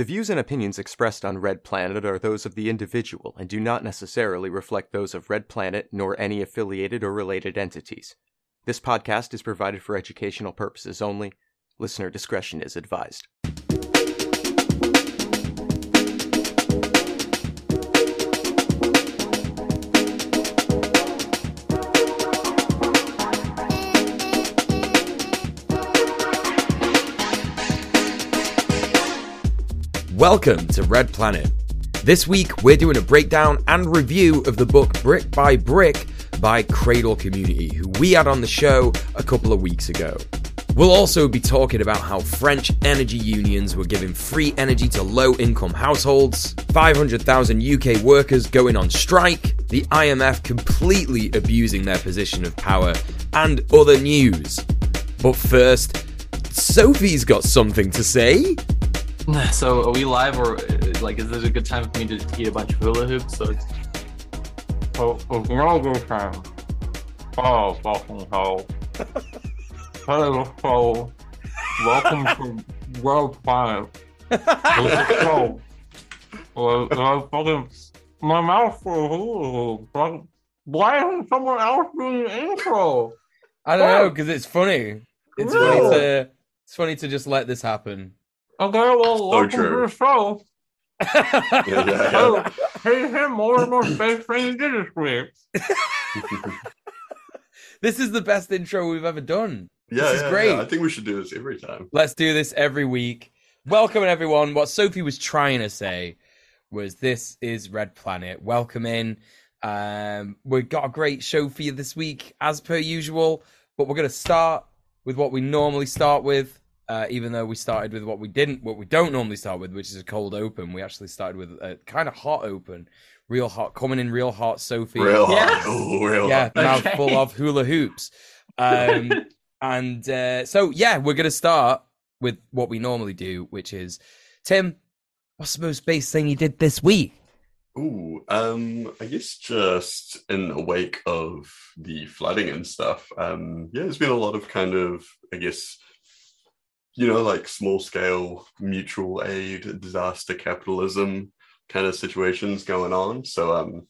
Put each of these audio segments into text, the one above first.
The views and opinions expressed on Red Planet are those of the individual and do not necessarily reflect those of Red Planet nor any affiliated or related entities. This podcast is provided for educational purposes only. Listener discretion is advised. Welcome to Red Planet. This week, we're doing a breakdown and review of the book Brick by Brick by Cradle Community, who we had on the show a couple of weeks ago. We'll also be talking about how French energy unions were giving free energy to low income households, 500,000 UK workers going on strike, the IMF completely abusing their position of power, and other news. But first, Sophie's got something to say. So are we live or uh, like is this a good time for me to eat a bunch of hula hoops? So it's Oh, it's not a good time. Oh, fucking hell. Hello, so welcome to World Planet. This is so. Well, I fucking. My mouth full of hula hoops. Like, Why isn't someone else doing the intro? I don't What? know because it's funny. It's Really? funny to it's funny to just let this happen. Okay, well, welcome true. to the show. Yeah, yeah, yeah. Oh, hey, him, more and more space things did this week. this is the best intro we've ever done. Yeah, This is yeah, great. yeah. I think we should do this every time. Let's do this every week. Welcome everyone. What Sophie was trying to say was this is Red Planet. Welcome in. Um, we've got a great show for you this week, as per usual. But we're going to start with what we normally start with. Uh, even though we started with what we didn't, what we don't normally start with, which is a cold open. We actually started with a kind of hot open, real hot, coming in real hot. Sophie, Real Yes. hard. Oh, real yeah, hard. mouth Okay. full of hula hoops. Um, and uh, so, yeah, we're going to start with what we normally do, which is Tim, what's the most base thing you did this week? Ooh, um, I guess just in the wake of the flooding and stuff, um, yeah, there's been a lot of kind of, I guess, you know, like small scale mutual aid, disaster capitalism kind of situations going on. So, um,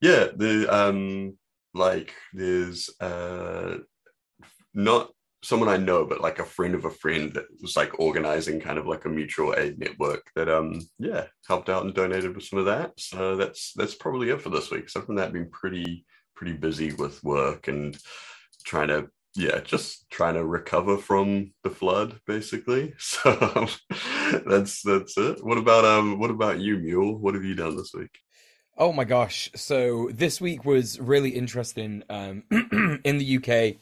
yeah, the um, like there's uh, not someone I know, but like a friend of a friend that was like organizing kind of like a mutual aid network that um yeah helped out and donated with some of that. So that's that's probably it for this week. Something that I've been pretty pretty busy with work and trying to yeah just trying to recover from the flood basically. So um, that's that's it. What about um what about you, Mule? What have you done this week? Oh my gosh. So, this week was really interesting. Um, in the UK,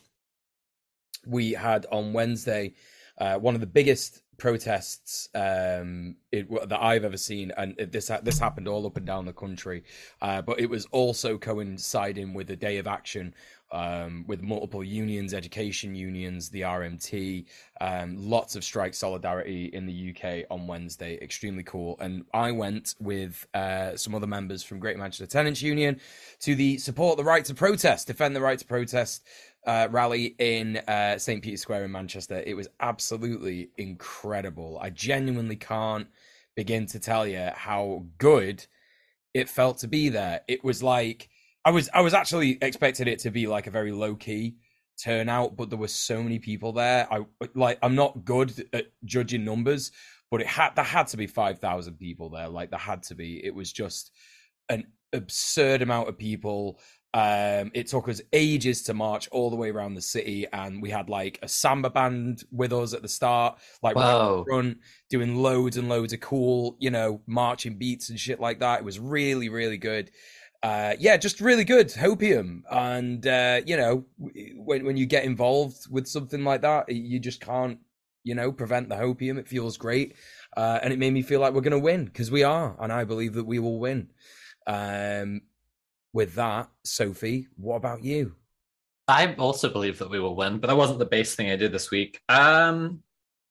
we had on Wednesday uh, one of the biggest protests um, it, that I've ever seen, and this this happened all up and down the country. Uh, but it was also coinciding with a day of action um, with multiple unions, education unions, the RMT, um, lots of strike solidarity in the UK on Wednesday. Extremely cool. And I went with uh, some other members from Great Manchester Tenants Union to the support the right to protest, defend the right to protest uh, rally in uh, St. Peter's Square in Manchester. It was absolutely incredible. I genuinely can't begin to tell you how good it felt to be there. It was like I was I was actually expecting it to be like a very low key turnout, but there were so many people there. I like I'm not good at judging numbers, but it had there had to be five thousand people there. Like there had to be. It was just an absurd amount of people. Um, it took us ages to march all the way around the city, and we had like a samba band with us at the start, like right Wow. front, doing loads and loads of cool, you know, marching beats and shit like that. It was really, really good. Uh, yeah, just really good hopium, and uh, you know, when when you get involved with something like that, you just can't, you know, prevent the hopium. It feels great, uh, and it made me feel like we're gonna win because we are, and I believe that we will win. Um, with that, Sophie, what about you? I also believe that we will win, but that wasn't the base thing I did this week. Um,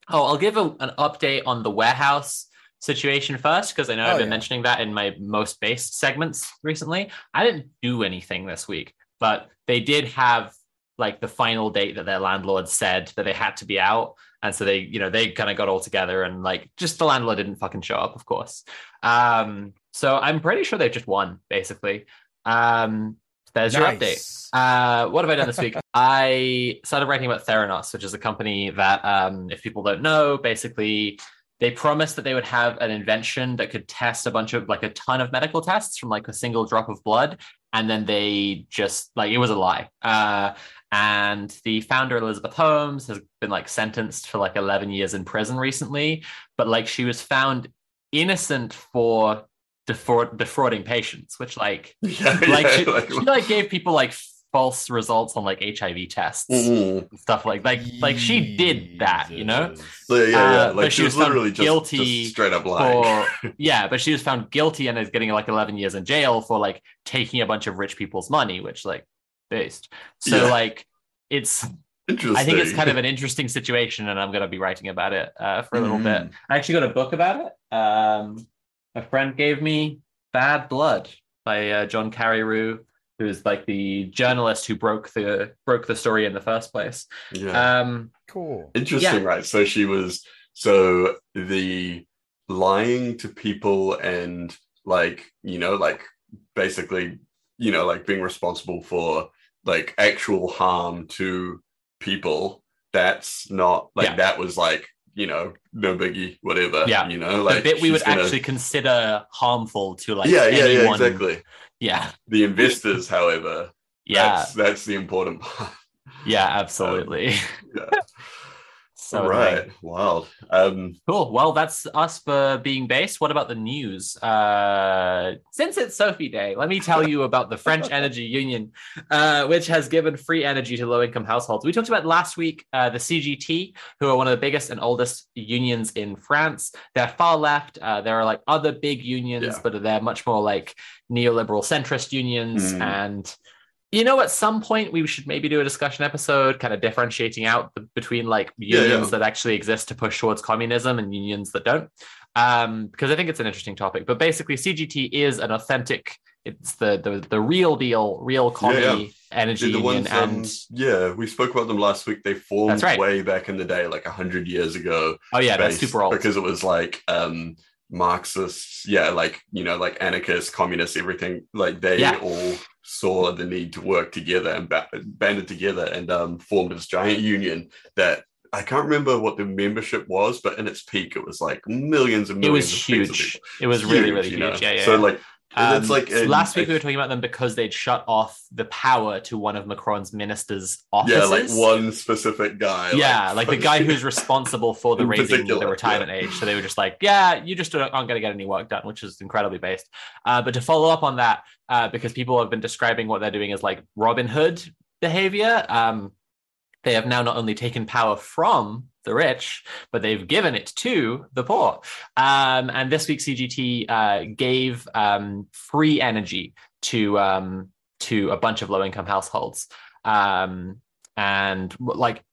oh, I'll give a, an update on the warehouse situation first because I know Oh, I've been yeah. mentioning that in my most based segments recently. I didn't do anything this week, but they did have like the final date that their landlord said that they had to be out. and so they you know they kind of got all together and like just the landlord didn't fucking show up of course um so i'm pretty sure they've just won basically um there's your update uh, what have I done this week? I started writing about Theranos, which is a company that, um, if people don't know, basically they promised that they would have an invention that could test a bunch of like a ton of medical tests from like a single drop of blood, and then they just like it was a lie. Uh, and the founder Elizabeth Holmes has been like sentenced for like 11 years in prison recently, but like she was found innocent for defraud- defrauding patients, which like Yeah, like yeah, she, like- she like gave people like false results on like HIV tests Mhm. and stuff like like like she did that, you know. Jesus. So, yeah, yeah, Uh, like but she she was was found literally just, guilty just straight up lying. For yeah, but she was found guilty and is getting like 11 years in jail for like taking a bunch of rich people's money, which like based. So Yeah. like it's Interesting. I think it's kind of an interesting situation, and I'm going to be writing about it uh, for a little bit. Mm. I actually got a book about it. Um, a friend gave me Bad Blood by uh, John Carreyrou, who's like the journalist who broke the broke the story in the first place. yeah. Um, Cool. Interesting, right? So she was so the lying to people and like you know like basically you know like being responsible for like actual harm to people that's not like Yeah. that was like you know no biggie whatever Yeah. you know like the bit we would gonna- actually consider harmful to like yeah yeah yeah exactly. Yeah. The investors however yeah. that's, that's the important part. Yeah absolutely. Um, yeah so right wild um Cool. Well, that's us for being based. What about the news? Uh, since it's Sophie Day, let me tell you about the French Energy Union, uh, which has given free energy to low income households. We talked about last week uh, the CGT, who are one of the biggest and oldest unions in France. They're far left. Uh, there are like other big unions, Yeah. but they're much more like neoliberal centrist unions. Mm. And you know, at some point we should maybe do a discussion episode, kind of differentiating out the, between like Yeah, yeah. unions that actually exist to push towards communism and unions that don't. Um, because I think it's an interesting topic. But basically, CGT is an authentic. It's the the, the real deal, real commie yeah. energy the union, ones, um, and yeah, we spoke about them last week. They formed right. way back in the day, like a hundred years ago. oh yeah, that's super old. because it was like um Marxists, yeah, like you know, like anarchists, communists, everything. Like they Yeah. all saw the need to work together and ba- banded together and um, formed this giant union that. I can't remember what the membership was, but in its peak, it was like millions and millions. it was of people. huge. It was really really huge. Yeah, yeah. So like, Um, it's like last week we were talking about them because they'd shut off the power to one of Macron's ministers' offices. yeah, like one specific guy. yeah, like the guy who's responsible for the raising the retirement age. So they were just like, yeah, you just aren't going to get any work done, which is incredibly based. Uh, but to follow up on that, uh, because people have been describing what they're doing as like Robin Hood behavior, um, they have now not only taken power from the rich, but they've given it to the poor. Um, and this week, CGT uh, gave um, free energy to um, to a bunch of low income households. Um, and like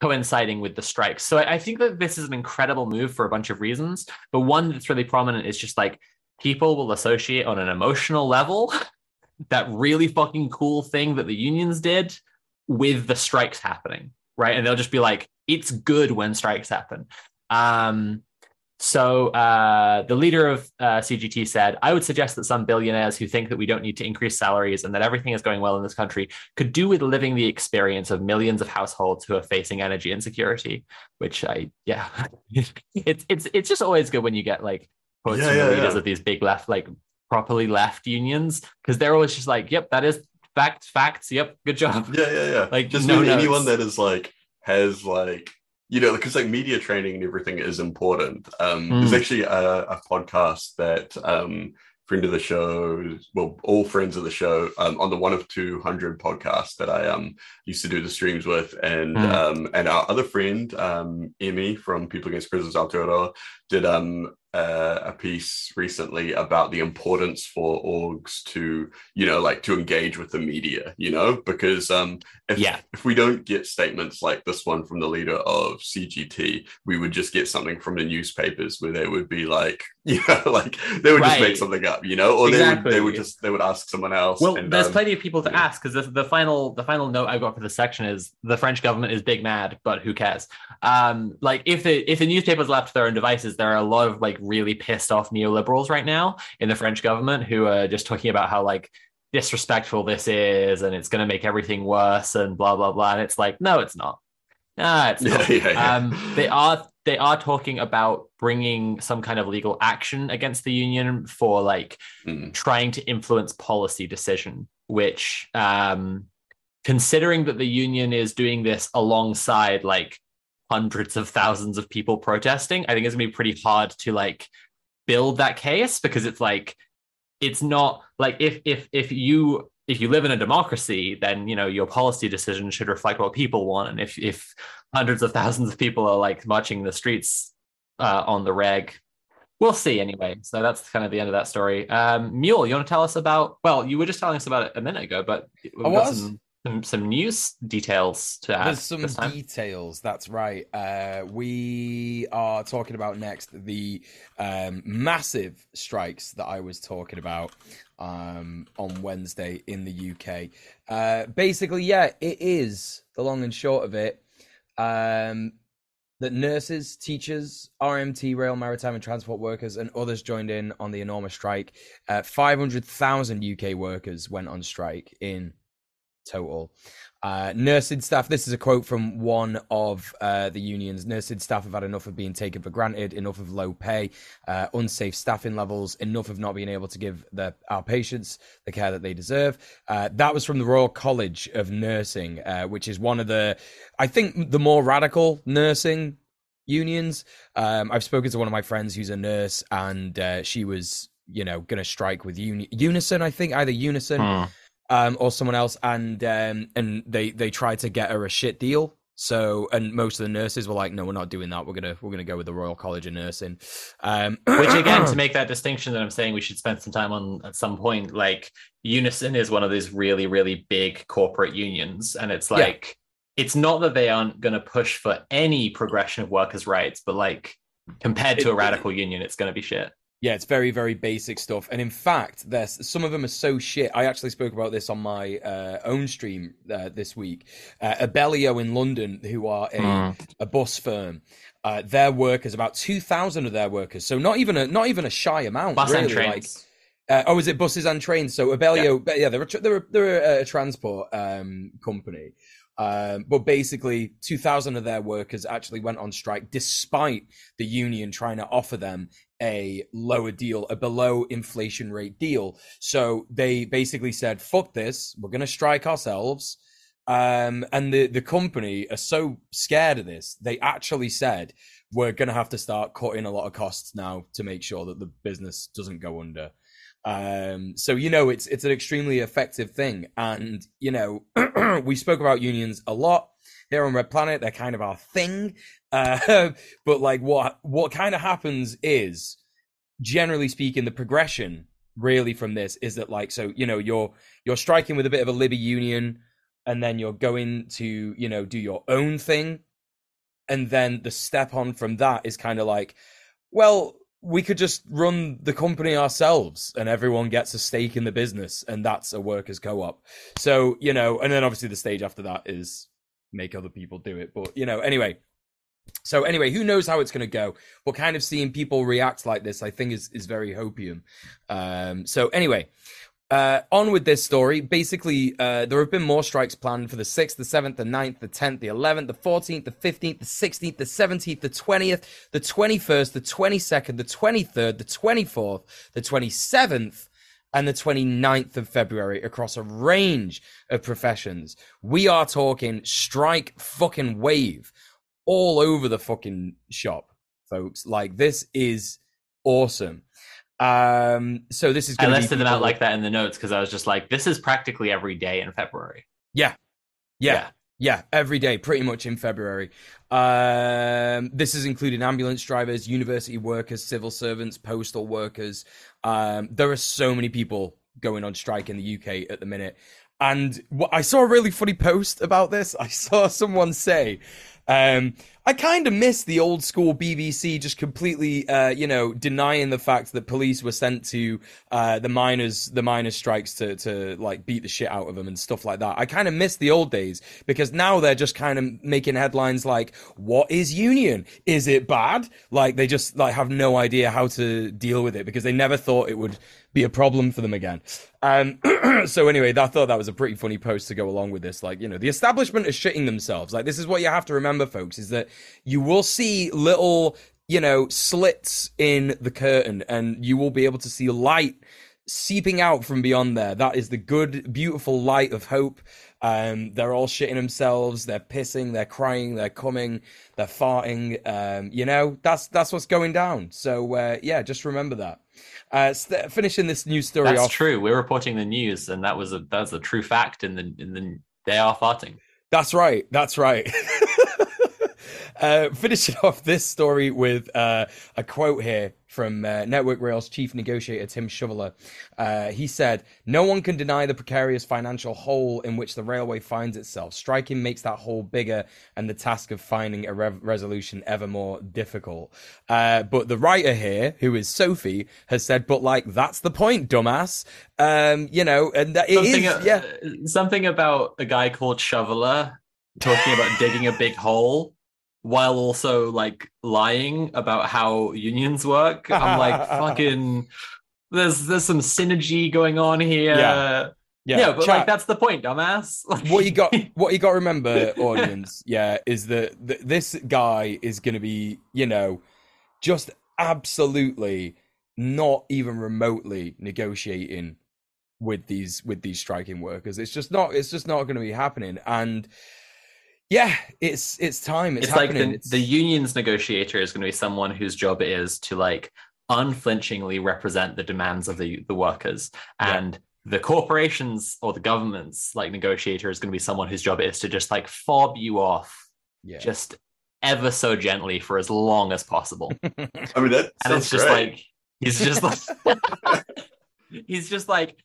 coinciding with the strikes. So I, I think that this is an incredible move for a bunch of reasons. But one that's really prominent is just like people will associate on an emotional level that really fucking cool thing that the unions did with the strikes happening, right? And they'll just be like, it's good when strikes happen. Um, so uh, the leader of uh, CGT said, I would suggest that some billionaires who think that we don't need to increase salaries and that everything is going well in this country could do with living the experience of millions of households who are facing energy insecurity. Which I, yeah, it's it's it's just always good when you get like quotes Yeah, from yeah, the leaders yeah. of these big left, like properly left unions, because they're always just like, "Yep, that is facts, facts. Yep, good job." Yeah, yeah, yeah. Like, just no anyone that is like has like you know because like media training and everything is important. Um, There's Mm. actually a, a podcast that um friend of the show, well, all friends of the show, um, on the one of two hundred podcast that I um used to do the streams with, and Mm. um and our other friend um Emmy from People Against Prisons Aotearoa did um uh, a piece recently about the importance for orgs to, you know, like to engage with the media, you know, because um, if, Yeah. if we don't get statements like this one from the leader of CGT, we would just get something from the newspapers where they would be like, you know, like they would just make something up, you know, or they would they would just they would ask someone else. Well, and, there's um, plenty of people to yeah. ask because the, the final the final note I got for the section is the French government is big mad, but who cares? Um, like if the if the newspapers left to their own devices, there are a lot of like really pissed off neoliberals right now in the French government who are just talking about how like disrespectful this is and it's going to make everything worse and blah blah blah. And it's like, no, it's not. Nah, it's Yeah, not. yeah, yeah. Um, they are they are talking about bringing some kind of legal action against the union for like Mm. trying to influence policy decision, which, um, considering that the union is doing this alongside like hundreds of thousands of people protesting, I think it's gonna be pretty hard to like build that case because it's like it's not like if if if you if you live in a democracy, then you know your policy decision should reflect what people want. And if if hundreds of thousands of people are like marching the streets uh, on the reg, we'll see anyway. So that's kind of the end of that story. Um, Mule, you want to tell us about? Well, you were just telling us about it a minute ago, but I was. some, some some news details to add. There's some details. That's right. Uh, we are talking about next the um, massive strikes that I was talking about um, on Wednesday in the UK. Uh, basically, yeah, it is the long and short of it. Um, that nurses, teachers, RMT, rail, maritime, and transport workers, and others joined in on the enormous strike. Uh, 500,000 UK workers went on strike in total. Uh, nursing staff, this is a quote from one of uh, the unions. Nursing staff have had enough of being taken for granted, enough of low pay, uh, unsafe staffing levels, enough of not being able to give the, our patients the care that they deserve. Uh, that was from the Royal College of Nursing, uh, which is one of the, I think, the more radical nursing unions. Um, I've spoken to one of my friends who's a nurse, and uh, she was, you know, going to strike with uni- Unison, I think, either Unison Hmm. Um, or someone else, and um, and they they tried to get her a shit deal. So, and most of the nurses were like, "No, we're not doing that. We're gonna we're gonna go with the Royal College of Nursing." Um, Which again, to make that distinction that I'm saying we should spend some time on at some point, like Unison is one of these really, really big corporate unions. And it's Yeah. like, it's not that they aren't going to push for any progression of workers' rights, but like compared to a radical union, it's going to be shit. Yeah, it's very, very basic stuff. And in fact, there's some of them are so shit. I actually spoke about this on my uh, own stream uh, this week. Uh, Abellio in London, who are a, Mm. a bus firm, uh, their workers, about two thousand of their workers, so not even a not even a shy amount. Bus really, and like- trains. Uh, oh, is it buses and trains? So Abellio, yeah, they're a, they're a, they're a, transport um, company, um, but basically, two thousand of their workers actually went on strike despite the union trying to offer them a lower deal, a below inflation rate deal. So they basically said, "Fuck this, we're going to strike ourselves." Um, and the the company are so scared of this, they actually said, "We're going to have to start cutting a lot of costs now to make sure that the business doesn't go under." Um, so you know, it's it's an extremely effective thing, and you know, we spoke about unions a lot. Here on Red Planet. They're kind of our thing, uh, but like what what kind of happens is, generally speaking, the progression really from this is that like so you know you're you're striking with a bit of a Libby union, and then you're going to you know do your own thing, and then the step on from that is kind of like, well we could just run the company ourselves and everyone gets a stake in the business and that's a workers co-op. So you know and then obviously the stage after that is make other people do it. But you know anyway. So anyway who knows how it's going to go? But kind of seeing people react like this i think is is very hopium um so anyway uh, on with this story. Basically, uh, there have been more strikes planned for the 6th, the 7th, the 9th, the 10th, the 11th, the 14th, the 15th, the 16th, the 17th, the 20th, the 21st, the 22nd, the 23rd, the 24th, the 27th, and the 29th of February across a range of professions. We are talking strike fucking wave all over the fucking shop, folks. Like, this is awesome. Um, so this is I going to be listed them out like that in the notes because I was just like, this is practically every day in February. yeah. Yeah. Yeah, every day, pretty much in February. Um, this is including ambulance drivers, university workers, civil servants, postal workers. Um, there are so many people going on strike in the UK at the minute. And what, I saw a really funny post about this. I saw someone say um, I kind of miss the old school BBC just completely, uh, you know, denying the fact that police were sent to uh, the miners, the miners' strikes to to like beat the shit out of them and stuff like that. I kind of miss the old days because now they're just kind of making headlines like, "What is union? Is it bad?" Like they just like have no idea how to deal with it because they never thought it would be a problem for them again. Um, so anyway, I thought that was a pretty funny post to go along with this. Like, you know, the establishment is shitting themselves. Like, this is what you have to remember, folks, is that you will see little, you know, slits in the curtain and you will be able to see light seeping out from beyond there. That is the good, beautiful light of hope. Um, they're all shitting themselves. They're pissing. They're crying. They're coming. They're farting. Um, you know, that's that's what's going down. So uh, yeah, just remember that. Uh, st- finishing this news story That's off. true. We're reporting the news, and that was a that's a true fact. In the in the they are farting. That's right. That's right. uh, finishing off this story with uh, a quote here from uh, Network Rail's chief negotiator Tim Shoveller. Uh, he said, "No one can deny the precarious financial hole in which the railway finds itself. Striking makes that hole bigger, and the task of finding a re- resolution ever more difficult." Uh, but the writer here, who is Sophie, has said, "But like that's the point, dumbass." Um, you know, and that it something, is, yeah. something about a guy called Shoveller talking about digging a big hole while also like lying about how unions work. I'm like fucking. There's there's some synergy going on here. Yeah. Yeah, but chat. like that's the point, dumbass. what you got what you got to remember audience yeah is that th- this guy is going to be you know just absolutely not even remotely negotiating with these with these striking workers it's just not it's just not going to be happening and yeah it's it's time it's, it's like the, It's- the union's negotiator is going to be someone whose job it is to like unflinchingly represent the demands of the the workers Yeah. and the corporations or the government's like negotiator is going to be someone whose job it is to just like fob you off yeah just ever so gently for as long as possible I mean, that and sounds it's just great. like he's just like he's just like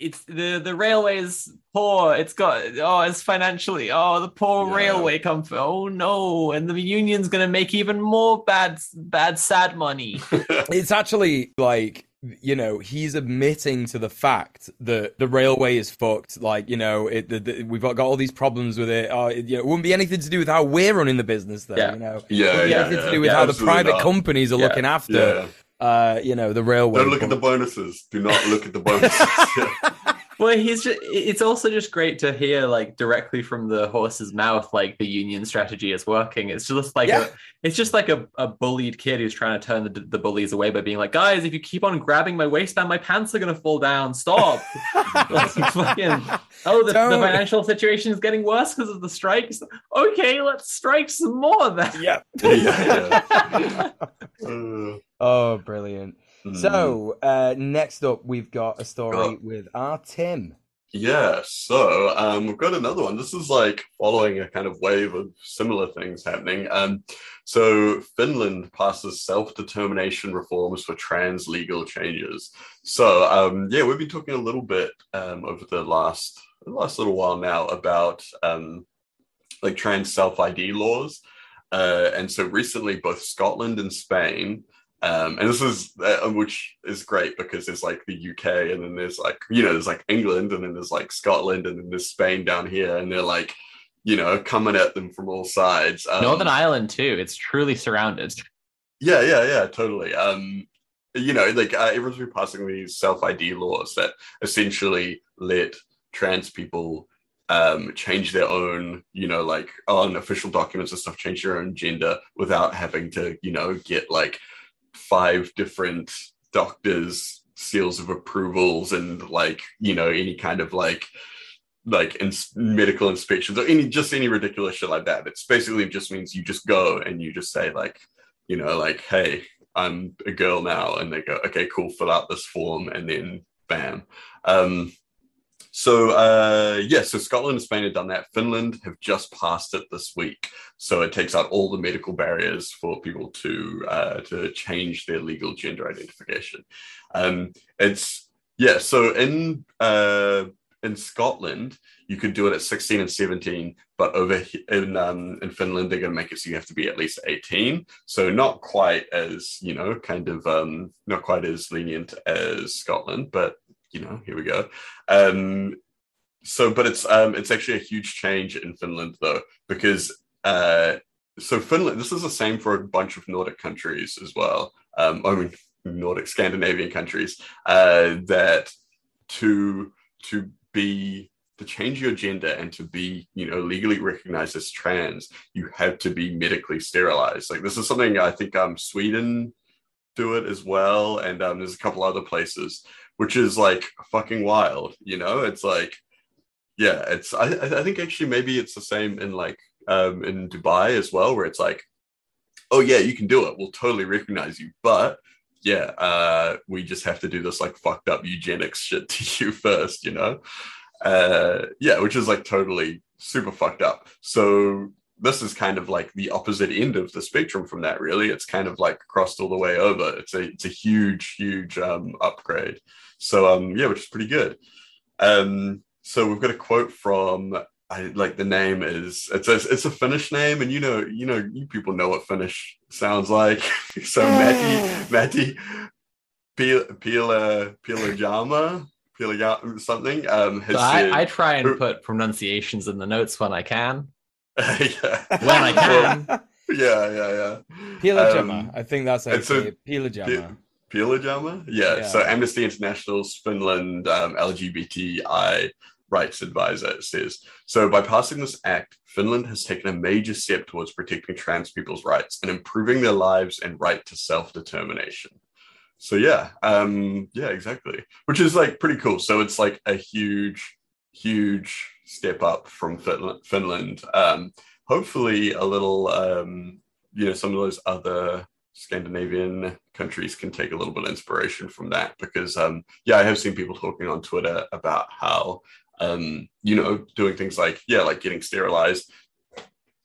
it's the the railway's poor it's got oh it's financially oh the poor Yeah. railway comfort oh no and the union's gonna make even more bad bad sad money it's actually like you know he's admitting to the fact that the railway is fucked like you know it the, the, we've got, got all these problems with it uh, it, you know, it wouldn't be anything to do with how we're running the business there Yeah. you know yeah, it wouldn't be yeah, anything yeah. to do with Yeah, how the private not. companies are Yeah. looking after Yeah. Uh you know the railway Don't look at the bonuses. Do not look at the bonuses. Yeah. well he's just it's also just great to hear like directly from the horse's mouth like the union strategy is working. It's just like Yeah. a it's just like a, a bullied kid who's trying to turn the, the bullies away by being like guys if you keep on grabbing my waistband my pants are gonna fall down. Stop. Like, fucking- oh the, the Don't. financial situation is getting worse because of the strikes? Okay let's strike some more then. Yeah Yeah, yeah. Uh, oh brilliant mm. so uh next up we've got a story Oh. with our tim Yeah, so um, we've got another one. This is like following a kind of wave of similar things happening. Um, so Finland passes self-determination reforms for trans legal changes. So um, yeah, we've been talking a little bit um, over the last the last little while now about um, like trans self-ID laws. Uh, and so recently, both Scotland and Spain um, and this is uh, which is great because there's like the UK and then there's like you know there's like England and then there's like Scotland and then there's Spain down here and they're like you know coming at them from all sides. Um, northern ireland too it's truly surrounded yeah, yeah, yeah, totally. Um, you know, like uh, everyone's been passing these self ID laws that essentially let trans people um change their own you know like on official documents and stuff change their own gender without having to you know get like five different doctors seals of approvals and like you know any kind of like like ins- medical inspections or any just any ridiculous shit like that. It's basically just means you just go and you just say like you know like hey i'm a girl now and they go okay cool fill out this form and then bam. Um So uh, yeah, so Scotland and Spain have done that. Finland have just passed it this week. So it takes out all the medical barriers for people to uh, to change their legal gender identification. Um, it's yeah. So in uh, in Scotland, you could do it at 16 and 17, but over in um, in Finland, they're going to make it so you have to be at least 18. So not quite as you know, kind of um, not quite as lenient as Scotland, but you know, here we go. Um, so, but it's um, it's actually a huge change in Finland though, because uh, so Finland. This is the same for a bunch of Nordic countries as well. Um, I mean, Nordic Scandinavian countries uh, that to to be to change your gender and to be you know legally recognized as trans you have to be medically sterilized like this is something i think um sweden do it as well and um there's a couple other places which is like fucking wild you know? It's like yeah it's i i think actually maybe it's the same in like um in dubai as well where it's like oh yeah you can do it. We'll totally recognize you. But yeah uh we just have to do this like fucked up eugenics shit to you first you know? Uh yeah which is like totally super fucked up. So this is kind of like the opposite end of the spectrum from that really. It's kind of like crossed all the way over. It's a it's a huge huge um upgrade. So um yeah which is pretty good. Um so we've got a quote from I like the name is it's a it's a Finnish name and you know you know you people know what Finnish sounds like. So Matti Matti Pila Pila Jama Pila something um has So said, I, I try and put pronunciations in the notes when I can. Yeah When I can. yeah yeah yeah Pihlajamaa. Um, I think that's how you it's a- say it. Pihlajamaa. Pihlajamaa? Yeah. Yeah. So Amnesty International's Finland um, LGBTI rights advisor says so by passing this act, Finland has taken a major step towards protecting trans people's rights and improving their lives and right to self-determination. So yeah, um, yeah, exactly. Which is like pretty cool. So it's like a huge, huge step up from Finland. Um, hopefully, a little, um, you know, some of those other Scandinavian countries can take a little bit of inspiration from that because um yeah I have seen people talking on Twitter about how um you know doing things like yeah like getting sterilized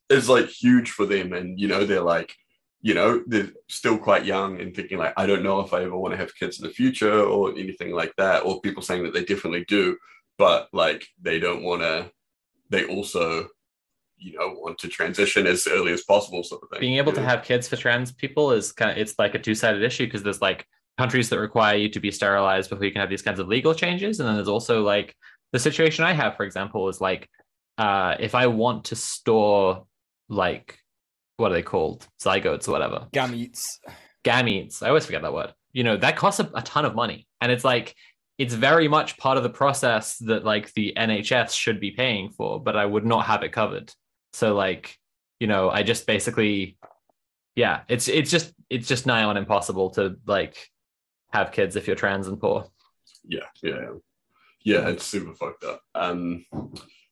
is like huge for them and you know they're like you know they're still quite young and thinking like I don't know if I ever want to have kids in the future or anything like that or people saying that they definitely do but like they don't want to they also you know want to transition as early as possible sort of thing Being able you to know? have kids for trans people is kind of it's like a two-sided issue because there's like countries that require you to be sterilized before you can have these kinds of legal changes. And then there's also like the situation I have, for example, is like uh if I want to store like what are they called? Zygotes or whatever. Gametes. gametes. I always forget that word. You know, that costs a, a ton of money. And it's like, it's very much part of the process that like the NHS should be paying for, but I would not have it covered. So like, you know, I just basically, yeah, it's it's just it's just nigh on impossible to like have kids if you're trans and poor. yeah yeah yeah. it's super fucked up um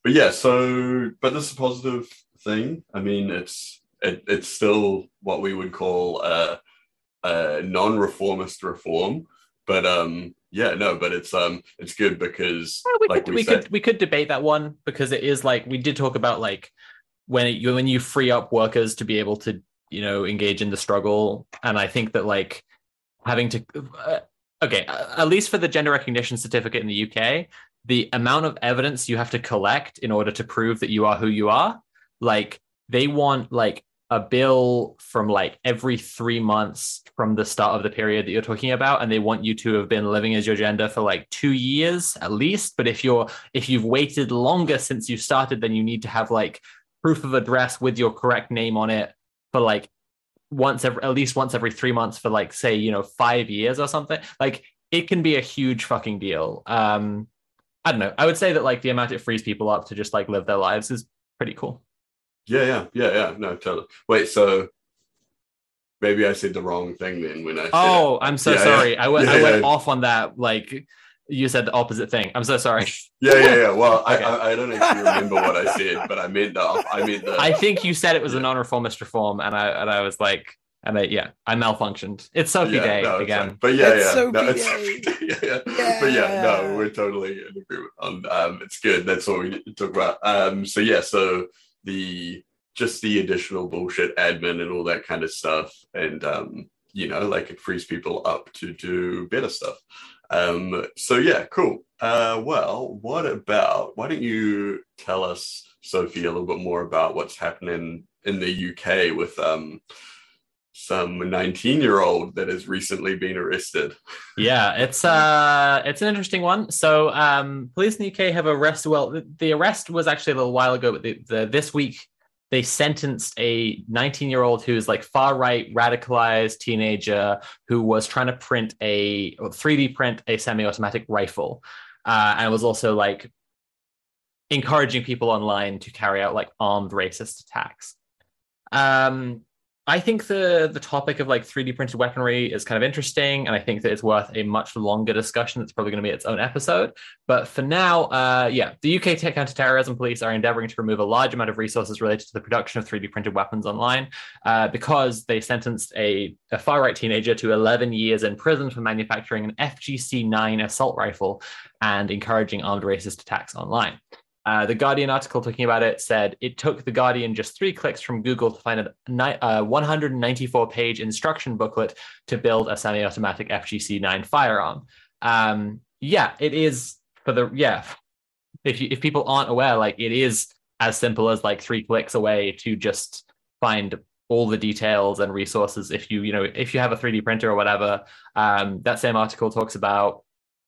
but yeah so but this is a positive thing i mean it's it, it's still what we would call a, a non-reformist reform but um yeah no but it's um it's good because Well, we like could we, we, said could we could debate that one because it is like we did talk about like when it, you when you free up workers to be able to you know engage in the struggle. And I think that like having to uh, okay at least for the gender recognition certificate in the UK the amount of evidence you have to collect in order to prove that you are who you are like they want like a bill from like every three months from the start of the period that you're talking about and they want you to have been living as your gender for like two years at least. But if you're if you've waited longer since you started then you need to have like proof of address with your correct name on it for like once every at least once every three months for like say you know five years or something. Like it can be a huge fucking deal. Um i don't know. I would say that like the amount it frees people up to just like live their lives is pretty cool yeah yeah yeah yeah no totally wait so maybe i said the wrong thing then when i said oh i'm so Yeah, yeah. sorry i went i went yeah. off on that like you said the opposite thing i'm so sorry yeah yeah yeah well Okay. I, I i don't actually remember what i said but i meant the i meant the i think you said it was a Yeah. non-reformist reform and i and i was like and I, yeah, I malfunctioned. It's Sophie yeah, Day no, again. fine. But yeah, It's yeah, Sophie no, it's Day. Sophie Day, yeah, yeah. But yeah, Yeah. no, we're totally in agreement on. Um, it's good. That's what we need to talk about. Um, so yeah, so the just the additional bullshit admin and all that kind of stuff, and um, you know, like it frees people up to do better stuff. Um, so yeah, cool. Uh, well, what about? Why don't you tell us, Sophie, a little bit more about what's happening in the UK with um some 19 year old that has recently been arrested. Yeah, it's uh it's an interesting one. So um police in the UK have arrested well the, the arrest was actually a little while ago, but the, the this week they sentenced a 19 year old who's like far right radicalized teenager who was trying to print a or 3D print a semi-automatic rifle. Uh, and was also like encouraging people online to carry out like armed racist attacks. Um I think the the topic of like 3D printed weaponry is kind of interesting, and I think that it's worth a much longer discussion. That's probably going to be its own episode. But for now, uh, yeah, the UK Counterterrorism Police are endeavoring to remove a large amount of resources related to the production of 3D printed weapons online uh, because they sentenced a, a far right teenager to 11 years in prison for manufacturing an FGC 9 assault rifle and encouraging armed racist attacks online. Uh, the Guardian article talking about it said it took the Guardian just three clicks from Google to find a uh, 194 page instruction booklet to build a semi automatic FGC 9 firearm. Um, yeah, it is for the, yeah. If, you, if people aren't aware, like it is as simple as like three clicks away to just find all the details and resources if you you know if you have a 3d printer or whatever um that same article talks about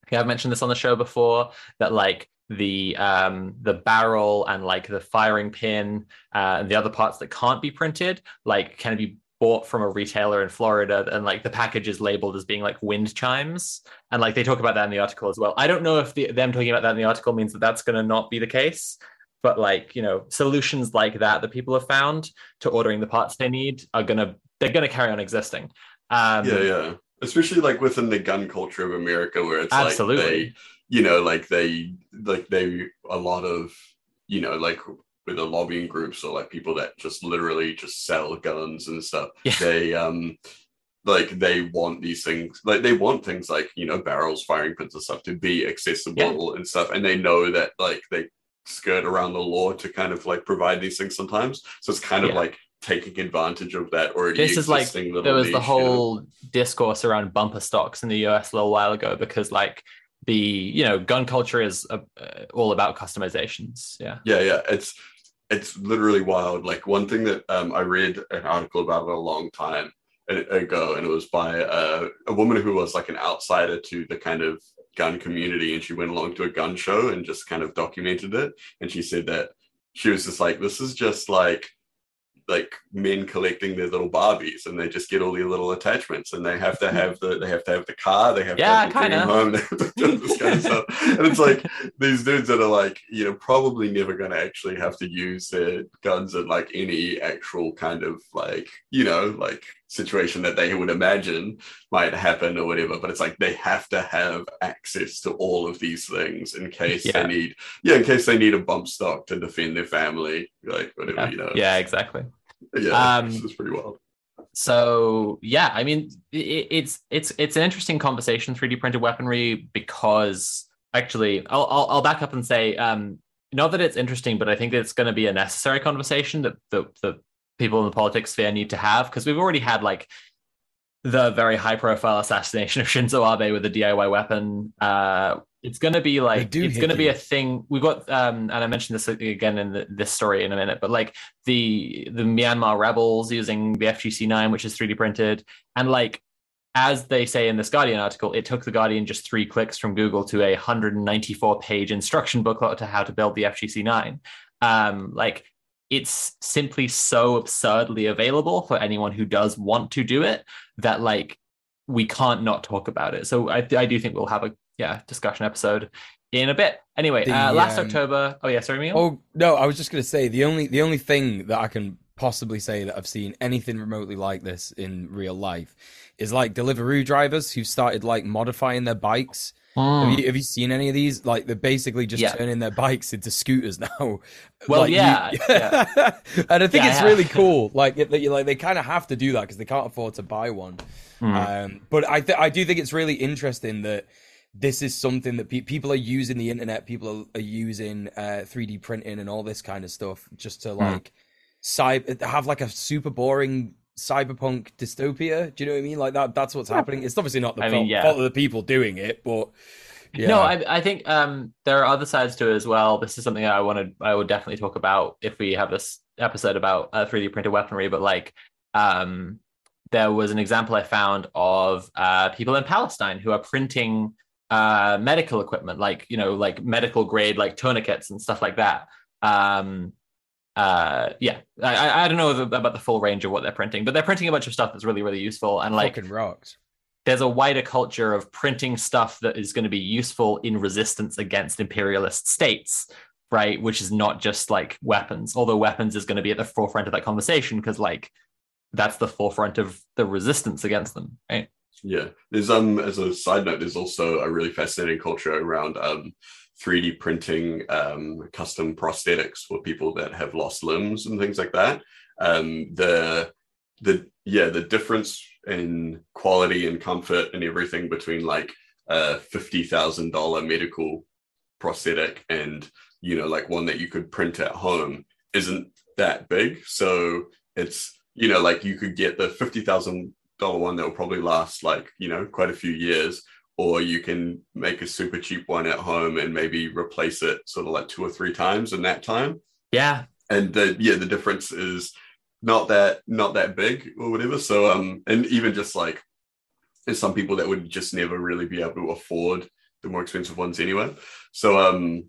okay, i've mentioned this on the show before that like the um the barrel and like the firing pin uh, and the other parts that can't be printed like can be bought from a retailer in Florida and like the package is labeled as being like wind chimes and like they talk about that in the article as well. I don't know if the, them talking about that in the article means that that's going to not be the case, but like you know solutions like that that people have found to ordering the parts they need are gonna they're gonna carry on existing. Um, yeah, yeah. Especially like within the gun culture of America, where it's Absolutely. like you know, like they, like they, a lot of, you know, like with the lobbying groups or like people that just literally just sell guns and stuff. Yeah. They, um, like they want these things, like they want things like you know barrels, firing pins, and stuff to be accessible and stuff, and they know that like they skirt around the law to kind of like provide these things sometimes. So it's kind of Yeah. like taking advantage of that already This is like there was the niche, you know? whole discourse around bumper stocks in the US a little while ago because like the you know gun culture is uh, uh, all about customizations. Yeah. Yeah, yeah. It's it's literally wild. Like one thing that um, I read an article about a long time ago, and it was by a woman who was like an outsider to the kind of gun community, and she went along to a gun show and just kind of documented it. And she said that she was just like, "This is just like." Like men collecting their little Barbies and they just get all these little attachments and they have to hmm. have the they have to have the car they have Yeah, to have the home they have to do this kind of stuff. And it's like these dudes that are like you know probably never going to actually have to use their guns in like any actual kind of like you know like situation that they would imagine might happen or whatever but it's like they have to have access to all of these things in case Yeah. they need yeah in case they need a bump stock to defend their family like whatever Yeah, you know yeah exactly. yeah Um, this is pretty wild so yeah i mean it, it's it's it's an interesting conversation 3d printed weaponry because actually i'll i'll, I'll back up and say um not that it's interesting but i think that it's going to be a necessary conversation that the, the people in the politics sphere need to have because we've already had like the very high profile assassination of Shinzo Abe with a DIY weapon. Uh, it's going to be like it's going to be a thing. We've got, um, and I mentioned this again in the, this story in a minute, but like the the Myanmar rebels using the FGC nine, which is 3D printed, and like as they say in this Guardian article, it took the Guardian just three clicks from Google to a 194 page instruction booklet to how to build the FGC nine. Um, like it's simply so absurdly available for anyone who does want to do it that like we can't not talk about it. So I, I do think we'll have a yeah discussion episode in a bit. Anyway, The, uh, last um, October. Oh yeah, sorry, Mio. Oh no, I was just gonna say the only the only thing that I can possibly say that I've seen anything remotely like this in real life is like Deliveroo drivers who started like modifying their bikes. Mm. Have, you, have you seen any of these? Like they're basically just Yeah. turning their bikes into scooters now. Well, Like, you- yeah, yeah. and I think Yeah, it's yeah. really cool. Like, that you like they kind of have to do that because they can't afford to buy one. Mm. Um, but I th- I do think it's really interesting that this is something that pe- people are using the internet. People are, are using uh, 3D printing and all this kind of stuff just to like cy- have like a super boring cyberpunk dystopia. Do you know what I mean? Like that. That's what's happening. It's obviously not the I fault, mean, yeah. fault of the people doing it, but yeah. No, I, I think um, there are other sides to it as well. This is something I wanted, I would definitely talk about if we have this episode about uh, 3D printed weaponry. But like, um, there was an example I found of uh, people in Palestine who are printing uh, medical equipment, like you know, like medical grade, like tourniquets and stuff like that. Um, uh, yeah, I, I- I don't know about the full range of what they're printing, but they're printing a bunch of stuff that's really, really useful. And like, fucking rocks. there's a wider culture of printing stuff that is going to be useful in resistance against imperialist states right which is not just like weapons although weapons is going to be at the forefront of that conversation because like that's the forefront of the resistance against them right Yeah, there's um as a side note, there's also a really fascinating culture around um 3D printing um custom prosthetics for people that have lost limbs and things like that. Um, the the yeah the difference in quality and comfort and everything between like a fifty thousand dollar medical prosthetic and you know like one that you could print at home isn't that big. So it's you know like you could get the fifty thousand dollar one that will probably last like you know quite a few years or you can make a super cheap one at home and maybe replace it sort of like two or three times in that time. Yeah. And the yeah the difference is not that not that big or whatever. So um and even just like there's some people that would just never really be able to afford the more expensive ones anyway. So um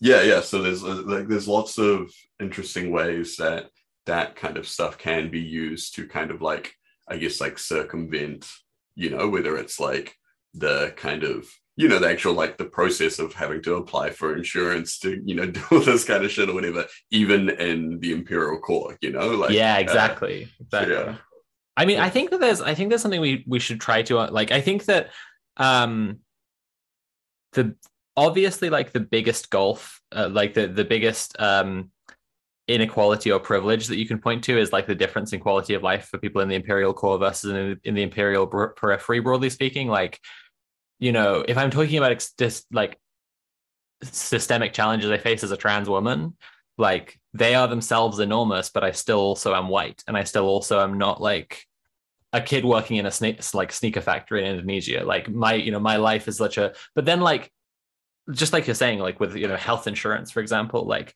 yeah yeah. So there's uh, like there's lots of interesting ways that that kind of stuff can be used to kind of like i guess like circumvent you know whether it's like the kind of you know the actual like the process of having to apply for insurance to you know do all this kind of shit or whatever even in the imperial core you know like yeah uh, exactly exactly yeah. i mean i think that there's i think there's something we we should try to uh, like i think that um the obviously like the biggest gulf uh, like the the biggest um inequality or privilege that you can point to is like the difference in quality of life for people in the imperial core versus in, in the imperial per- periphery broadly speaking. Like you know if i'm talking about ex- just like systemic challenges i face as a trans woman like they are themselves enormous but i still also am white and i still also am not like a kid working in a sne- like sneaker factory in indonesia. Like my you know my life is such a but then like just like you're saying like with you know health insurance for example like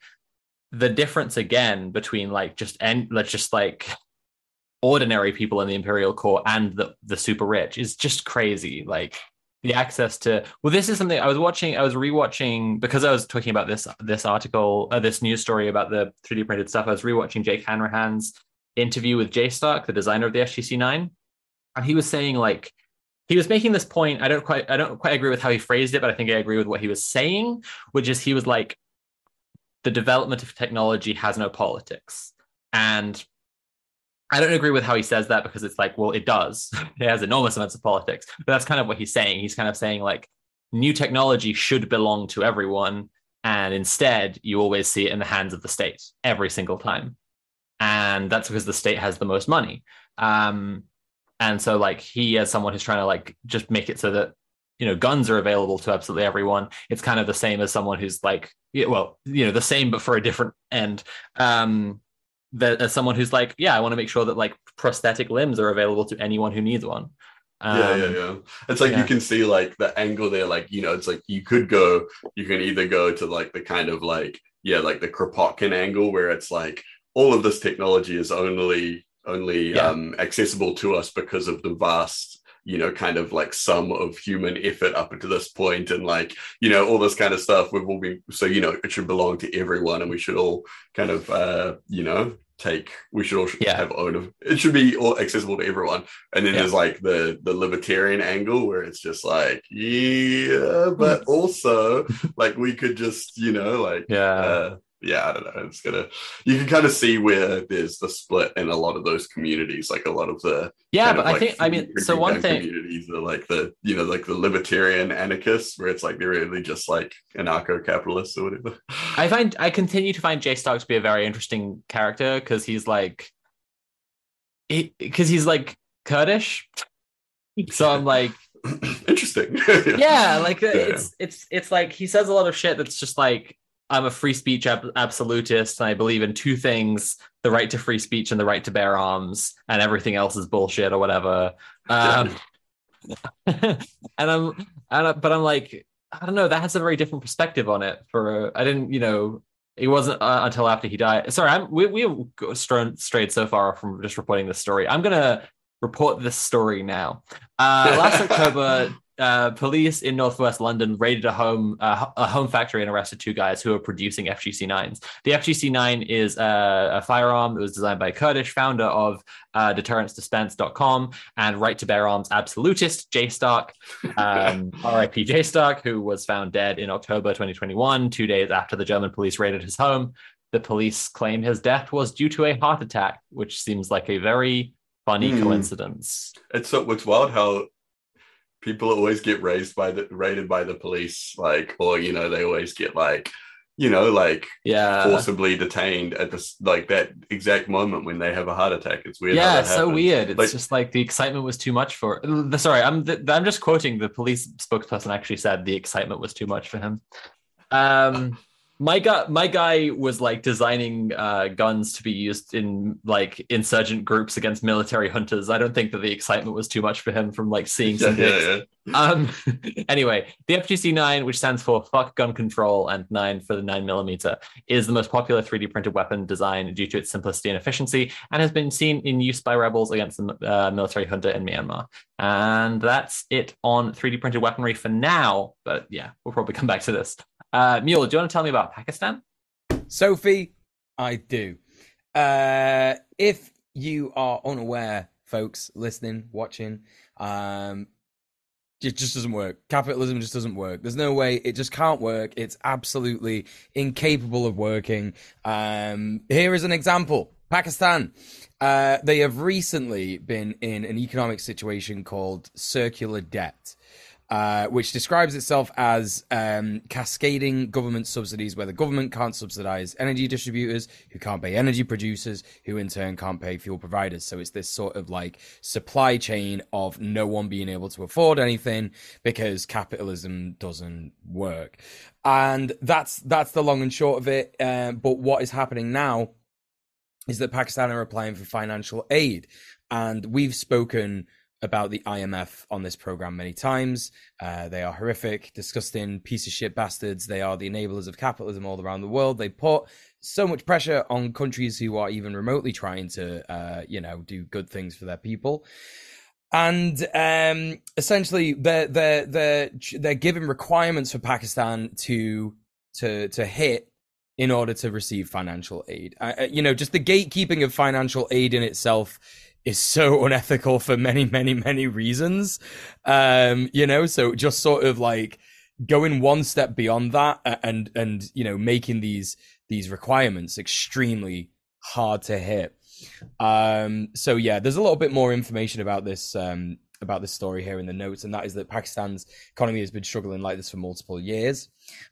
the difference again between like just and let's just like ordinary people in the imperial core and the the super rich is just crazy. Like the access to well this is something i was watching i was rewatching because i was talking about this this article uh, this news story about the 3d printed stuff i was rewatching jake hanrahan's interview with jay stark the designer of the fgc9 and he was saying like he was making this point i don't quite i don't quite agree with how he phrased it but i think i agree with what he was saying which is he was like the development of technology has no politics and I don't agree with how he says that because it's like, well, it does. it has enormous amounts of politics. But that's kind of what he's saying. He's kind of saying like new technology should belong to everyone. And instead, you always see it in the hands of the state every single time. And that's because the state has the most money. Um, and so like he as someone who's trying to like just make it so that you know guns are available to absolutely everyone it's kind of the same as someone who's like yeah, well you know the same but for a different end um that as someone who's like yeah i want to make sure that like prosthetic limbs are available to anyone who needs one um, yeah, yeah, yeah. It's like yeah. you can see like the angle there, like you know, it's like you could go, you can either go to like the kind of like yeah, like the Kropotkin angle where it's like all of this technology is only only Yeah. um accessible to us because of the vast you know kind of like sum of human effort up until this point and like you know all this kind of stuff we've all been so you know it should belong to everyone and we should all kind of uh you know take we should all Yeah. have own of it should be all accessible to everyone and then Yeah. there's like the the libertarian angle where it's just like yeah but also like we could just you know like yeah uh yeah, I don't know. It's gonna you can kind of see where there's the split in a lot of those communities, like a lot of the Yeah, but of, I think I mean so one thing communities are like the you know like the libertarian anarchists, where it's like they're really just like anarcho-capitalists or whatever. I find I continue to find Jay Stark to be a very interesting character because he's like he because he's like Kurdish. So I'm like, interesting. yeah, like Yeah. it's it's it's like he says a lot of shit that's just like I'm a free speech ab- absolutist and I believe in two things: the right to free speech and the right to bear arms, and everything else is bullshit or whatever. Um, and I'm and I, but I'm like I don't know that has a very different perspective on it. For I didn't you know it wasn't uh, until after he died. Sorry, I'm we we have strayed strayed so far from just reporting this story. I'm gonna report this story now. Uh, last October, uh, police in northwest London raided a home uh, a home factory and arrested two guys who were producing FGC nines. The FGC nine is uh, a firearm. It was designed by a Kurdish founder of uh, deterrencedispensed.com and right to bear arms absolutist Jay Stark, um, R.I.P. Jay Stark, who was found dead in October 2021, two days after the German police raided his home. The police claim his death was due to a heart attack, which seems like a very funny Hmm. coincidence. It's so it's wild how people always get raised by the raided by the police, like, or you know, they always get like, you know, like Yeah. forcibly detained at this like that exact moment when they have a heart attack. It's weird. yeah, so weird. It's Like- just like the excitement was too much for. the- Sorry, I'm th- I'm just quoting the police spokesperson. Actually, said the excitement was too much for him. Um, my guy, my guy was like designing uh, guns to be used in like insurgent groups against military juntas. I don't think that the excitement was too much for him from like seeing some yeah, yeah. Um, anyway, the FGC 9, which stands for fuck gun control and 9 for the 9mm, is the most popular 3D printed weapon design due to its simplicity and efficiency and has been seen in use by rebels against the uh, military junta in Myanmar. And that's it on 3D printed weaponry for now. But yeah, we'll probably come back to this. Uh, Mule, do you want to tell me about Pakistan? Sophie, I do. Uh, if you are unaware, folks listening, watching, um, it just doesn't work. Capitalism just doesn't work. There's no way. It just can't work. It's absolutely incapable of working. Um, here is an example. Pakistan. Uh, they have recently been in an economic situation called circular debt uh, which describes itself as um, cascading government subsidies, where the government can't subsidize energy distributors, who can't pay energy producers, who in turn can't pay fuel providers. So it's this sort of like supply chain of no one being able to afford anything because capitalism doesn't work, and that's that's the long and short of it. Um, but what is happening now is that Pakistan are applying for financial aid, and we've spoken about the IMF on this program many times. Uh, they are horrific, disgusting, piece of shit bastards. They are the enablers of capitalism all around the world. They put so much pressure on countries who are even remotely trying to, uh, you know, do good things for their people. And um, essentially, they're they're they're they're giving requirements for Pakistan to to to hit in order to receive financial aid. Uh, uh, you know, just the gatekeeping of financial aid in itself is so unethical for many, many, many reasons. Um, you know, so just sort of like going one step beyond that and and you know making these these requirements extremely hard to hit. Um, so yeah, there's a little bit more information about this um, about this story here in the notes, and that is that Pakistan's economy has been struggling like this for multiple years.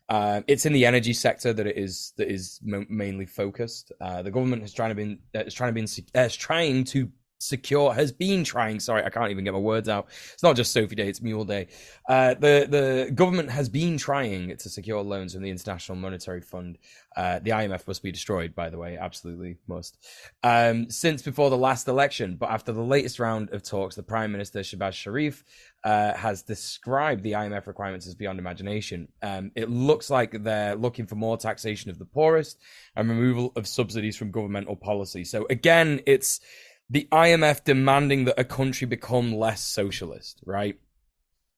Uh, it's in the energy sector that it is that is mo- mainly focused. Uh, the government is trying to be uh, is trying to be uh, is trying to secure has been trying sorry i can't even get my words out it's not just sophie day it's mule day uh, the the government has been trying to secure loans from the international monetary fund uh, the imf must be destroyed by the way absolutely must um, since before the last election but after the latest round of talks the prime minister shehbaz sharif uh, has described the IMF requirements as beyond imagination. Um, it looks like they're looking for more taxation of the poorest and removal of subsidies from governmental policy. So again, it's the IMF demanding that a country become less socialist, right?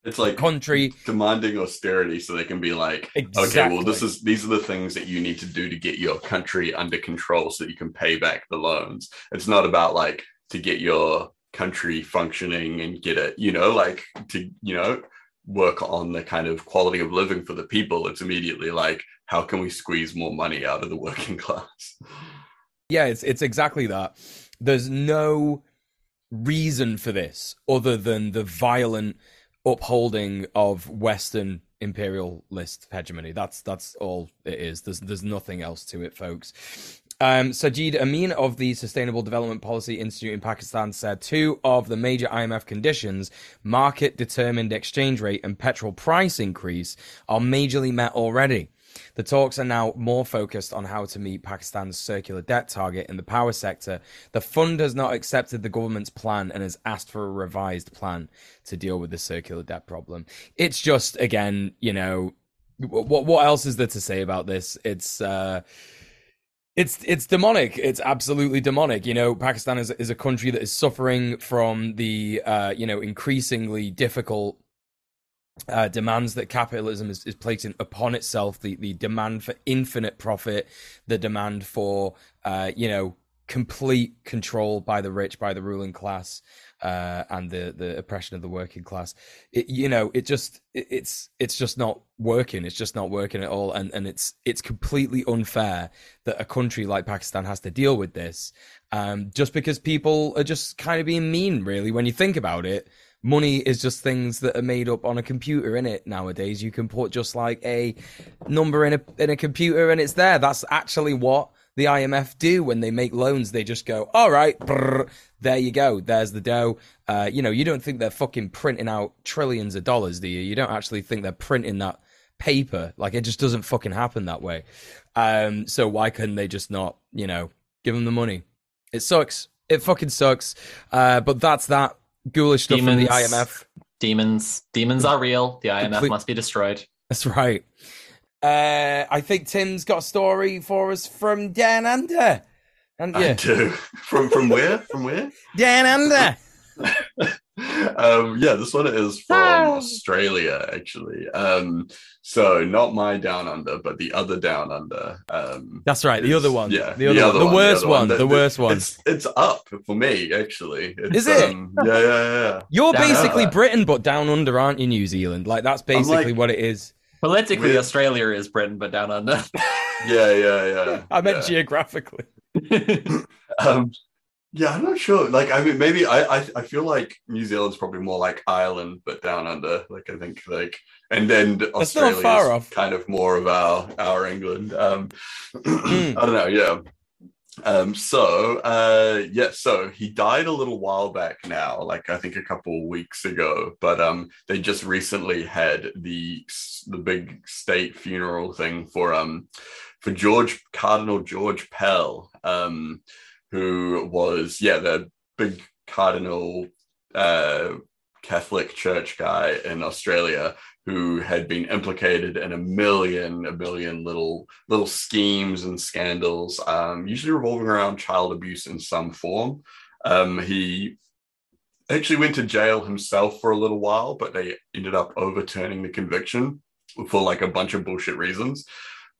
It's like Country demanding austerity so they can be like, exactly. okay, well, this is these are the things that you need to do to get your country under control so that you can pay back the loans. It's not about like to get your country functioning and get it, you know, like to you know work on the kind of quality of living for the people. It's immediately like, how can we squeeze more money out of the working class? Yeah, it's it's exactly that. There's no reason for this other than the violent upholding of Western imperialist hegemony. That's that's all it is. There's there's nothing else to it, folks. Um, Sajid Amin of the Sustainable Development Policy Institute in Pakistan said two of the major IMF conditions, market determined exchange rate and petrol price increase, are majorly met already. The talks are now more focused on how to meet Pakistan's circular debt target in the power sector. The fund has not accepted the government's plan and has asked for a revised plan to deal with the circular debt problem. It's just, again, you know, what what else is there to say about this? It's uh, it's it's demonic. It's absolutely demonic. You know, Pakistan is is a country that is suffering from the uh, you know increasingly difficult uh, demands that capitalism is, is placing upon itself. The the demand for infinite profit, the demand for uh, you know complete control by the rich, by the ruling class, uh, and the the oppression of the working class. It, you know, it just it, it's it's just not working. It's just not working at all, and and it's it's completely unfair that a country like Pakistan has to deal with this, um, just because people are just kind of being mean. Really, when you think about it. Money is just things that are made up on a computer in it nowadays. You can put just like a number in a in a computer and it's there. That's actually what the IMF do when they make loans. They just go, all right, brrr, there you go. There's the dough. Uh, you know, you don't think they're fucking printing out trillions of dollars, do you? You don't actually think they're printing that paper. Like it just doesn't fucking happen that way. Um, so why couldn't they just not, you know, give them the money? It sucks. It fucking sucks. Uh, but that's that ghoulish stuff from the IMF. Demons, demons are real. The IMF Complete- must be destroyed. That's right. Uh, I think Tim's got a story for us from Down Under. And I yeah, do. From from where? From where? Down Under. um, yeah, this one is from Australia, actually. Um, so not my down under, but the other down under. Um, That's right. The other one. Yeah, The other one. The worst one. The worst one. It's it's up for me, actually. It's, Is it? Um, yeah, yeah, yeah. You're Down basically under. Britain, but down under, aren't you, New Zealand? Like that's basically like- what it is. Politically, Weird. Australia is Britain, but down under. Yeah, yeah, yeah. I meant yeah. geographically. Um, yeah, I'm not sure. Like, I mean, maybe I, I, I feel like New Zealand's probably more like Ireland, but down under. Like, I think like, and then not Australia's far off. kind of more of our our England. Um, Hmm. I don't know. Yeah. Um, so uh, yeah, so he died a little while back now, like I think a couple weeks ago. But um, they just recently had the the big state funeral thing for um for George Cardinal George Pell, um, who was yeah the big cardinal uh, Catholic Church guy in Australia who had been implicated in a million a million little little schemes and scandals, um, usually revolving around child abuse in some form. Um, he actually went to jail himself for a little while, but they ended up overturning the conviction for like a bunch of bullshit reasons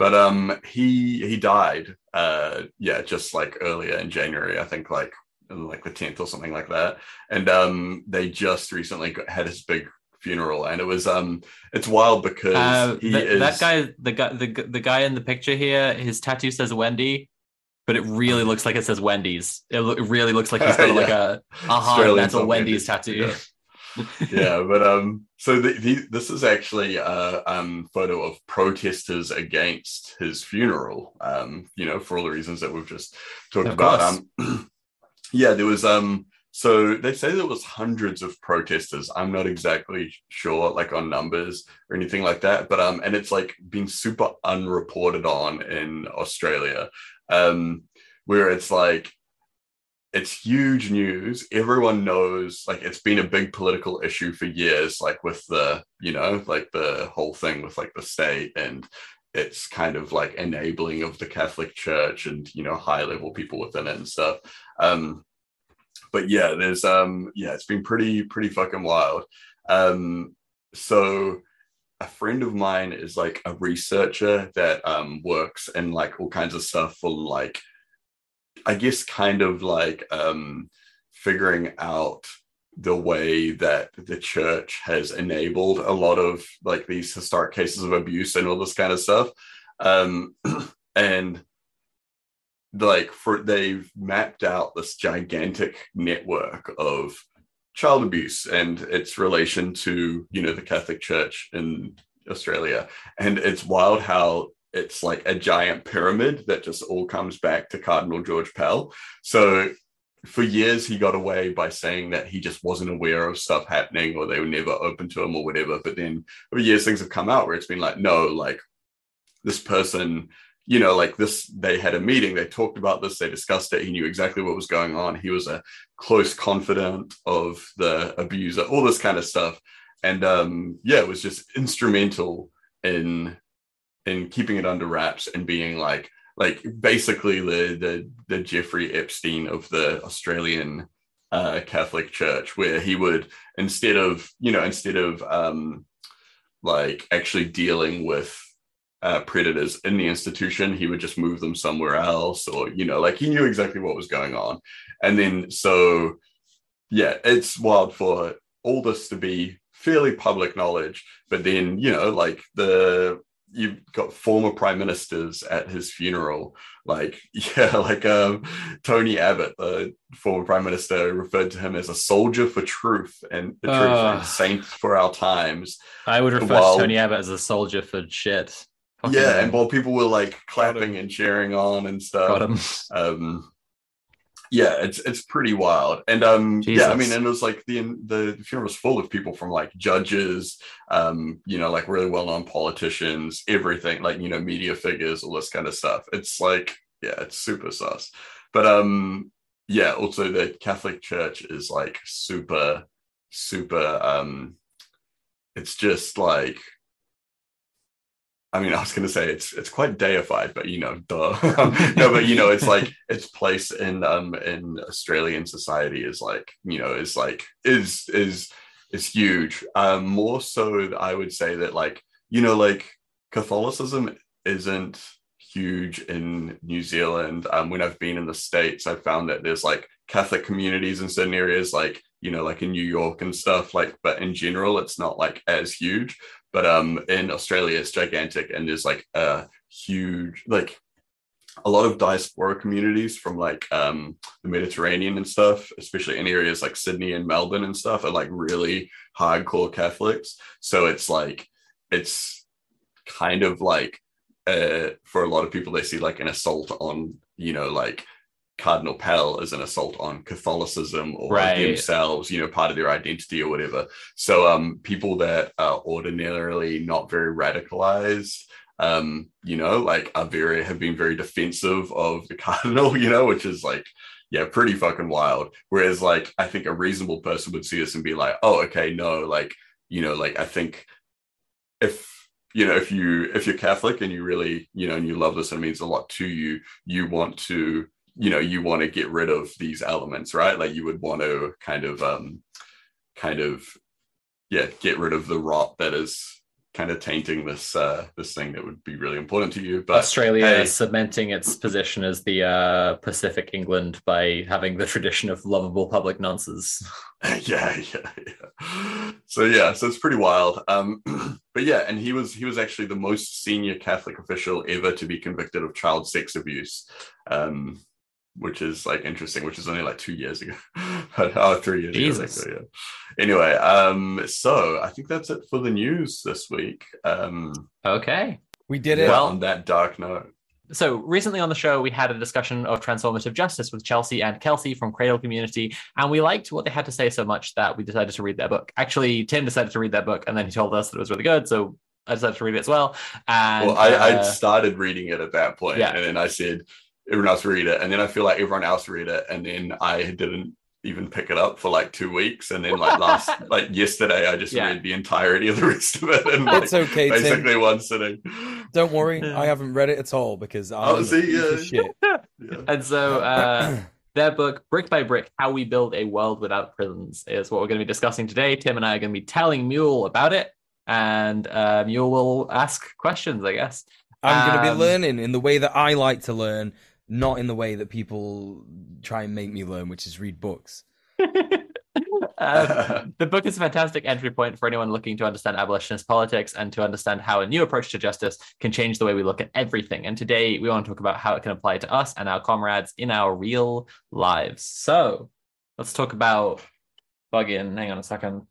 but um he he died uh yeah just like earlier in january i think like like the 10th or something like that and um they just recently got, had his big funeral and it was um it's wild because Uh, he th- is That guy, the guy, the, the guy in the picture here, his tattoo says Wendy, but it really looks like it says Wendy's. It, lo- it really looks like he's got like a, a hard Australians metal love Wendy's Wendy's, tattoo. yeah. Yeah but um so the, the, this is actually a um photo of protesters against his funeral um you know for all the reasons that we've just talked Of about course. um yeah there was um so they say there was hundreds of protesters i'm not exactly sure like on numbers or anything like that but um and it's like been super unreported on in australia um where it's like it's huge news. Everyone knows, like, it's been a big political issue for years, like, with the, you know, like the whole thing with like the state and it's kind of like enabling of the Catholic Church and, you know, high level people within it and stuff. Um, but yeah, there's, um, yeah, it's been pretty, pretty fucking wild. Um, so, a friend of mine is like a researcher that um, works in like all kinds of stuff for like I guess kind of like um, figuring out the way that the church has enabled a lot of like these historic cases of abuse and all this kind of stuff. Um and like for they've mapped out this gigantic network of child abuse and its relation to you know the catholic church in australia. And it's wild how it's like a giant pyramid that just all comes back to cardinal george pell. So for years he got away by saying that he just wasn't aware of stuff happening or they were never open to him or whatever. But then over years things have come out where it's been like no like this person you know like this they had a meeting they talked about this they discussed it he knew exactly what was going on he was a close confidant of the abuser all this kind of stuff. And um yeah it was just instrumental in in keeping it under wraps and being like like basically the the the Jeffrey Epstein of the Australian uh, Catholic Church, where he would instead of you know instead of um, like actually dealing with uh, predators in the institution, he would just move them somewhere else, or you know, like he knew exactly what was going on, and then so yeah, it's wild for all this to be fairly public knowledge, but then you know, like the you've got former prime ministers at his funeral like yeah like um tony abbott the former prime minister referred to him as a soldier for truth and the truth Ugh. and saint for our times I would refer Well- to Tony Abbott as a soldier for shit. Fucking yeah hell. and while people were like clapping and cheering on and got stuff him. um yeah it's it's pretty wild. And um yeah i mean and it was like the the funeral was full of people from like judges um you know like really well-known politicians everything like you know media figures all this kind of stuff. It's like yeah it's super sus. But um yeah also the catholic church is like super super um it's just like I mean, I was going to say it's it's quite deified, but you know, duh. no, but you know, it's like its place in um in Australian society is like you know is like is is is huge. Um, more so, I would say that like you know like Catholicism isn't huge in New Zealand. Um, when I've been in the states, I've found that there's like Catholic communities in certain areas, like you know, like in New York and stuff. Like, but in general, it's not like as huge but um in australia it's gigantic and there's like a huge like a lot of diaspora communities from like um the mediterranean and stuff especially in areas like sydney and melbourne and stuff are like really hardcore catholics. So it's like it's kind of like uh for a lot of people they see like an assault on you know like Cardinal Pell as an assault on Catholicism or Right. themselves, you know, part of their identity or whatever. So um people that are ordinarily not very radicalized, um, you know, like are very have been very defensive of the cardinal, you know, which is like yeah, pretty fucking wild. Whereas like I think a reasonable person would see this and be like, oh, okay, no, like, you know, like I think if you know, if you if you're Catholic and you really, you know, and you love this and it means a lot to you, you want to you know you want to get rid of these elements right like you would want to kind of um kind of yeah get rid of the rot that is kind of tainting this uh this thing that would be really important to you but Australia hey. cementing its position as the uh, Pacific England by having the tradition of lovable public nonsense. yeah yeah yeah so yeah so it's pretty wild um but yeah and he was he was actually the most senior catholic official ever to be convicted of child sex abuse um which is like interesting which is only like two years ago oh three years Jesus. ago yeah anyway um so i think that's it for the news this week um Okay. We did it. Well- on that dark note So recently on the show, we had a discussion of transformative justice with Chelsea and Kelsey from Cradle Community, and we liked what they had to say so much that we decided to read their book. Actually, Tim decided to read their book, and then he told us that it was really good, so I decided to read it as well. And well i i uh, started reading it at that point, Yeah. and then i said everyone else read it and then i feel like everyone else read it and then i didn't even pick it up for like two weeks and then like last like yesterday i just Yeah. read the entirety of the rest of it and like, It's okay, Tim. basically one sitting Don't worry, Yeah. I haven't read it at all because I'm Oh, see, yeah. shit. yeah. and so uh, their book, Brick by Brick How We Build a World Without Prisons, is what we're going to be discussing today. Tim and I are going to be telling Mule about it, and uh, Mule will ask questions, I guess. I'm going to Um, be learning in the way that I like to learn, not in the way that people try and make me learn, which is read books. Uh, the book is a fantastic entry point for anyone looking to understand abolitionist politics and to understand how a new approach to justice can change the way we look at everything. And today we want to talk about how it can apply to us and our comrades in our real lives. So let's talk about Buggin. Hang on a second.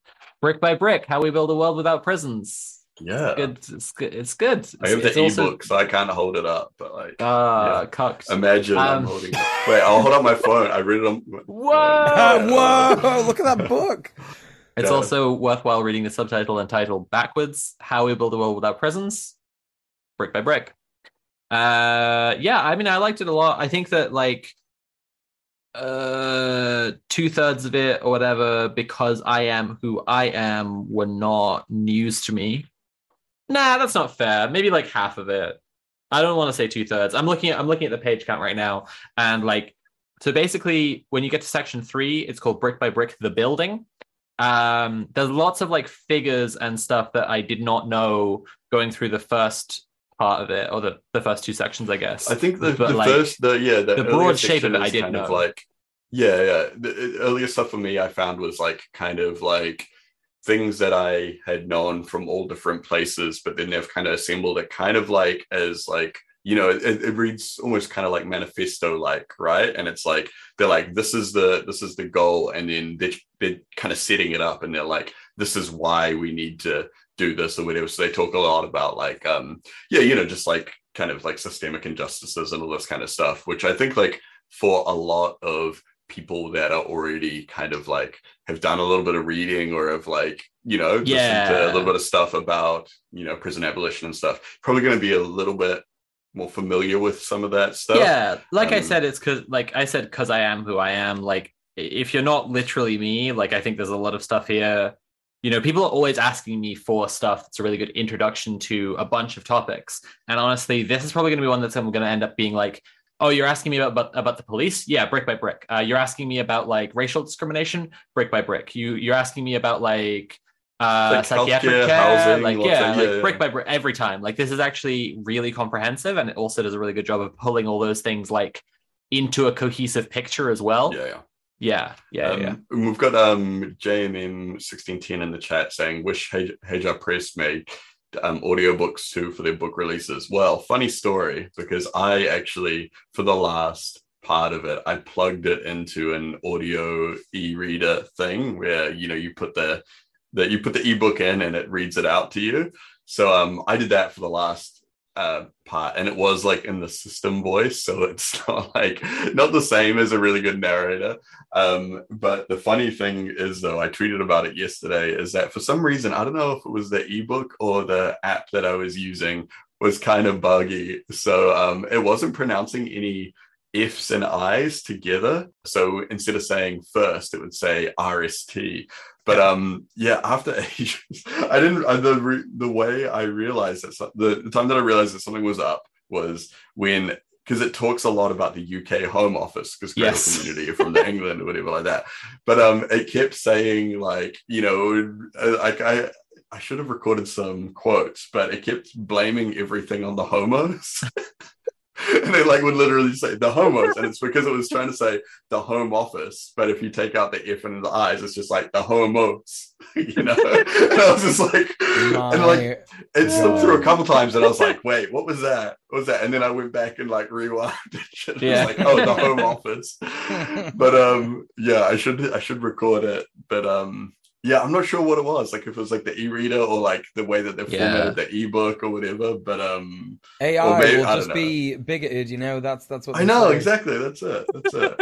Brick by brick, how we build a world without prisons. Yeah. Good. It's good. It's good. I have It's the also- ebook, so I can't hold it up. But like, Uh, Yeah. cucked. imagine I'm Um, holding it. Wait, I'll hold up my phone. I read it on. Whoa! Whoa! Look at that book. It's Yeah. also worthwhile reading the subtitle and title backwards How We Build a World Without Prisons, brick by brick. Uh, yeah, I mean, I liked it a lot. I think that, like, uh, two thirds of it or whatever, because I am who I am, were not news to me. Nah, that's not fair. Maybe like half of it. I don't want to say two thirds. I'm looking at I'm looking at the page count right now, and like so basically when you get to section three, it's called brick by brick the building. Um, there's lots of like figures and stuff that I did not know going through the first part of it or the, the first two sections, I guess. I think the, But, the like, first, the yeah, the, the broad shape of it I didn't kind of like, yeah, yeah. The the earlier stuff for me, I found was like kind of like things that I had known from all different places, but then they've kind of assembled it kind of like as like you know it, it reads almost kind of like manifesto like right? And it's like they're like this is the this is the goal and then they're, they're kind of setting it up and they're like this is why we need to do this or whatever. So they talk a lot about like um yeah you know just like kind of like systemic injustices and all this kind of stuff which i think like for a lot of people that are already kind of like have done a little bit of reading or have like you know listened to a little bit of stuff about you know prison abolition and stuff probably going to be a little bit more familiar with some of that stuff. Yeah like i Um, said it's because like i said because i am who i am like if you're not literally me like i think there's a lot of stuff here. You know people are always asking me for stuff that's a really good introduction to a bunch of topics and honestly this is probably going to be one that's i'm going to end up being like oh you're asking me about about, about the police? Yeah brick by brick. Uh, you're asking me about like racial discrimination? Brick by brick. You you're asking me about like uh Like psychiatric care? housing, like yeah, like yeah, yeah. brick by brick every time. Like this is actually really comprehensive and it also does a really good job of pulling all those things like into a cohesive picture as well. Yeah yeah. Yeah yeah um, yeah. We've got um JMM sixteen ten in the chat saying wish Hajar Press made um audiobooks too for their book releases. Well, funny story because I actually for the last part of it I plugged it into an audio e-reader thing where you know you put the that you put the ebook in and it reads it out to you. So um I did that for the last uh part and it was like in the system voice so it's not like not the same as a really good narrator um, but the funny thing is, though, I tweeted about it yesterday, is that for some reason, I don't know if it was the ebook or the app that I was using was kind of buggy. So um, it wasn't pronouncing any ifs and i's together. So instead of saying first, it would say RST. But um, yeah, after ages, I didn't. Uh, the re- the way I realized that the, the time that I realized that something was up was when because it talks a lot about the UK Home Office because Cradle Yes. Community from the England or whatever like that. But um, it kept saying like you know uh, like I I should have recorded some quotes, but it kept blaming everything on the homos. and they like would literally say the homos, and it's because it was trying to say the home office, but if you take out the F and the I's, it's just like the homos, you know. and I was just like, and like My- it slipped through a couple times, and I was like, "Wait, what was that? What was that?" And then I went back and like rewound. It was Yeah. like, "Oh, the home office." But um, yeah, I should I should record it. But um, yeah, I'm not sure what it was. Like if it was like the e-reader or like the way that they Yeah. formatted the ebook or whatever. But um, AI maybe- will just be bigoted, you know. That's that's what I know say. exactly. That's it. That's it.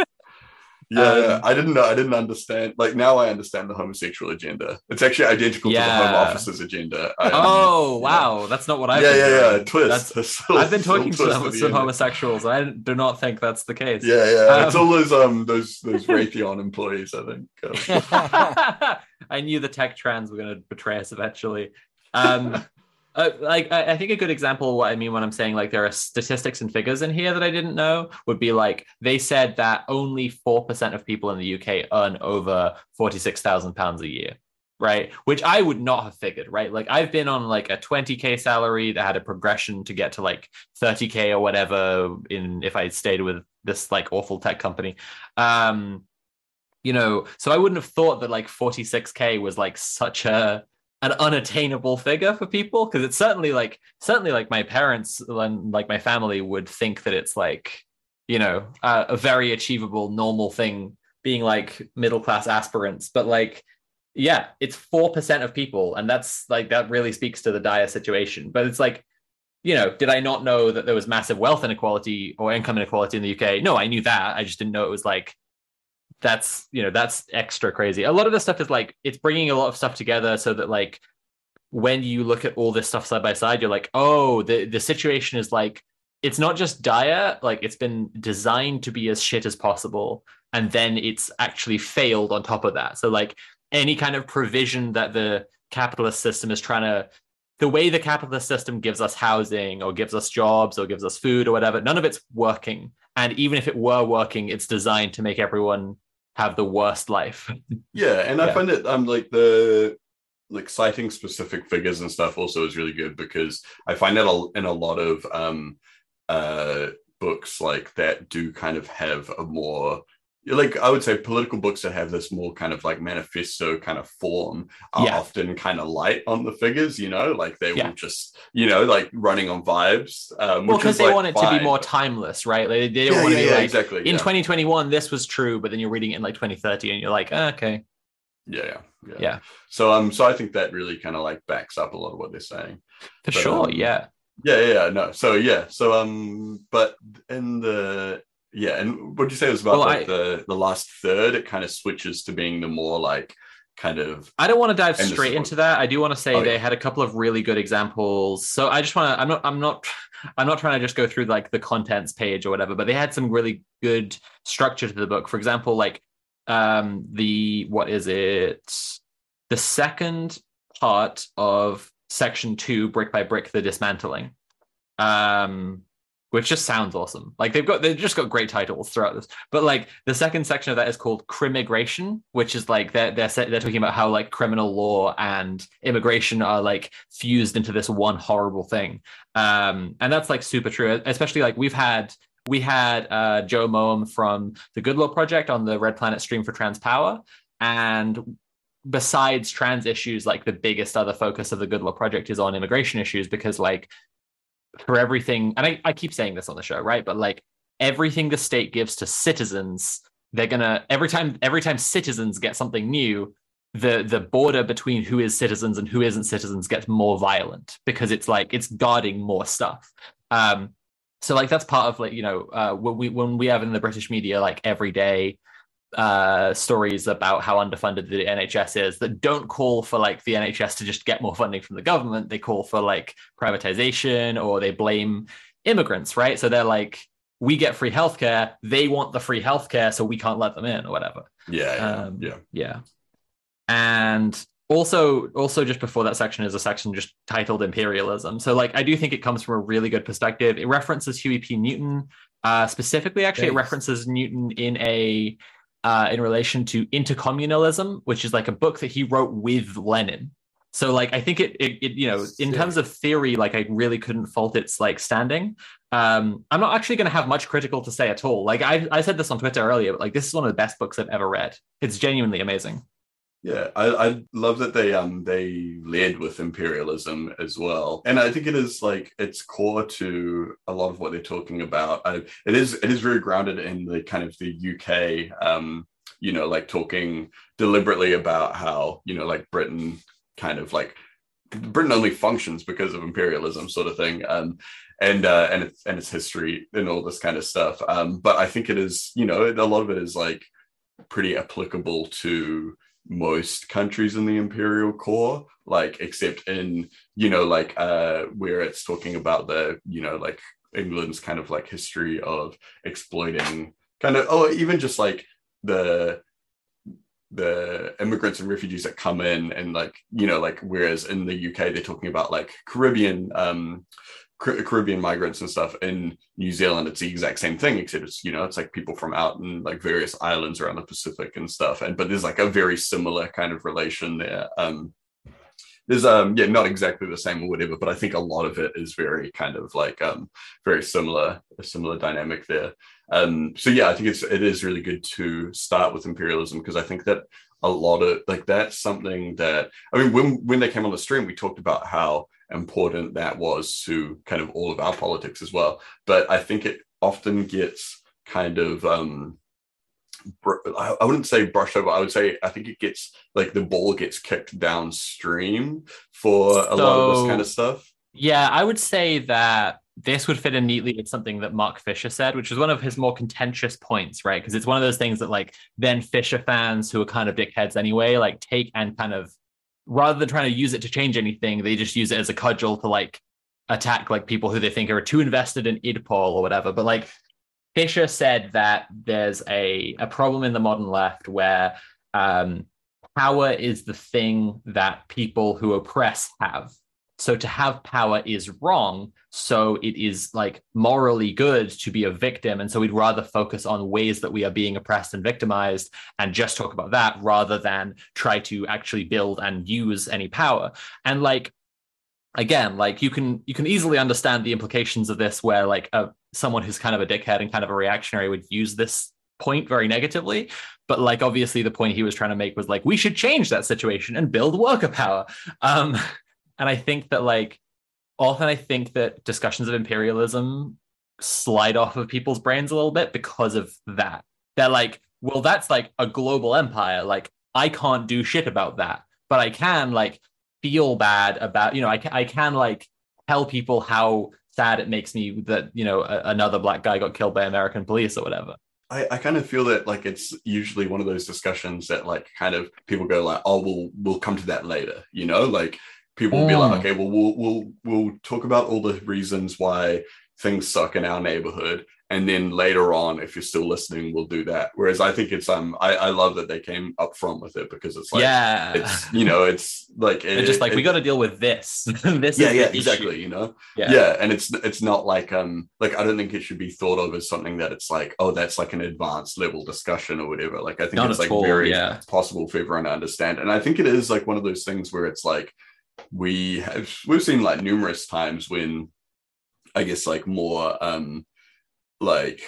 Yeah, Um, yeah, I didn't know. I didn't understand. Like now, I understand the homosexual agenda. It's actually identical to the Home Office's agenda. Um, oh yeah. wow that's not what i've yeah, yeah, yeah. Twist. That's- There's still- i've been talking to some, homosexuals i do not think that's the case Yeah, yeah. it's Um, all those um those those Raytheon employees. I think. Um, I knew the tech trans were going to betray us eventually. Um, uh, like I, think a good example of what I mean when I'm saying like there are statistics and figures in here that I didn't know would be like they said that only four percent of people in the UK earn over forty six thousand pounds a year. Right, which I would not have figured. Right, like I've been on like a 20k salary that had a progression to get to like 30k or whatever in if I stayed with this like awful tech company. Um, you know, so I wouldn't have thought that like 46k was like such a an unattainable figure for people? Because it's certainly like certainly like my parents and like my family would think that it's like you know uh, a very achievable normal thing being like middle class aspirants. But like yeah it's 4% of people and that's like that really speaks to the dire situation. But it's like you know did i not know that there was massive wealth inequality or income inequality in the uk no i knew that. I just didn't know it was like that's you know that's extra crazy. A lot of this stuff is like it's bringing a lot of stuff together so that like when you look at all this stuff side by side you're like oh the the situation is like it's not just dire like it's been designed to be as shit as possible and then it's actually failed on top of that. So like any kind of provision that the capitalist system is trying to the way the capitalist system gives us housing or gives us jobs or gives us food or whatever none of it's working. And even if it were working it's designed to make everyone have the worst life. Yeah, and I Yeah. find it I'm um like the like citing specific figures and stuff also is really good because I find that a- in a lot of um uh books like that do kind of have a more like I would say political books that have this more kind of like manifesto kind of form are Yeah. often kind of light on the figures, you know, like they Yeah. will just you know like running on vibes. Um, well, because they like, want it to be more timeless, right? They, they don't Yeah, want to be like exactly. in yeah. 2021 this was true, but then you're reading it in like 2030 and you're like, "Ah, okay, yeah, yeah, yeah. So um, so I think that really kind of like backs up a lot of what they're saying. for But, sure, um, Yeah, yeah, yeah, no. So yeah, so um, but in the yeah, and what did you say it was about Well, like I- the the last third? It kind of switches to being the more like kind of I don't want to dive straight into that. I do want to say Oh, they yeah. had a couple of really good examples. So I just want to. I'm not. I'm not. I'm not trying to just go through like the contents page or whatever, but they had some really good structure to the book. For example, like um the what is it? The second part of section two, brick by brick, the dismantling. Um which just sounds awesome. Like they've got they've just got great titles throughout this. But like the second section of that is called crimmigration, which is like they're they're they're talking about how like criminal law and immigration are like fused into this one horrible thing. Um, and that's like super true. Especially like we've had we had uh, Jo Maugham from the Good Law Project on the Red Planet stream for Trans Power, and besides trans issues, like the biggest other focus of the Good Law Project is on immigration issues because like for everything, and I, I keep saying this on the show, right? But like everything the state gives to citizens, they're gonna every time every time citizens get something new, the the border between who is citizens and who isn't citizens gets more violent because it's like it's guarding more stuff. Um, so like that's part of like you know uh, when we when we have in the British media like every day uh stories about how underfunded the NHS is that don't call for like the NHS to just get more funding from the government. They call for like privatization or they blame immigrants right? So they're like we get free healthcare. They want the free healthcare so we can't let them in or whatever. Yeah, yeah, Um, yeah. yeah. And also also just before that section is a section just titled imperialism. So like i do think it comes from a really good perspective. It references huey p. Newton uh specifically actually it references newton in a uh in relation to intercommunalism which is like a book that he wrote with lenin. So like i think it, it, it you know in terms of theory like i really couldn't fault its like standing. Um i'm not actually going to have much critical to say at all. Like i i said this on twitter earlier but like this is one of the best books i've ever read. It's genuinely amazing Yeah, I, I love that they um they led with imperialism as well, and I think it is like it's core to a lot of what they're talking about. I, it is it is very grounded in the kind of the UK, um, you know, like talking deliberately about how you know like Britain kind of like Britain only functions because of imperialism, sort of thing, um, and uh, and its and its history and all this kind of stuff. Um, but I think it is, you know, a lot of it is like pretty applicable to most countries in the imperial core like except in you know like uh where it's talking about the you know like england's kind of like history of exploiting kind of oh even just like the the immigrants and refugees that come in and like you know like whereas in the uk they're talking about like caribbean um Caribbean migrants and stuff in New Zealand, it's the exact same thing, except it's you know it's like people from out in like various islands around the Pacific and stuff. And but there's like a very similar kind of relation there. Um, there's um yeah not exactly the same or whatever but i think a lot of it is very kind of like um very similar a similar dynamic there um so yeah i think it's it is really good to start with imperialism because i think that a lot of like that's something that i mean when when they came on the stream we talked about how important that was to kind of all of our politics as well but i think it often gets kind of um I wouldn't say brushed over. I would say I think it gets like the ball gets kicked downstream for a lot of this kind of stuff. Yeah, I would say that this would fit in neatly with something that Mark Fisher said, which was one of his more contentious points, right? Because it's one of those things that like then Fisher fans who are kind of dickheads anyway, like take and kind of rather than trying to use it to change anything, they just use it as a cudgel to like attack like people who they think are too invested in IDPOL or whatever. But like Fisher said that there's a, a problem in the modern left where um, power is the thing that people who oppress have. So to have power is wrong. So it is like morally good to be a victim. And so we'd rather focus on ways that we are being oppressed and victimized and just talk about that rather than try to actually build and use any power. And like, again, like you can you can easily understand the implications of this where like a, someone who's kind of a dickhead and kind of a reactionary would use this point very negatively but like obviously the point he was trying to make was like we should change that situation and build worker power um and i think that like often i think that discussions of imperialism slide off of people's brains a little bit because of that. They're like well that's like a global empire. Like i can't do shit about that. But i can like feel bad about you know i, can, I can like tell people how sad it makes me that you know a, another black guy got killed by American police or whatever. I, I kind of feel that like it's usually one of those discussions that like kind of people go like, oh, we'll we'll come to that later, you know, like people will be like, mm. okay, well, we'll we'll we'll talk about all the reasons why things suck in our neighborhood, and then later on if you're still listening we'll do that whereas i think it's um i, I love that they came up front with it because it's like yeah it's you know it's like it, just like it, we got to deal with this this yeah yeah exactly issue. you know yeah. yeah and it's it's not like um like i don't think it should be thought of as something that it's like oh that's like an advanced level discussion or whatever like i think not it's like all, very yeah. possible for everyone to understand and i think it is like one of those things where it's like we have we've seen like numerous times when i guess like more um like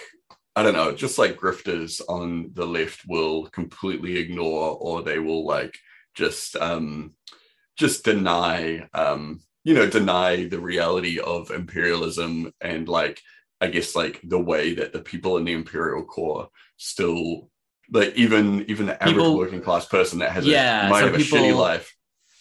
I don't know, just like grifters on the left will completely ignore or they will like just um just deny um you know deny the reality of imperialism and like I guess like the way that the people in the imperial core still like even even the average people, working class person that has yeah, a, might have people, a shitty life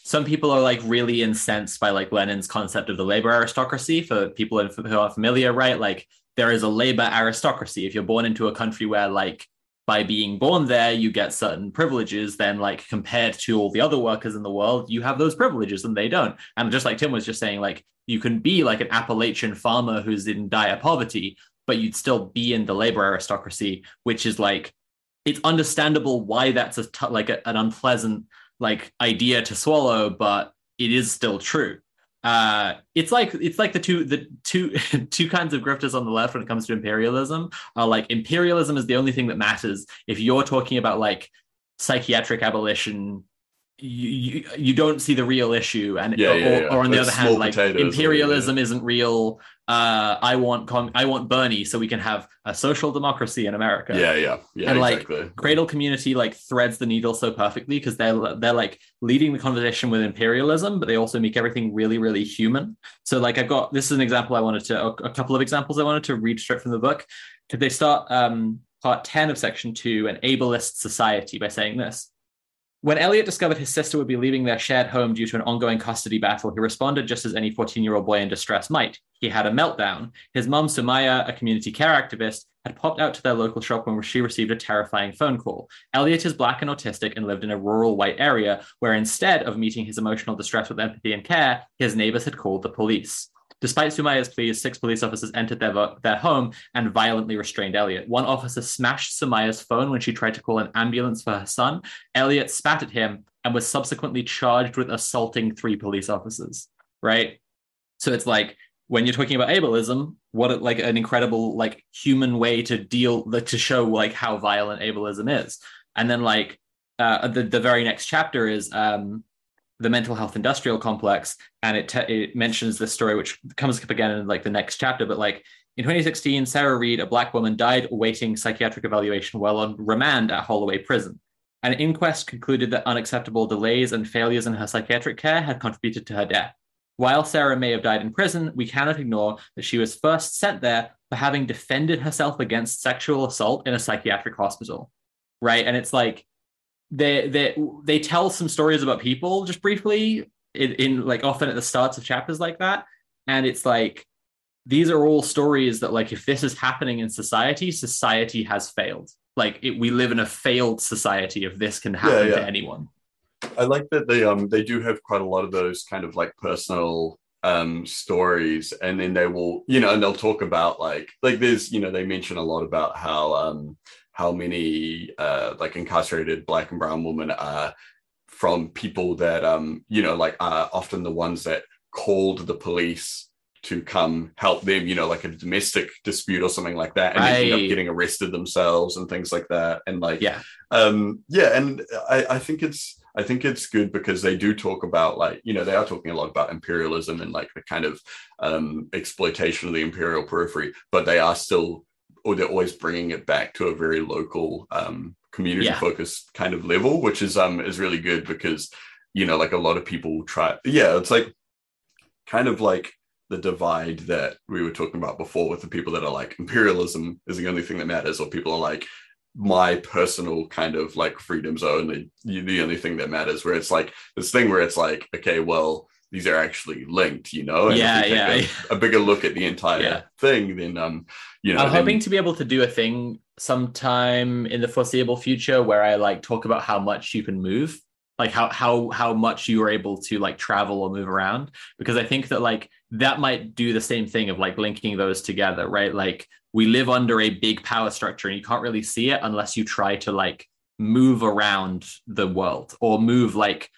some people are like really incensed by like Lenin's concept of the labor aristocracy for people who are familiar, right? Like there is a labor aristocracy. If you're born into a country where like by being born there you get certain privileges, then like compared to all the other workers in the world, you have those privileges and they don't. And just like Tim was just saying, like you can be like an Appalachian farmer who's in dire poverty, but you'd still be in the labor aristocracy, which is like it's understandable why that's a t- like a, an unpleasant like idea to swallow, but it is still true. Uh it's like it's like the two the two two kinds of grifters on the left when it comes to imperialism are like imperialism is the only thing that matters. If you're talking about like psychiatric abolition you, you, don't see the real issue. And yeah, or, yeah, yeah. or, on the other hand like imperialism isn't real uh, I want com- I want Bernie so we can have a social democracy in America. Yeah, yeah, yeah. And exactly. like Cradle Community like threads the needle so perfectly because they're they're like leading the conversation with imperialism, but they also make everything really really human. So like I've got this is an example I wanted to a couple of examples I wanted to read straight from the book. Could they start um, part ten of section two, an ableist society, by saying this. When Elliot discovered his sister would be leaving their shared home due to an ongoing custody battle, he responded just as any 14 year old boy in distress might. He had a meltdown. His mom, Sumaya, a community care activist, had popped out to their local shop when she received a terrifying phone call. Elliot is black and autistic and lived in a rural white area where instead of meeting his emotional distress with empathy and care, his neighbors had called the police. Despite Sumaya's pleas, six police officers entered their, their home and violently restrained Elliot. One officer smashed Sumaya's phone when she tried to call an ambulance for her son. Elliot spat at him and was subsequently charged with assaulting three police officers. Right? So it's like when you're talking about ableism, what like an incredible like human way to deal to show like how violent ableism is. And then like uh, the the very next chapter is um the mental health industrial complex, and it te- it mentions this story which comes up again in like the next chapter. But like in 2016, Sarah Reed, a black woman, died awaiting psychiatric evaluation while on remand at Holloway Prison. An inquest concluded that unacceptable delays and failures in her psychiatric care had contributed to her death. While Sarah may have died in prison, we cannot ignore that she was first sent there for having defended herself against sexual assault in a psychiatric hospital. Right. And it's like they they they tell some stories about people just briefly in, in like often at the starts of chapters like that. And it's like these are all stories that like if this is happening in society, society has failed. Like it, we live in a failed society if this can happen Yeah, to anyone. I like that they um they do have quite a lot of those kind of like personal um stories and then they will you know and they'll talk about like like there's you know they mention a lot about how um how many uh like incarcerated black and brown women are from people that um you know like are often the ones that called the police to come help them you know like a domestic dispute or something like that and they end up getting arrested themselves and things like that and like Yeah. um yeah and i i think it's i think it's good because they do talk about like you know they are talking a lot about imperialism and like the kind of um exploitation of the imperial periphery but they are still or they're always bringing it back to a very local um community Yeah. focused kind of level which is um is really good because you know like a lot of people try yeah it's like kind of like the divide that we were talking about before with the people that are like imperialism is the only thing that matters or people are like my personal kind of like freedoms are only the only thing that matters where it's like this thing where it's like okay well these are actually linked you know and Yeah, we take yeah. a, a bigger look at the entire Yeah. thing then um you know I'm then- hoping to be able to do a thing sometime in the foreseeable future where I like talk about how much you can move, like how how how much you are able to like travel or move around. Because I think that like that might do the same thing of like linking those together, right? Like we live under a big power structure and you can't really see it unless you try to like move around the world or move like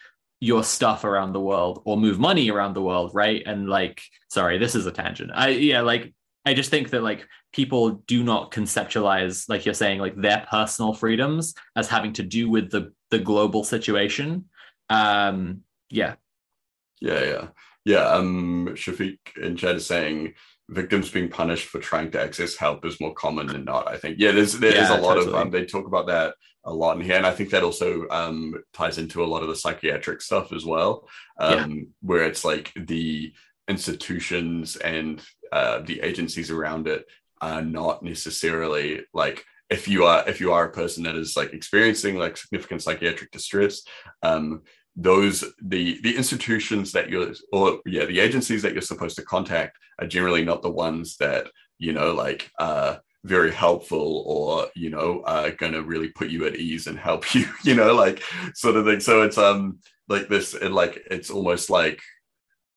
your stuff around the world or move money around the world right? And like sorry this is a tangent. I yeah like i just think that like people do not conceptualize like you're saying like their personal freedoms as having to do with the the global situation. Um yeah. Yeah, yeah, yeah. Um, Shafiq in chat is saying victims being punished for trying to access help is more common than not. I think. Yeah, there's there is Yeah, a lot of totally. um. They talk about that a lot in here, and I think that also um ties into a lot of the psychiatric stuff as well. Um, where it's like the institutions and uh, the agencies around it are not necessarily like if you are if you are a person that is like experiencing like significant psychiatric distress um those the the institutions that you're or yeah the agencies that you're supposed to contact are generally not the ones that you know like uh very helpful or you know are gonna really put you at ease and help you you know like sort of thing. So it's um like this and like it's almost like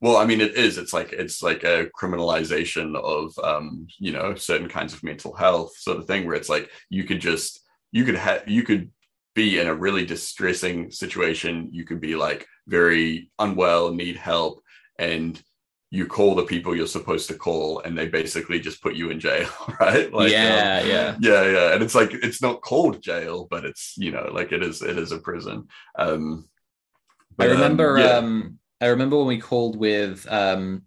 well i mean it is. It's like it's like a criminalization of um you know certain kinds of mental health sort of thing where it's like you could just you could have you could be in a really distressing situation you could be like very unwell need help and you call the people you're supposed to call and they basically just put you in jail right like um, yeah yeah yeah yeah and it's like it's not called jail but it's you know like it is it is a prison um I but, um, remember yeah. um I remember when we called with um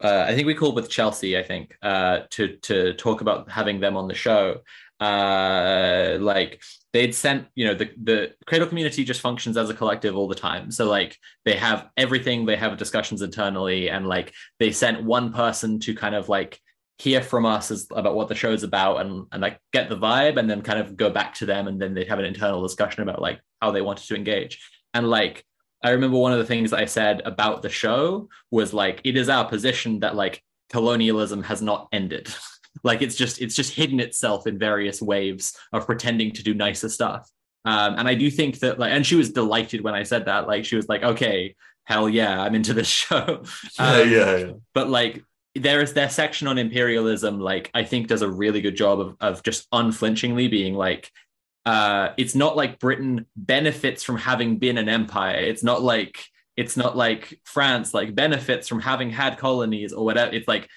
uh, I think we called with Chelsea, I think, uh to to talk about having them on the show. Uh like they'd sent, you know, the the Cradle community just functions as a collective all the time. So like they have everything, they have discussions internally and like they sent one person to kind of like hear from us as, about what the show's about and and like get the vibe and then kind of go back to them and then they'd have an internal discussion about like how they wanted to engage. And like I remember one of the things I said about the show was like, it is our position that like colonialism has not ended. like it's just it's just hidden itself in various waves of pretending to do nicer stuff. Um, and I do think that like, and she was delighted when I said that. Like she was like, okay, hell yeah, I'm into this show. yeah, um, yeah yeah But like there is their section on imperialism, like I think does a really good job of of just unflinchingly being like, uh, it's not like Britain benefits from having been an empire. It's not like it's not like France like benefits from having had colonies or whatever. It's like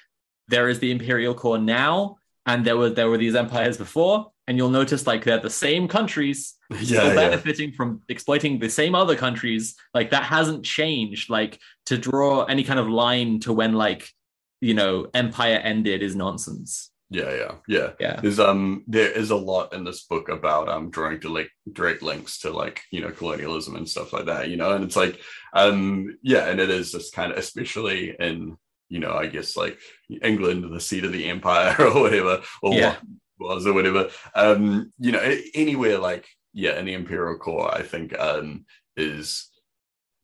there is the imperial core now, and there were there were these empires before, and you'll notice like they're the same countries yeah, still yeah. benefiting from exploiting the same other countries. Like that hasn't changed. Like to draw any kind of line to when like you know empire ended is nonsense. Yeah, yeah, yeah. Yeah. There's um there is a lot in this book about um drawing to like direct links to like you know colonialism and stuff like that, you know, and it's like um yeah, and it is just kind of especially in you know I guess like England, the seat of the empire or whatever, or Yeah. what was or whatever. Um, you know, anywhere like yeah, in the imperial core, I think um is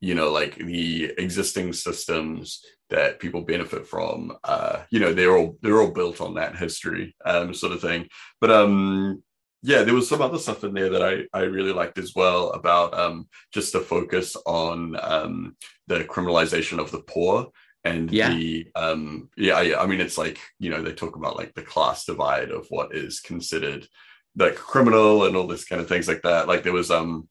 you know like the existing systems that people benefit from uh you know they're all they're all built on that history um sort of thing but um yeah there was some other stuff in there that i i really liked as well about um just the focus on um the criminalization of the poor and Yeah. the um yeah, yeah i mean it's like you know they talk about like the class divide of what is considered like criminal and all this kind of things like that like there was um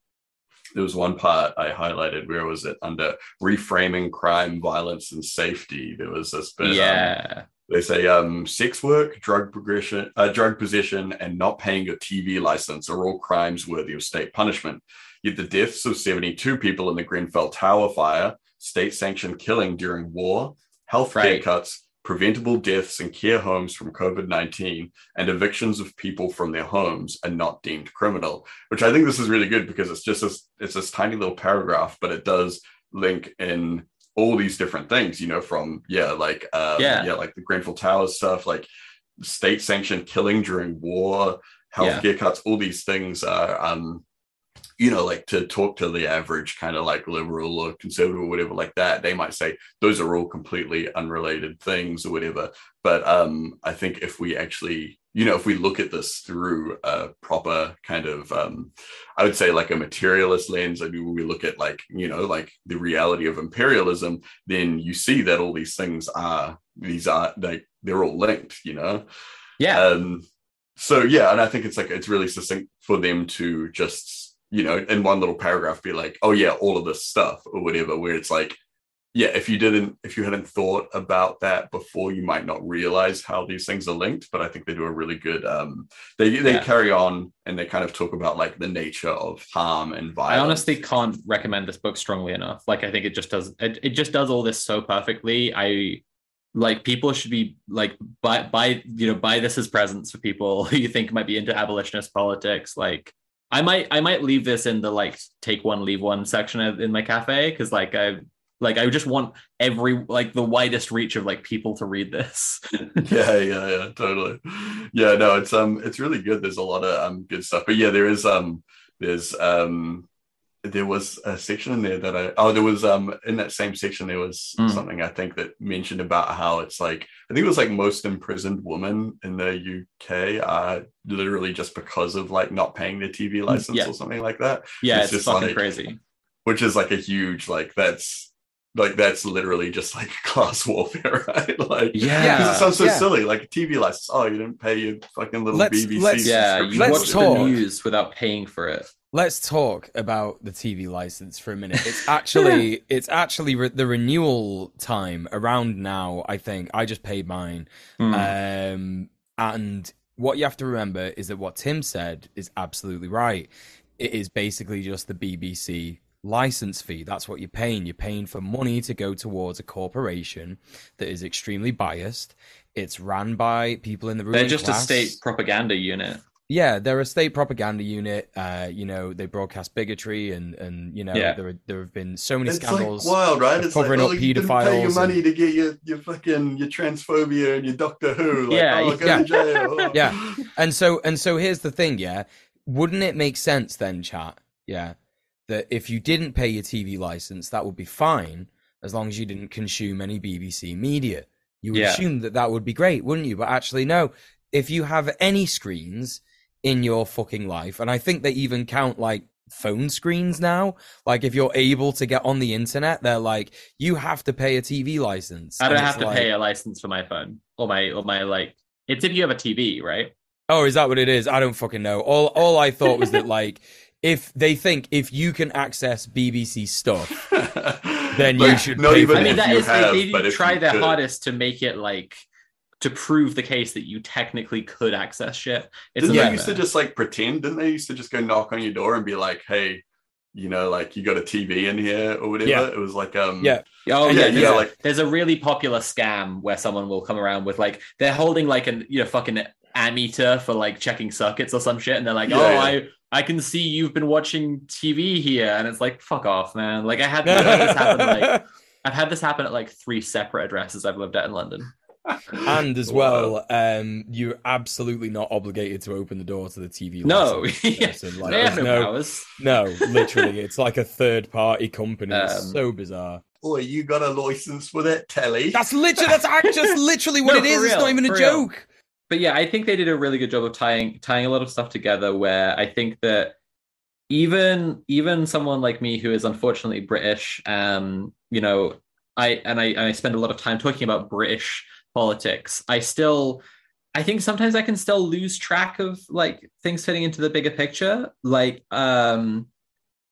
there was one part I highlighted where was it under reframing crime, violence, and safety. There was this bit. um, yeah. they say um, sex work, drug progression, uh, drug possession, and not paying your TV license are all crimes worthy of state punishment. Yet the deaths of 72 people in the Grenfell Tower fire, state-sanctioned killing during war, health care Right. cuts, preventable deaths in care homes from COVID-19, and evictions of people from their homes are not deemed criminal. Which I think this is really good because it's just this it's this tiny little paragraph, but it does link in all these different things, you know, from yeah, like um, Yeah. yeah, like the Grenfell Towers stuff, like state sanctioned killing during war, health healthcare cuts, all these things are um you know, like to talk to the average kind of like liberal or conservative or whatever like that, they might say those are all completely unrelated things or whatever. But um, I think if we actually, you know, if we look at this through a proper kind of, um, I would say like a materialist lens, I mean, when we look at like, you know, like the reality of imperialism, then you see that all these things are, these are like, they're all linked, you know? Yeah. Um, so yeah, and I think it's like it's really succinct for them to just you know in one little paragraph be like, oh yeah, all of this stuff or whatever. Where it's like, yeah, if you didn't, if you hadn't thought about that before, you might not realize how these things are linked. But I think they do a really good. Um, they they Yeah. carry on and they kind of talk about like the nature of harm and violence. I honestly can't recommend this book strongly enough. Like I think it just does it, it just does all this so perfectly. I like people should be like buy buy you know buy this as presents for people who you think might be into abolitionist politics. Like I might I might leave this in the like take one leave one section in my cafe because like I like I just want every like the widest reach of like people to read this. yeah yeah yeah totally. Yeah no it's um it's really good. There's a lot of um good stuff. But yeah there is um there's um there was a section in there that i oh there was um in that same section there was Mm. something i think that mentioned about how it's like i think it was like most imprisoned women in the uk are literally just because of like not paying their tv license Mm, Yeah. or something like that yeah, It's it's, just fucking like- crazy. which is like a huge like that's like that's literally just like class warfare right like Yeah. because it sounds so Yeah. silly, like a TV license. Oh, you didn't pay your fucking little Let's- BBC. let's- Yeah, you. Let's watch talk. the news without paying for it. Let's talk about the TV license for a minute. It's actually it's actually re- the renewal time around now. I think I just paid mine, Hmm. um, and what you have to remember is that what Tim said is absolutely right. It is basically just the BBC license fee. That's what you're paying. You're paying for money to go towards a corporation that is extremely biased. It's ran by people in the ruling They're just class. a state propaganda unit. Yeah, they're a state propaganda unit. Uh, you know, they broadcast bigotry, and and you know, Yeah. there there have been so many It's scandals. like wild, right? of It's like, covering oh, up you didn't pay your money and- to get your, your fucking your transphobia and your Doctor Who. Like, Yeah, oh, go yeah. to jail. Oh. Yeah. And so and so here's the thing, yeah. Wouldn't it make sense then, chat? Yeah. That if you didn't pay your TV license, that would be fine as long as you didn't consume any BBC media. You would Yeah. assume that that would be great, wouldn't you? But actually, no. If you have any screens in your fucking life, and I think they even count like phone screens now. Like if you're able to get on the internet, they're like you have to pay a TV license. I don't And have to like- pay a license for my phone or my or my like. It's if you have a TV, right? Oh, is that what it is? I don't fucking know. All all I thought was that like if they think if you can access BBC stuff, Then you should not pay even for I mean, if that you is have, they, but they if try their could. hardest to make it like to prove the case that you technically could access shit. It's Didn't they used to just like pretend? Didn't they used to just go knock on your door and be like, "Hey, you know, like you got a TV in here or whatever"? Yeah. It was like, um, Yeah. Oh yeah, yeah, there's, yeah, a, like- there's a really popular scam where someone will come around with like they're holding like an you know fucking ammeter for like checking circuits or some shit, and they're like, Yeah, oh, yeah. I I can see you've been watching TV here, and it's like fuck off, man. Like I had, I've had this happen like I've had this happen at like three separate addresses I've lived at in London. And as Wow. well, um, you're absolutely not obligated to open the door to the TV. No, yeah. Like, they have there's no, no, powers. no, literally, it's like a third party company. Um, it's so bizarre. Boy, you got a license for that telly? That's literally that's just literally what No, it is. for It's not even a for real. joke. but yeah, I think they did a really good job of tying tying a lot of stuff together. Where I think that even even someone like me who is unfortunately British, um, you know, I and I I spend a lot of time talking about British politics. I still. I think sometimes I can still lose track of like things fitting into the bigger picture. Like um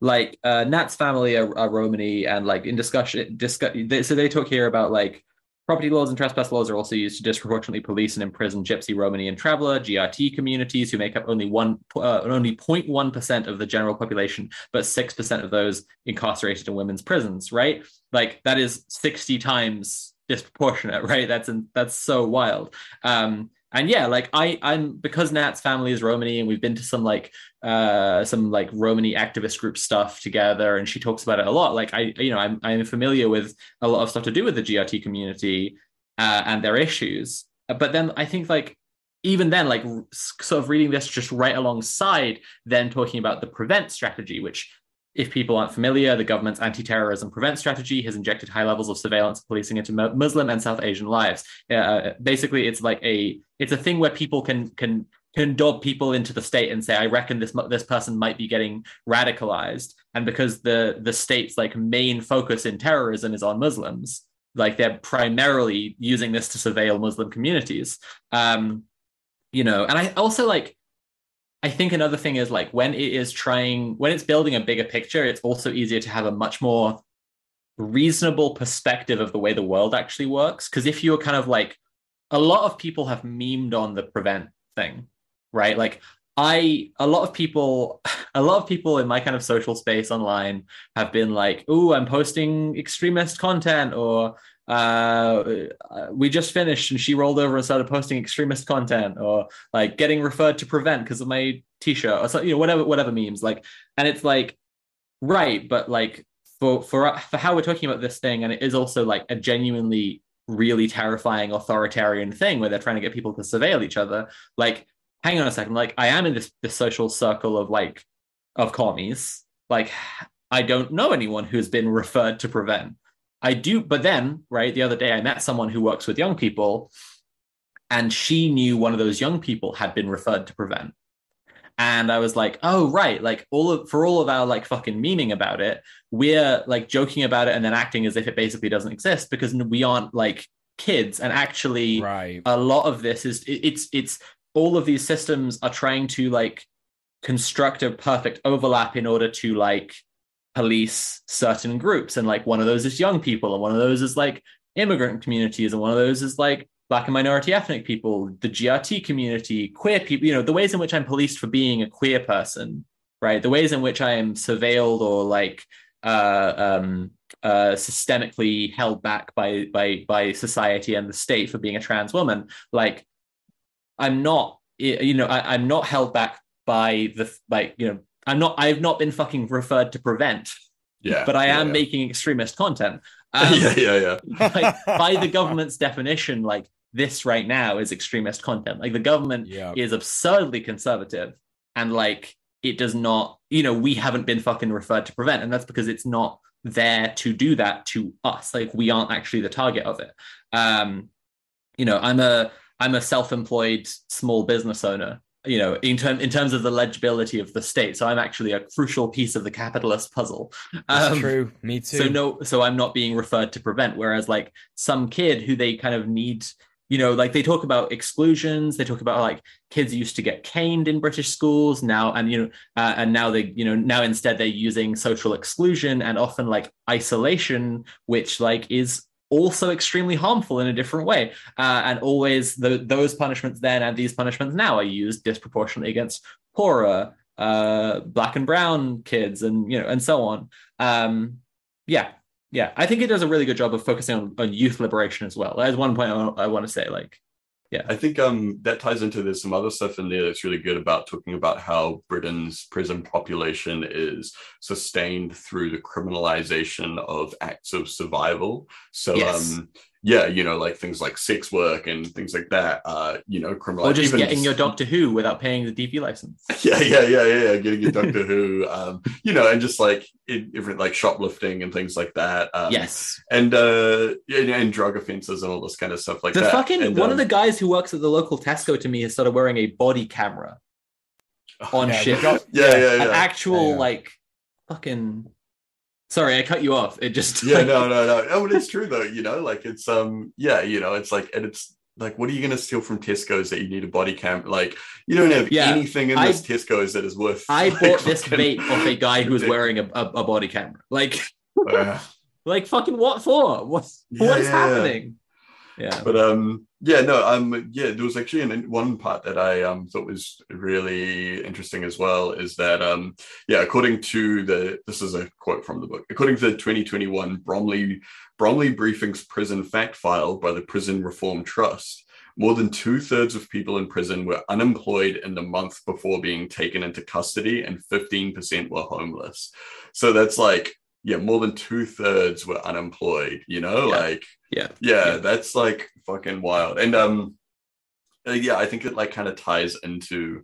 like uh Nat's family are, are Romani and like in discussion discuss they, so they talk here about like Property laws and trespass laws are also used to disproportionately police and imprison Gypsy, Romani, and Traveler (GRT) communities who make up only one, uh, only 0.1 percent of the general population, but six percent of those incarcerated in women's prisons. Right, like that is 60 times disproportionate. Right, that's in, that's so wild. Um, and yeah, like I, I'm because Nat's family is Romani, and we've been to some like uh some like Romani activist group stuff together, and she talks about it a lot. Like I, you know, I'm I'm familiar with a lot of stuff to do with the GRT community uh, and their issues. But then I think like even then, like sort of reading this just right alongside then talking about the prevent strategy, which if people aren't familiar, the government's anti-terrorism prevent strategy has injected high levels of surveillance and policing into Muslim and South Asian lives. Uh, basically, it's like a it's a thing where people can can can dob people into the state and say, I reckon this this person might be getting radicalized, and because the the state's like main focus in terrorism is on Muslims, like they're primarily using this to surveil Muslim communities. Um, you know, and I also like I think another thing is like when it is trying, when it's building a bigger picture, it's also easier to have a much more reasonable perspective of the way the world actually works. Because if you're kind of like, a lot of people have memed on the prevent thing, right? Like, I, a lot of people, a lot of people in my kind of social space online have been like, oh, I'm posting extremist content or, uh, we just finished and she rolled over and started posting extremist content or like getting referred to prevent because of my t-shirt or so you know whatever whatever memes like and it's like right but like for for for how we're talking about this thing and it is also like a genuinely really terrifying authoritarian thing where they're trying to get people to surveil each other. Like hang on a second like i am in this this social circle of like of commies. Like i don't know anyone who's been referred to prevent I do, but then, right, the other day I met someone who works with young people, and she knew one of those young people had been referred to prevent. And I was like, oh, right, like all of for all of our like fucking meaning about it, we're like joking about it and then acting as if it basically doesn't exist because we aren't like kids. And actually, Right. a lot of this is it- it's it's all of these systems are trying to like construct a perfect overlap in order to like police certain groups. And like one of those is young people and one of those is like immigrant communities and one of those is like black and minority ethnic people the grt community queer people you know the ways in which i'm policed for being a queer person right? The ways in which i am surveilled or like uh um uh systemically held back by by by society and the state for being a trans woman. Like i'm not you know I, i'm not held back by the like you know i'm not i've not been fucking referred to prevent Yeah, but i yeah, am yeah. making extremist content um, yeah, yeah, yeah. like, by the government's definition like this right now is extremist content like the government Yeah. is absurdly conservative and like it does not you know we haven't been fucking referred to prevent and that's because it's not there to do that to us like we aren't actually the target of it um you know i'm a i'm a self-employed small business owner you know in term in terms of the legibility of the state so i'm actually a crucial piece of the capitalist puzzle That's Um, true. Me too. so no so i'm not being referred to prevent whereas like some kid who they kind of need you know like they talk about exclusions they talk about like kids used to get caned in british schools now and you know uh, and now they you know now instead they're using social exclusion and often like isolation which like is also extremely harmful in a different way. Uh, and always the, those punishments then and these punishments now are used disproportionately against poorer, uh, black and brown kids, and you know, and so on. Um, yeah, yeah, I think it does a really good job of focusing on, on youth liberation as well. There's one point I, I want to say, like, yeah, I think um that ties into there's some other stuff in there that's really good about talking about how Britain's prison population is sustained through the criminalization of acts of survival. So Yes. um yeah, you know, like things like sex work and things like that. Uh, you know, criminal or just even getting your Doctor Who without paying the DP license. yeah, yeah, yeah, yeah, yeah, getting your Doctor Who, um, you know, and just like in, different like shoplifting and things like that. Um, yes, and uh, and, and drug offenses and all this kind of stuff like the that. fucking And, one um, of the guys who works at the local Tesco to me has started wearing a body camera on Yeah, shift. got- yeah, yeah, An yeah. actual Yeah. like fucking. Sorry, I cut you off. It just yeah, like- no, no, no. No, but it's true though. You know, like it's um, yeah, you know, it's like, and it's like, what are you going to steal from Tesco's that you need a body cam? Like, you don't have Yeah, anything in I- this Tesco's that is worth. I like, bought this vape off a guy who was wearing a, a, a body camera. Like, Uh, like fucking what for? What's Yeah, what is yeah. happening? Yeah. but um, yeah, no, um, yeah, there was actually an, one part that I um thought was really interesting as well. Is that um, yeah, according to the this is a quote from the book. According to the 2021 Bromley Bromley Briefings Prison Fact File by the Prison Reform Trust. More than two thirds of people in prison were unemployed in the month before being taken into custody, and 15% were homeless. So that's like, yeah, more than two thirds were unemployed, you know, Yeah. like, Yeah. yeah, Yeah. that's like fucking wild. And, um, uh, yeah, I think it like kind of ties into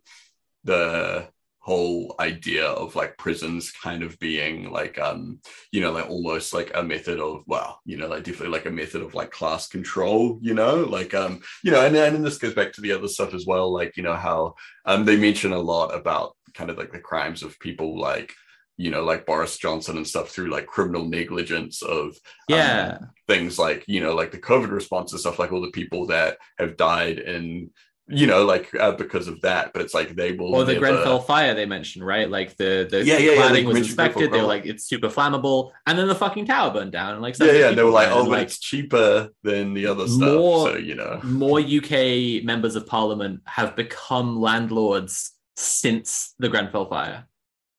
the whole idea of like prisons kind of being like um you know like almost like a method of well you know like definitely like a method of like class control you know like um you know and, and this goes back to the other stuff as well like you know how um they mention a lot about kind of like the crimes of people like you know like boris johnson and stuff through like criminal negligence of um, Yeah. things like you know like the covid response and stuff like all the people that have died in you know like uh, because of that but it's like they will or the never- Grenfell fire they mentioned, right? Like the the Yeah, yeah, yeah, cladding they was inspected. They were like, it's super flammable, and then the fucking tower burned down. And like, yeah yeah and they were like oh but like, it's cheaper than the other stuff More- so you know more UK members of parliament have become landlords since the Grenfell fire.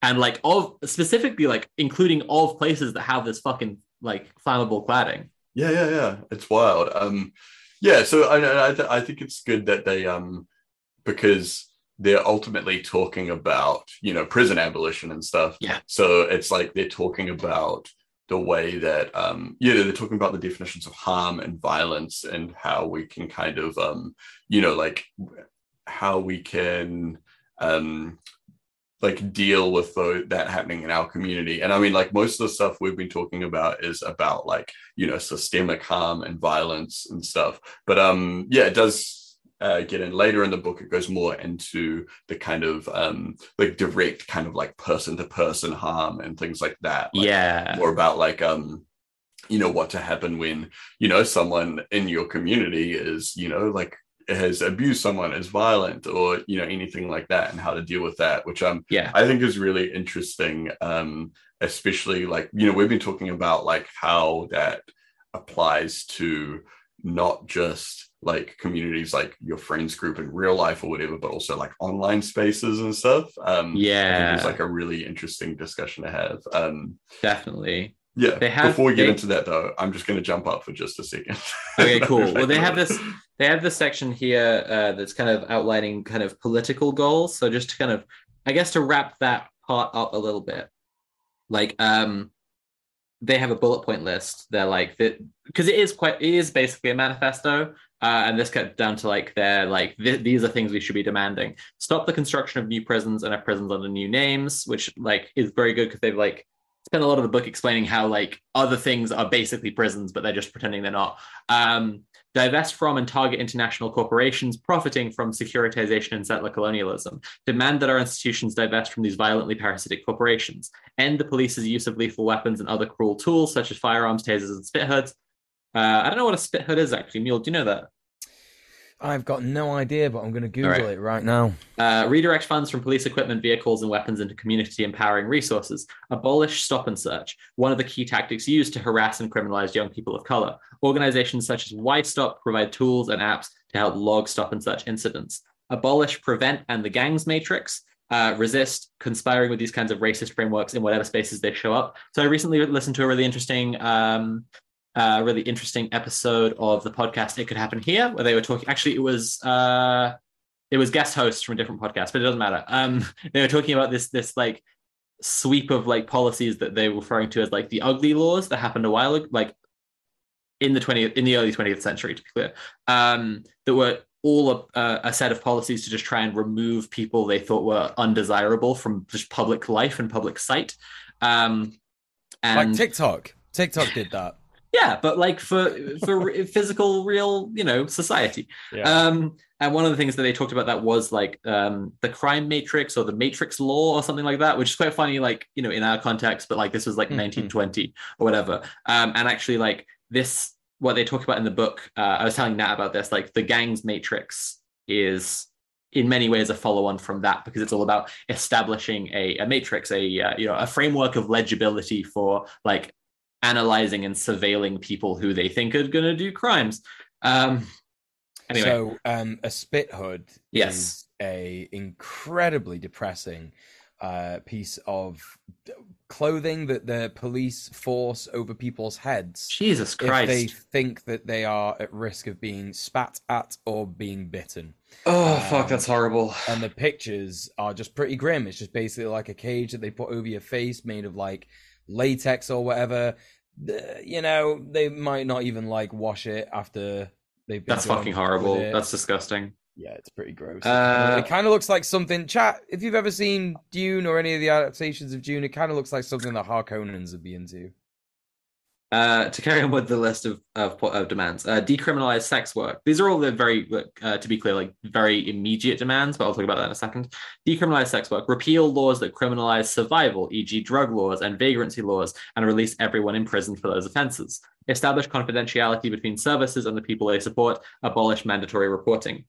And like all specifically like including all of places that have this fucking like flammable cladding. Yeah, yeah, yeah. It's wild. Um, yeah. So I, I, th- I think it's good that they, um, because they're ultimately talking about, you know, prison abolition and stuff. Yeah. So it's like they're talking about the way that, um, yeah, they're talking about the definitions of harm and violence and how we can kind of, um, you know, like how we can, um, like deal with tho- that happening in our community. And I mean, like most of the stuff we've been talking about is about like you know systemic harm and violence and stuff but um yeah it does uh, get in later in the book it goes more into the kind of um like direct kind of like person to person harm and things like that like, yeah. more about like um you know what to happen when you know someone in your community is you know like has abused someone is violent or you know anything like that and how to deal with that which um Yeah. I think is really interesting, um, especially like you know we've been talking about like how that applies to not just like communities like your friends group in real life or whatever, but also like online spaces and stuff. Um, Yeah. it's like a really interesting discussion to have. Um, Definitely. yeah. They have- Before we get they- into that though, I'm just going to jump up for just a second. Okay, cool. Well, they have this they have this section here uh, that's kind of outlining kind of political goals. So just to kind of, I guess, to wrap that part up a little bit, like um, they have a bullet point list. They're like that because it is quite it is basically a manifesto. Uh, and this cut down to like they're like th- these are things we should be demanding. Stop the construction of new prisons and have prisons under new names, which like is very good because they've like spent a lot of the book explaining how like other things are basically prisons, but they're just pretending they're not. Um, divest from and target international corporations profiting from securitization and settler colonialism. Demand that our institutions divest from these violently parasitic corporations. End the police's use of lethal weapons and other cruel tools such as firearms, tasers, and spit hoods. Uh, I don't know what a spit hood is actually. Mule, do you know that? I've got no idea, but I'm going to Google right. it right now. Uh, redirect funds from police equipment, vehicles, and weapons into community empowering resources. Abolish stop and search, one of the key tactics used to harass and criminalize young people of color. Organizations such as Y-Stop provide tools and apps to help log stop and search incidents. Abolish, prevent, and the gangs matrix. Uh, resist conspiring with these kinds of racist frameworks in whatever spaces they show up. So I recently listened to a really interesting um, uh, really interesting episode of the podcast It Could Happen Here, where they were talking. Actually, it was uh, it was guest hosts from a different podcast, but it doesn't matter. Um, they were talking about this this like sweep of like policies that they were referring to as like the ugly laws that happened a while ago, like in the 20th in the early 20th century, to be clear, um, that were all a, a, set of policies to just try and remove people they thought were undesirable from just public life and public sight. Um, and like TikTok. TikTok did that. Yeah, but like for for physical, real, you know, society. Yeah. Um, and one of the things that they talked about that was like um, the crime matrix or the matrix law or something like that, which is quite funny, like you know, in our context. But like this was like Mhm. 1920 or whatever. Um, and actually, like this, what they talk about in the book. Uh, I was telling Nat about this. Like the gangs matrix is in many ways a follow-on from that because it's all about establishing a, a matrix, a uh, you know, a framework of legibility for like analyzing and surveilling people who they think are going to do crimes. Um, anyway, So, um, a spit hood Yes. is a incredibly depressing uh, piece of clothing that the police force over people's heads Jesus if Christ! they think that they are at risk of being spat at or being bitten. oh um, fuck, that's horrible. And the pictures are just pretty grim. It's just basically like a cage that they put over your face, made of like latex or whatever. You know, they might not even like wash it after they've been. That's fucking horrible. That's disgusting. Yeah, it's pretty gross. Uh, it kind of looks like something. Chat. If you've ever seen Dune or any of the adaptations of Dune, it kind of looks like something that Harkonnens would be into. Uh, to carry on with the list of of, of demands, uh, decriminalize sex work. These are all the very, uh, to be clear, like very immediate demands. But I'll talk about that in a second. Decriminalize sex work. Repeal laws that criminalize survival, e.g., drug laws and vagrancy laws, and release everyone in prison for those offenses. Establish confidentiality between services and the people they support. Abolish mandatory reporting.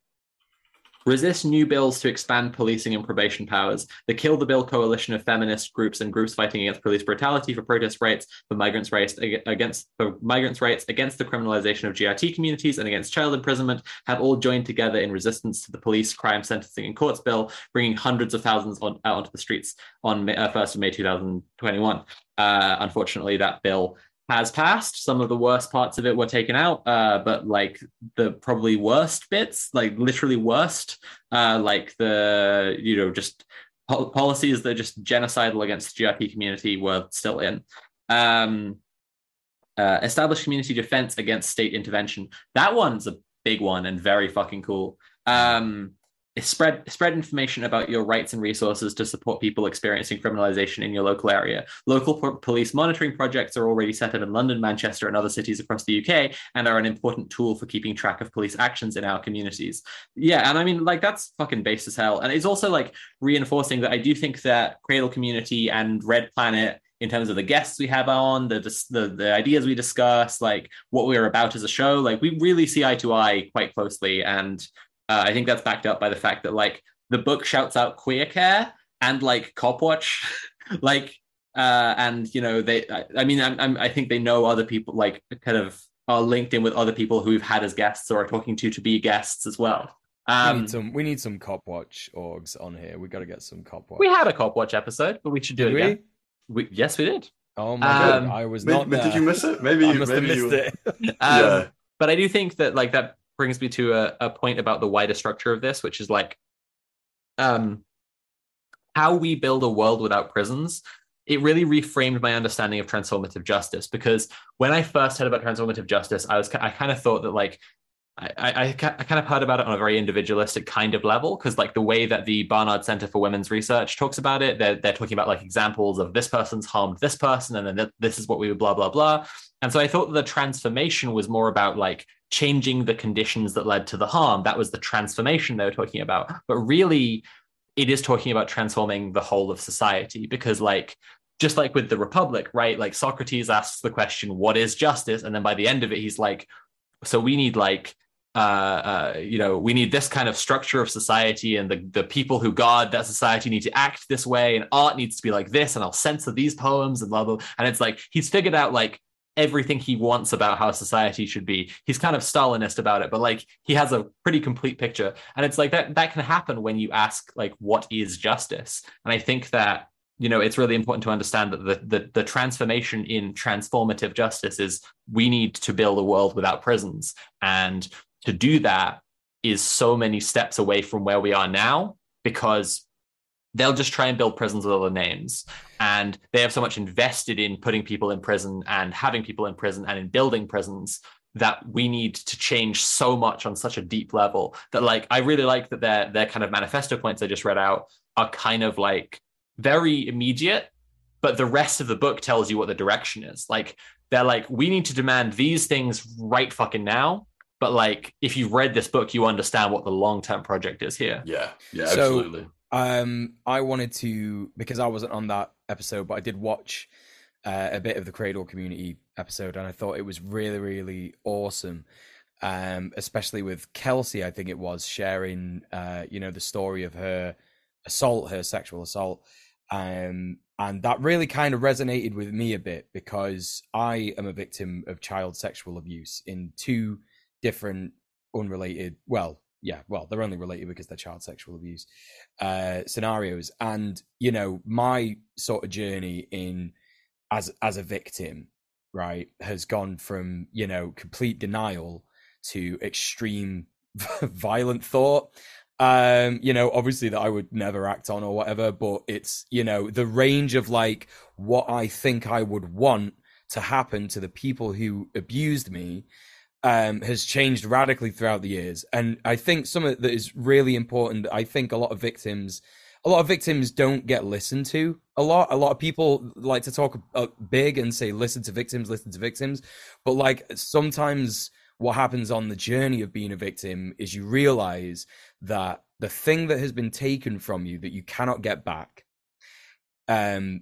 Resist new bills to expand policing and probation powers. The Kill the Bill coalition of feminist groups and groups fighting against police brutality for protest rights, for migrants' rights against for migrants' rights against the criminalization of GRT communities and against child imprisonment have all joined together in resistance to the police crime sentencing and courts bill, bringing hundreds of thousands on, out onto the streets on May, uh, 1st of May 2021. Uh, unfortunately, that bill has passed. Some of the worst parts of it were taken out, uh, but like the probably worst bits, like literally worst, uh, like the you know just pol- policies that are just genocidal against the GRT community were still in. Um, uh, establish community defense against state intervention. That one's a big one and very fucking cool. Um, spread spread information about your rights and resources to support people experiencing criminalization in your local area. Local po- police monitoring projects are already set up in London, Manchester, and other cities across the UK, and are an important tool for keeping track of police actions in our communities. Yeah, and I mean, like that's fucking base as hell, and it's also like reinforcing that I do think that Cradle Community and Red Planet. In terms of the guests we have on, the, the the ideas we discuss, like what we're about as a show, like we really see eye to eye quite closely, and uh, I think that's backed up by the fact that like the book shouts out queer care and like cop watch, like uh, and you know they. I, I mean, I'm, I'm, I think they know other people like kind of are linked in with other people who we've had as guests or are talking to to be guests as well. we Um, need some. We need some cop watch orgs on here. We got to get some cop watch. we had a cop watch episode, but we should do Did it we? again. We, yes, we did. Oh my Um, god! I was Maybe, not there. did you miss it? Maybe I you must have maybe missed you, it. Um, Yeah. But I do think that like that brings me to a, a point about the wider structure of this, which is like um how we build a world without prisons. It really reframed my understanding of transformative justice because when I first heard about transformative justice, I was I kind of thought that like I, I, I kind of heard about it on a very individualistic kind of level because like the way that the Barnard Center for Women's Research talks about it, they're, they're talking about like examples of this person's harmed this person and then th- this is what we would blah, blah, blah. And so I thought the transformation was more about like changing the conditions that led to the harm. That was the transformation they were talking about. But really, it is talking about transforming the whole of society because like just like with the republic right like socrates asks the question what is justice and then by the end of it he's like so we need like uh, uh, you know, we need this kind of structure of society, and the the people who guard that society need to act this way, and art needs to be like this, and I'll censor these poems and blah blah. And it's like he's figured out like everything he wants about how society should be. He's kind of Stalinist about it, but like he has a pretty complete picture. And it's like that that can happen when you ask like what is justice? And I think that you know it's really important to understand that the, the the transformation in transformative justice is we need to build a world without prisons and to do that is so many steps away from where we are now because they'll just try and build prisons with other names. And they have so much invested in putting people in prison and having people in prison and in building prisons that we need to change so much on such a deep level that like i really like that their their kind of manifesto points i just read out are kind of like very immediate but the rest of the book tells you what the direction is. Like they're like we need to demand these things right fucking now but like if you've read this book you understand what the long-term project is here Yeah, yeah, So- absolutely. Um, I wanted to because I wasn't on that episode, but I did watch uh, a bit of the Cradle Community episode, and I thought it was really, really awesome. Um, especially with Kelsey, I think it was sharing, uh, you know, the story of her assault, her sexual assault, um, and that really kind of resonated with me a bit because I am a victim of child sexual abuse in two different unrelated, well, yeah, well, they're only related because they're child sexual abuse uh, scenarios, and you know, my sort of journey in as as a victim, right, has gone from you know complete denial to extreme violent thought. Um, you know, obviously that I would never act on or whatever, but it's you know the range of like what I think I would want to happen to the people who abused me um, has changed radically throughout the years. And I think some of that is really important. I think a lot of victims, a lot of victims don't get listened to a lot. A lot of people like to talk big and say, listen to victims, listen to victims. But like sometimes what happens on the journey of being a victim is you realize that the thing that has been taken from you that you cannot get back um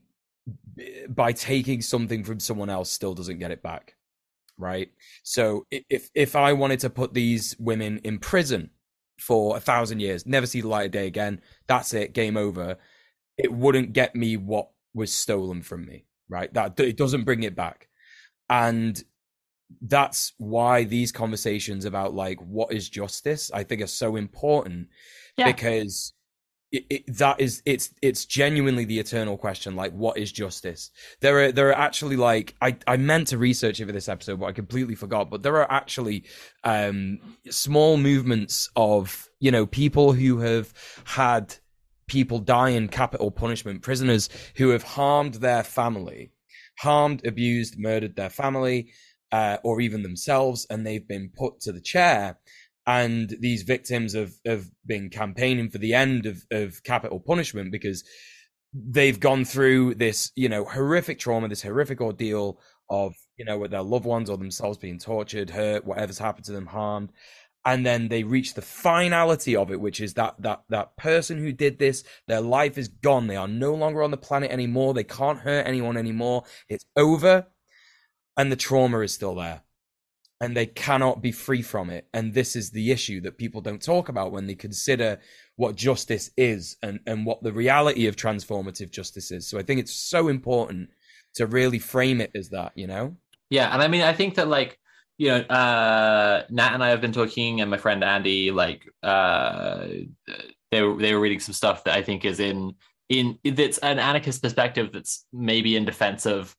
by taking something from someone else still doesn't get it back right? So if if i wanted to put these women in prison for a thousand years never see the light of day again that's it game over it wouldn't get me what was stolen from me right? That it doesn't bring it back. And that's why these conversations about like what is justice i think are so important Yeah. because it, it, that is it's it's genuinely the eternal question like what is justice? There are there are actually like i i meant to research it for this episode but i completely forgot but there are actually um small movements of you know people who have had people die in capital punishment prisoners who have harmed their family harmed abused murdered their family uh, or even themselves and they've been put to the chair and these victims have, have been campaigning for the end of, of capital punishment because they've gone through this you know horrific trauma this horrific ordeal of you know with their loved ones or themselves being tortured hurt whatever's happened to them harmed. And then they reach the finality of it which is that that that person who did this their life is gone. They are no longer on the planet anymore. They can't hurt anyone anymore. It's over. And the trauma is still there and they cannot be free from it. And this is the issue that people don't talk about when they consider what justice is and and what the reality of transformative justice is. So i think it's so important to really frame it as that you know? Yeah, and I mean, I think that like you know, uh, Nat and I have been talking, and my friend Andy, like, uh, they were they were reading some stuff that I think is in in that's an anarchist perspective that's maybe in defense of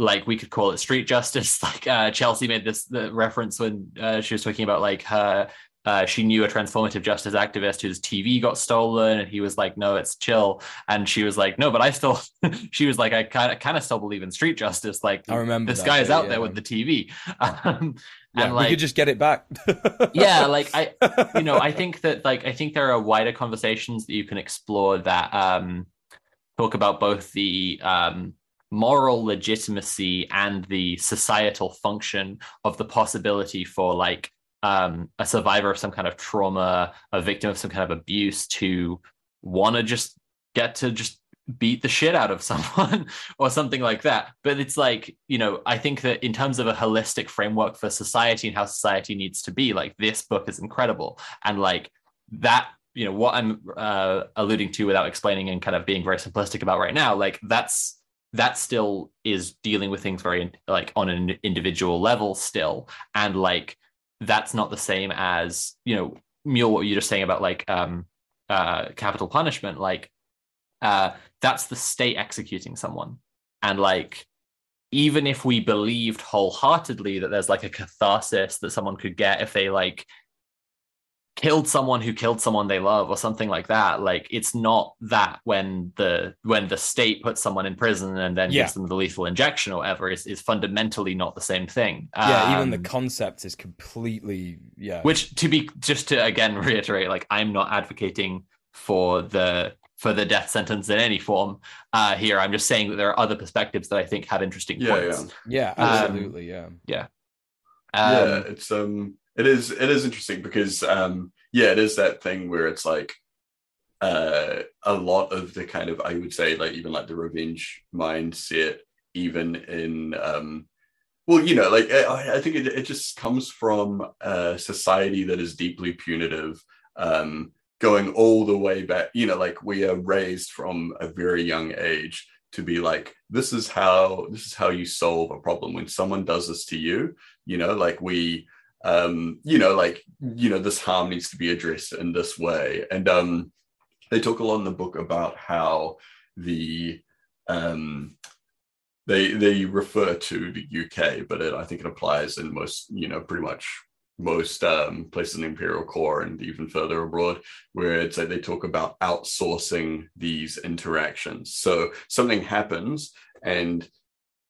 like we could call it street justice. Like uh, Chelsea made this the reference when uh, she was talking about like her. Uh, she knew a transformative justice activist whose TV got stolen, and he was like, "No, it's chill." And she was like, "No, but I still." she was like, "I kind of kind of still believe in street justice. Like, I remember this guy is out yeah. there with the TV." Um, yeah and we like, could just get it back yeah, like I, you know, I think that like I think there are wider conversations that you can explore that um, talk about both the um, moral legitimacy and the societal function of the possibility for like um, a survivor of some kind of trauma, a victim of some kind of abuse, to want to just get to just beat the shit out of someone or something like that. But it's like, you know, I think that in terms of a holistic framework for society and how society needs to be, like this book is incredible. And like that, you know, what I'm uh, alluding to without explaining and kind of being very simplistic about right now, like that's that still is dealing with things very like on an individual level still. And like that's not the same as you know mule what you're just saying about like um uh capital punishment like uh that's the state executing someone. And like even if we believed wholeheartedly that there's like a catharsis that someone could get if they like killed someone who killed someone they love or something like that like it's not that when the when the state puts someone in prison and then Yeah. gives them the lethal injection or whatever is, is fundamentally not the same thing yeah, even the Um, concept is completely yeah. which to be just to again reiterate like i'm not advocating for the for the death sentence in any form uh here i'm just saying that there are other perspectives that i think have interesting Yeah, points yeah, um, absolutely, yeah. yeah, um, it's um, it is it is interesting because um, yeah, it is that thing where it's like uh, a lot of the kind of I would say like even like the revenge mindset, even in um, well, you know, like I, I think it, it just comes from a society that is deeply punitive, um, going all the way back. You know, like we are raised from a very young age to be like, this is how this is how you solve a problem when someone does this to you. You know, like we, um, you know, like you know, this harm needs to be addressed in this way, and um, they talk a lot in the book about how the um they they refer to the UK, but it, I think it applies in most, you know, pretty much most um, places in the imperial core and even further abroad, where it's like they talk about outsourcing these interactions. So something happens and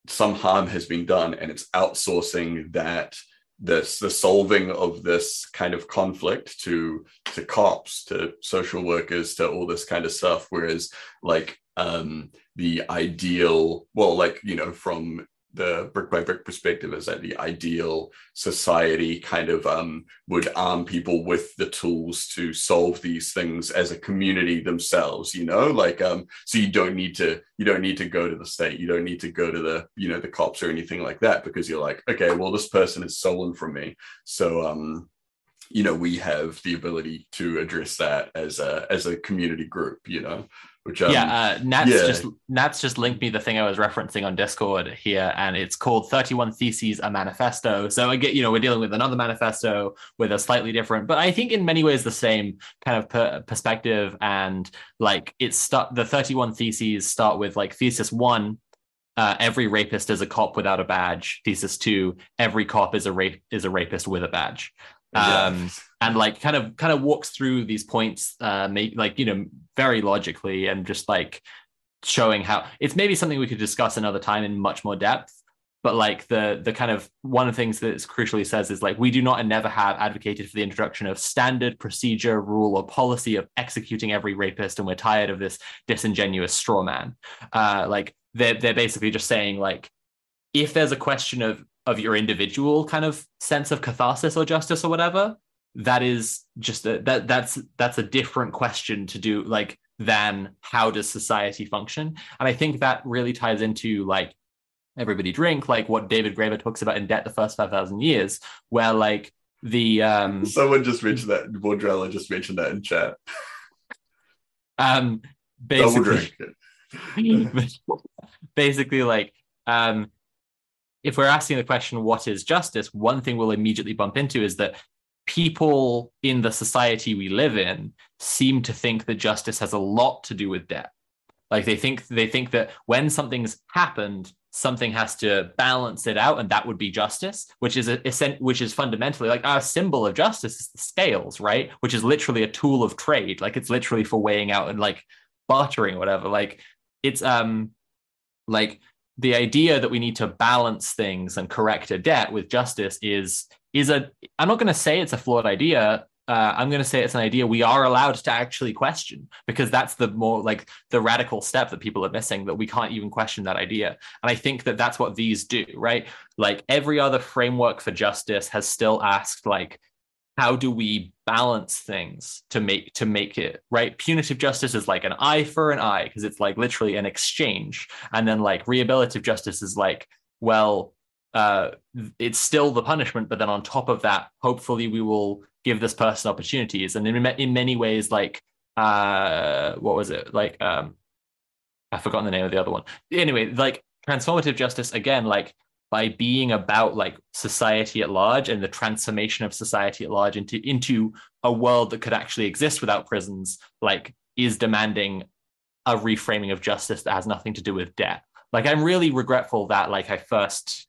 some harm has been done, and it's outsourcing that this the solving of this kind of conflict to to cops to social workers to all this kind of stuff whereas like um the ideal well like you know from the brick by brick perspective is that the ideal society kind of um, would arm people with the tools to solve these things as a community themselves you know? Like um so you don't need to you don't need to go to the state. You don't need to go to the you know the cops or anything like that because you're like okay well this person is stolen from me. So um you know we have the ability to address that as a as a community group you know which um, yeah, uh, Nats yeah. just Nats just linked me the thing I was referencing on Discord here, and it's called 31 Theses, a manifesto. So I get, you know, we're dealing with another manifesto with a slightly different, but I think in many ways the same kind of per- perspective. And like it's start the 31 Theses start with like thesis one. Uh, every rapist is a cop without a badge. Thesis two: Every cop is a rape is a rapist with a badge. Yeah. Um, and like kind of kind of walks through these points uh make like you know very logically and just like showing how it's maybe something we could discuss another time in much more depth but like the the kind of one of the things that crucially says is like we do not and never have advocated for the introduction of standard procedure rule or policy of executing every rapist and we're tired of this disingenuous straw man uh like they're, they're basically just saying like if there's a question of of your individual kind of sense of catharsis or justice or whatever that is just a, that that's that's a different question to do like than how does society function? And i think that really ties into like everybody drink like what david graeber talks about in debt the first 5000 years where like the um someone just mentioned that Wardrella just mentioned that in chat. Um basically basically like um if we're asking the question what is justice one thing we'll immediately bump into is that people in the society we live in seem to think that justice has a lot to do with debt. Like they think they think that when something's happened something has to balance it out and that would be justice which is a which is fundamentally like our symbol of justice is the scales right? Which is literally a tool of trade. Like it's literally for weighing out and like bartering or whatever. Like it's um like the idea that we need to balance things and correct a debt with justice is is a i'm not going to say it's a flawed idea. Uh, i'm going to say it's an idea we are allowed to actually question because that's the more like the radical step that people are missing that we can't even question that idea. And i think that that's what these do right? Like every other framework for justice has still asked like how do we balance things to make to make it right? Punitive justice is like an eye for an eye because it's like literally an exchange. And then like rehabilitative justice is like well uh it's still the punishment but then on top of that hopefully we will give this person opportunities. And in, in many ways like uh what was it? Like um i've forgotten the name of the other one. Anyway like transformative justice again like by being about like society at large and the transformation of society at large into into a world that could actually exist without prisons like is demanding a reframing of justice that has nothing to do with debt like i'm really regretful that like i first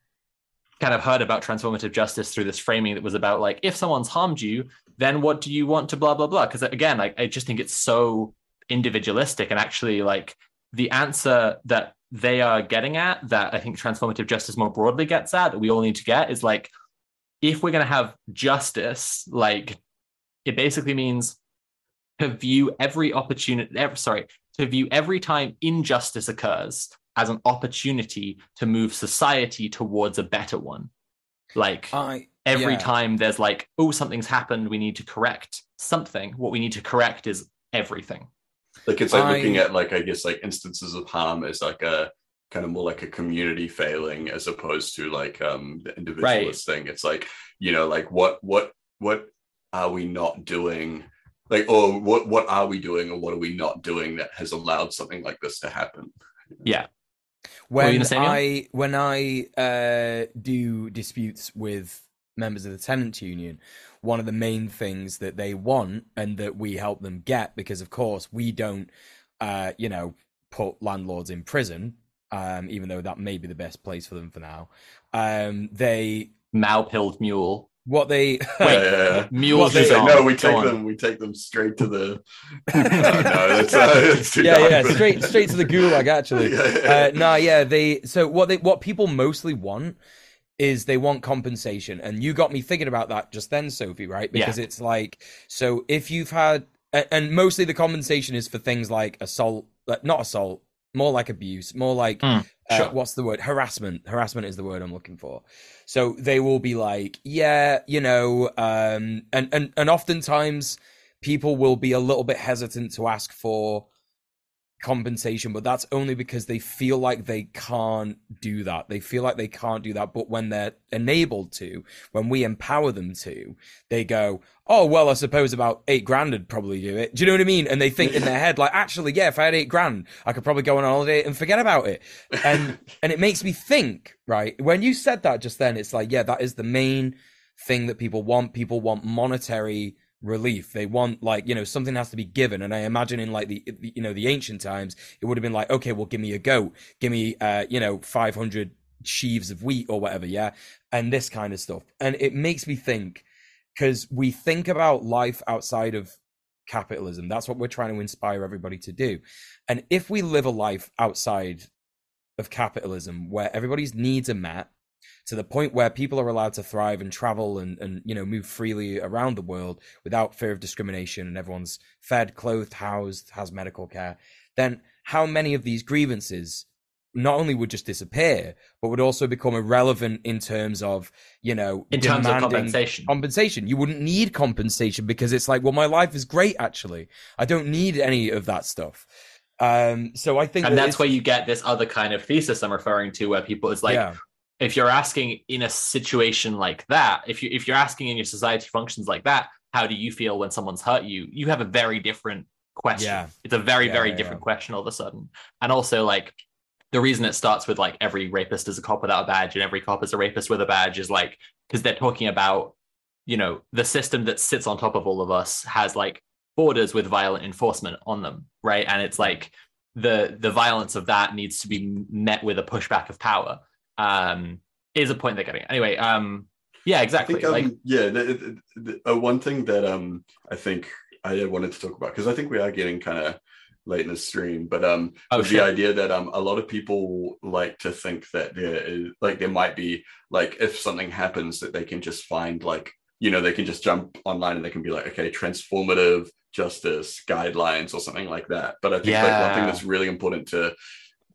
kind of heard about transformative justice through this framing that was about like if someone's harmed you then what do you want to blah blah blah? Because again like i just think it's so individualistic and actually like the answer that they are getting at that i think transformative justice more broadly gets at that we all need to get is like if we're going to have justice like it basically means to view every opportunity every, sorry to view every time injustice occurs as an opportunity to move society towards a better one. Like I every yeah. time there's like, oh, something's happened, we need to correct something. What we need to correct is everything. Like it's like I- looking at like I guess like instances of harm as like a kind of more like a community failing as opposed to like um the individualist thing. It's like, you know, like what what what are we not doing? Like or what what are we doing or what are we not doing that has allowed something like this to happen? Yeah. What you when gonna say, I when I uh, do disputes with members of the tenants union, one of the main things that they want and that we help them get, because of course we don't, uh, you know, put landlords in prison, um, even though that may be the best place for them for now. Um, they Mao pilled mule. what they Wait, Yeah, yeah, yeah. They- Say, no, we take on. them. We take them straight to the. no, no, that's, uh, that's yeah, dark, yeah, but- straight straight to the gulag actually. Yeah, yeah. Uh, no, yeah, they so what they what people mostly want is they want compensation, and you got me thinking about that just then, Sophie, right? Because it's like so if you've had and mostly the compensation is for things like assault, not assault, more like abuse, more like Mm, uh, what's the word? Harassment. Harassment is the word I'm looking for. So they will be like, yeah, you know, um, and and and oftentimes people will be a little bit hesitant to ask for compensation, but that's only because they feel like they can't do that. They feel like they can't do that. But when they're enabled to, when we empower them to, they go, Oh, well, I suppose about eight grand would probably do it. Do you know what I mean? And they think in their head, like, actually, yeah, if I had eight grand, I could probably go on holiday and forget about it. And and it makes me think, right? When you said that just then, it's like, yeah, that is the main thing that people want. People want monetary relief. They want like, you know, something has to be given. And I imagine in like the, you know, the ancient times, it would have been like, okay, well, give me a goat, give me, uh, you know, 500 sheaves of wheat or whatever. Yeah. And this kind of stuff. And it makes me think because we think about life outside of capitalism. That's what we're trying to inspire everybody to do. And if we live a life outside of capitalism where everybody's needs are met to the point where people are allowed to thrive and travel and, and you know move freely around the world without fear of discrimination and everyone's fed clothed housed has medical care then how many of these grievances not only would just disappear but would also become irrelevant in terms of you know In terms of compensation. compensation. You wouldn't need compensation because it's like well my life is great actually. I don't need any of that stuff. Um so i think and that that's where you get this other kind of thesis I'm referring to, where people it's like yeah if you're asking in a situation like that, if you if you're asking in your society functions like that, how do you feel when someone's hurt you? You have a very different question. Yeah. It's a very Yeah, very yeah, different question all of a sudden. And also like the reason it starts with like every rapist is a cop without a badge and every cop is a rapist with a badge is like because they're talking about you know the system that sits on top of all of us has like borders with violent enforcement on them right and it's like the the violence of that needs to be met with a pushback of power um is a point they're getting anyway um yeah exactly think, um, like yeah, the, the, the, uh, one thing that um I think I wanted to talk about because I think we are getting kind of late in the stream, but um Oh, shit. the idea that um a lot of people like to think that there is like there might be like if something happens that they can just find like you know they can just jump online and they can be like okay transformative justice guidelines or something like that. But I think like one thing that's really important to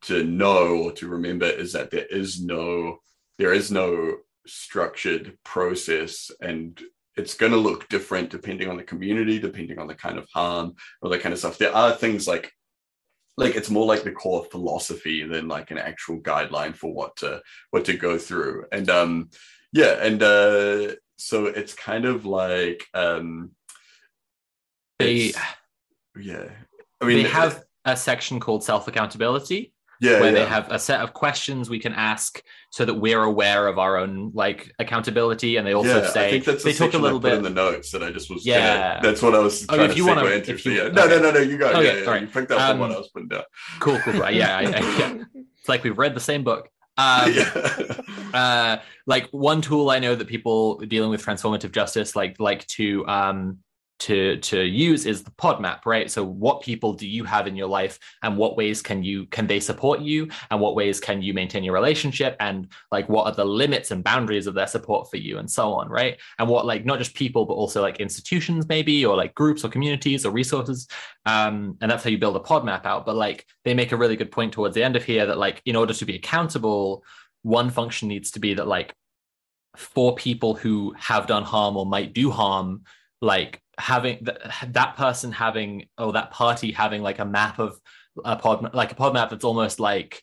to know or to remember is that there is no there is no structured process and it's going to look different depending on the community, depending on the kind of harm or that kind of stuff. There are things like like it's more like the core philosophy than like an actual guideline for what to what to go through and um yeah and uh so it's kind of like um They yeah i mean they have a section called self accountability yeah where yeah. they have a set of questions we can ask so that we're aware of our own like accountability and they also yeah, say I think that's they the talk a little bit in the notes that I just was. Yeah. gonna- that's what I was. Oh, Trying if to you segue wanna- into. if So yeah. No, okay. no, no, no. You go. Okay, yeah, yeah. You picked up from what Um, I was putting down. cool cool, cool. yeah, I, I, yeah it's like we've read the same book um, yeah. uh like one tool i know that people dealing with transformative justice like like to um to to use is the pod map right? So what people do you have in your life and what ways can you can they support you and what ways can you maintain your relationship and like what are the limits and boundaries of their support for you and so on right? And what like not just people but also like institutions maybe or like groups or communities or resources um and that's how you build a pod map out. But like they make a really good point towards the end of here that like in order to be accountable one function needs to be that like for people who have done harm or might do harm like having th- that person having or that party having like a map of a pod like a pod map that's almost like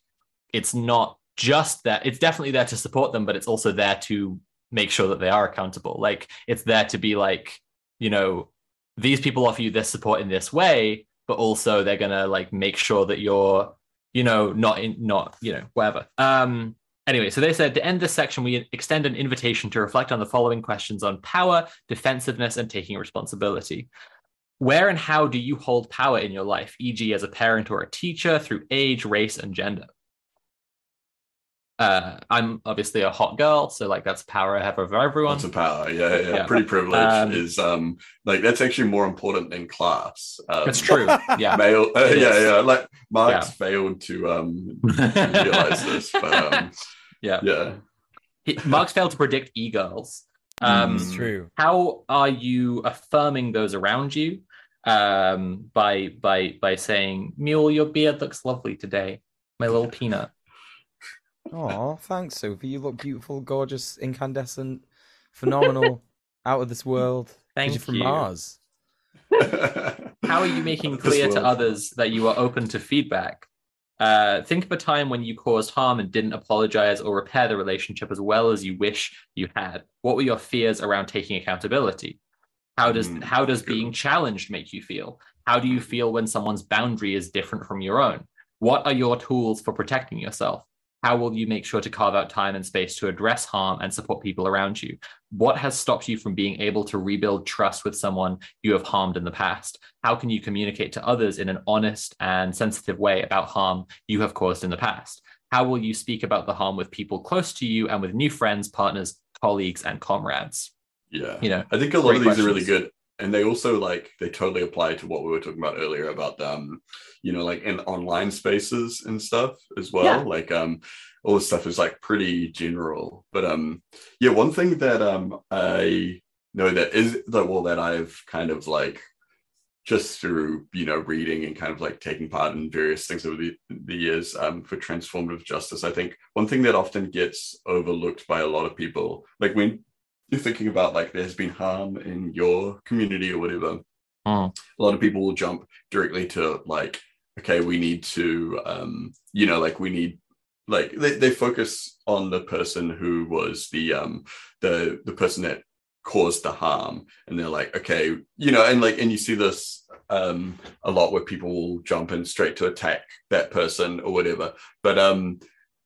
it's not just that it's definitely there to support them but it's also there to make sure that they are accountable. Like it's there to be like you know these people offer you this support in this way but also they're gonna like make sure that you're you know not in not you know whatever. Um Anyway, so they said to end this section, we extend an invitation to reflect on the following questions on power, defensiveness, and taking responsibility. Where and how do you hold power in your life, e.g., as a parent or a teacher, through age, race, and gender? Uh, I'm obviously a hot girl, so like that's power I have over everyone. Lots of power. Yeah, yeah. Yeah. Pretty privilege Um, is um like that's actually more important than class. Um, That's true. Yeah. Male, uh, yeah, yeah. Like Marx Yeah. failed to um realize this, but um, yeah. yeah. He- Marx failed to predict e-girls. Um, It's true. how are you affirming those around you um by by by saying mule your beard looks lovely today my little peanut Oh, thanks, Sophie. You look beautiful, gorgeous, incandescent, phenomenal, out of this world. Thank you're from you. Mars. how are you making clear to others that you are open to feedback uh, think of a time when you caused harm and didn't apologize or repair the relationship as well as you wish you had. What were your fears around taking accountability? How does Mm, how does good. being challenged make you feel? How do you feel when someone's boundary is different from your own? What are your tools for protecting yourself? How will you make sure to carve out time and space to address harm and support people around you? What has stopped you from being able to rebuild trust with someone you have harmed in the past? How can you communicate to others in an honest and sensitive way about harm you have caused in the past? How will you speak about the harm with people close to you and with new friends, partners, colleagues, and comrades? Yeah. You know, I think a lot of these are really good. And they also like they totally apply to what we were talking about earlier about um, you know, like in online spaces and stuff as well. Yeah. Like um all this stuff is like pretty general. But um yeah, one thing that um I know that is the well that I've kind of like just through you know reading and kind of like taking part in various things over the, the years um, for transformative justice i think one thing that often gets overlooked by a lot of people like when you're thinking about like there's been harm in your community or whatever Mm. a lot of people will jump directly to like okay we need to um you know like we need like they, they focus on the person who was the um the the person that caused the harm and they're like okay you know and like and you see this um a lot where people will jump in straight to attack that person or whatever but um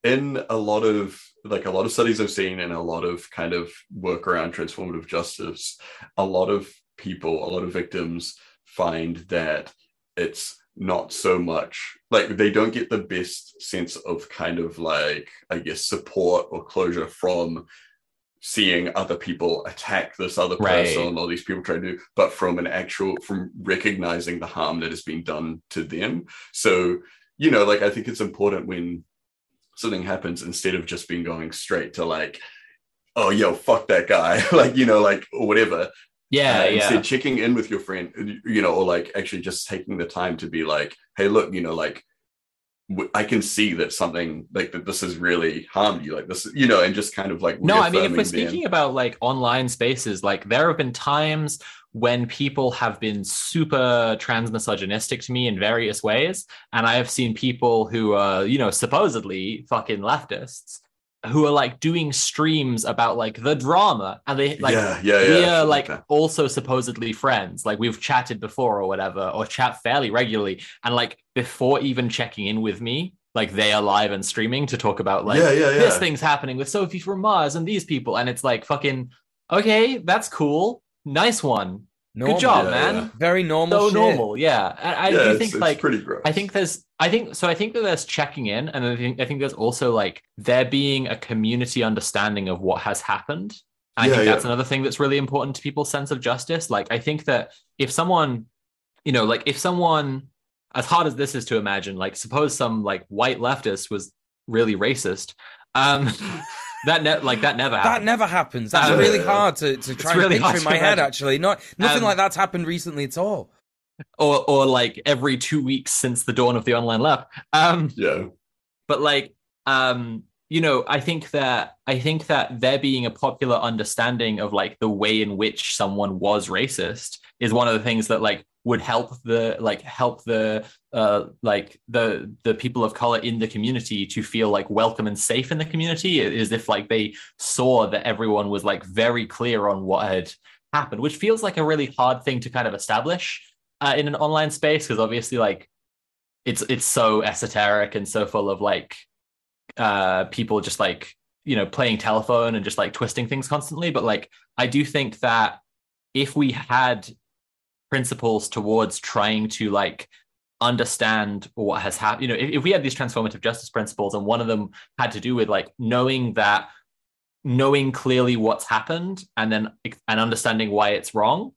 in a lot of like a lot of studies i've seen and a lot of kind of work around transformative justice a lot of people a lot of victims find that it's not so much like they don't get the best sense of kind of like i guess support or closure from seeing other people attack this other Right. person or these people try to do but from an actual from recognizing the harm that has been done to them so you know like i think it's important when something happens instead of just being going straight to like oh yo fuck that guy like you know like or whatever Yeah, uh, yeah. instead checking in with your friend you know or like actually just taking the time to be like hey look you know like I can see that something like that this has really harmed you, like this, you know, and just kind of like No, I mean, if we're speaking about like online spaces, like there have been times when people have been super transmisogynistic to me in various ways. And I have seen people who are, you know, supposedly fucking leftists who are like doing streams about like the drama and they like yeah, yeah, yeah, we are like that. also supposedly friends like we've chatted before or whatever or chat fairly regularly and like before even checking in with me like they are live and streaming to talk about like yeah, yeah, yeah. this thing's happening with sophie from mars and these people and it's like fucking okay that's cool nice one Normal. good job Yeah, man yeah. Very normal. so shit. normal yeah and i yeah, do it's, think it's like pretty gross. I think there's I think so I think that there's checking in and I think I think there's also like there being a community understanding of what has happened. I Yeah, think yeah. that's another thing that's really important to people's sense of justice. Like I think that if someone, you know, like if someone as hard as this is to imagine, like suppose some like white leftist was really racist, um that ne- like that never happens. That never happens. That's Um, really hard to, to try really and hard picture in my head. Actually, not nothing Um, like that's happened recently at all. or or like every two weeks since the dawn of the online left. Um yeah, but like um you know i think that i think that there being a popular understanding of like the way in which someone was racist is one of the things that like would help the like help the uh like the the people of color in the community to feel like welcome and safe in the community is if like they saw that everyone was like very clear on what had happened which feels like a really hard thing to kind of establish uh, in an online space because obviously like it's it's so esoteric and so full of like uh people just like you know playing telephone and just like twisting things constantly but like i do think that if we had principles towards trying to like understand what has happened you know if, if we had these transformative justice principles and one of them had to do with like knowing that knowing clearly what's happened and then and understanding why it's wrong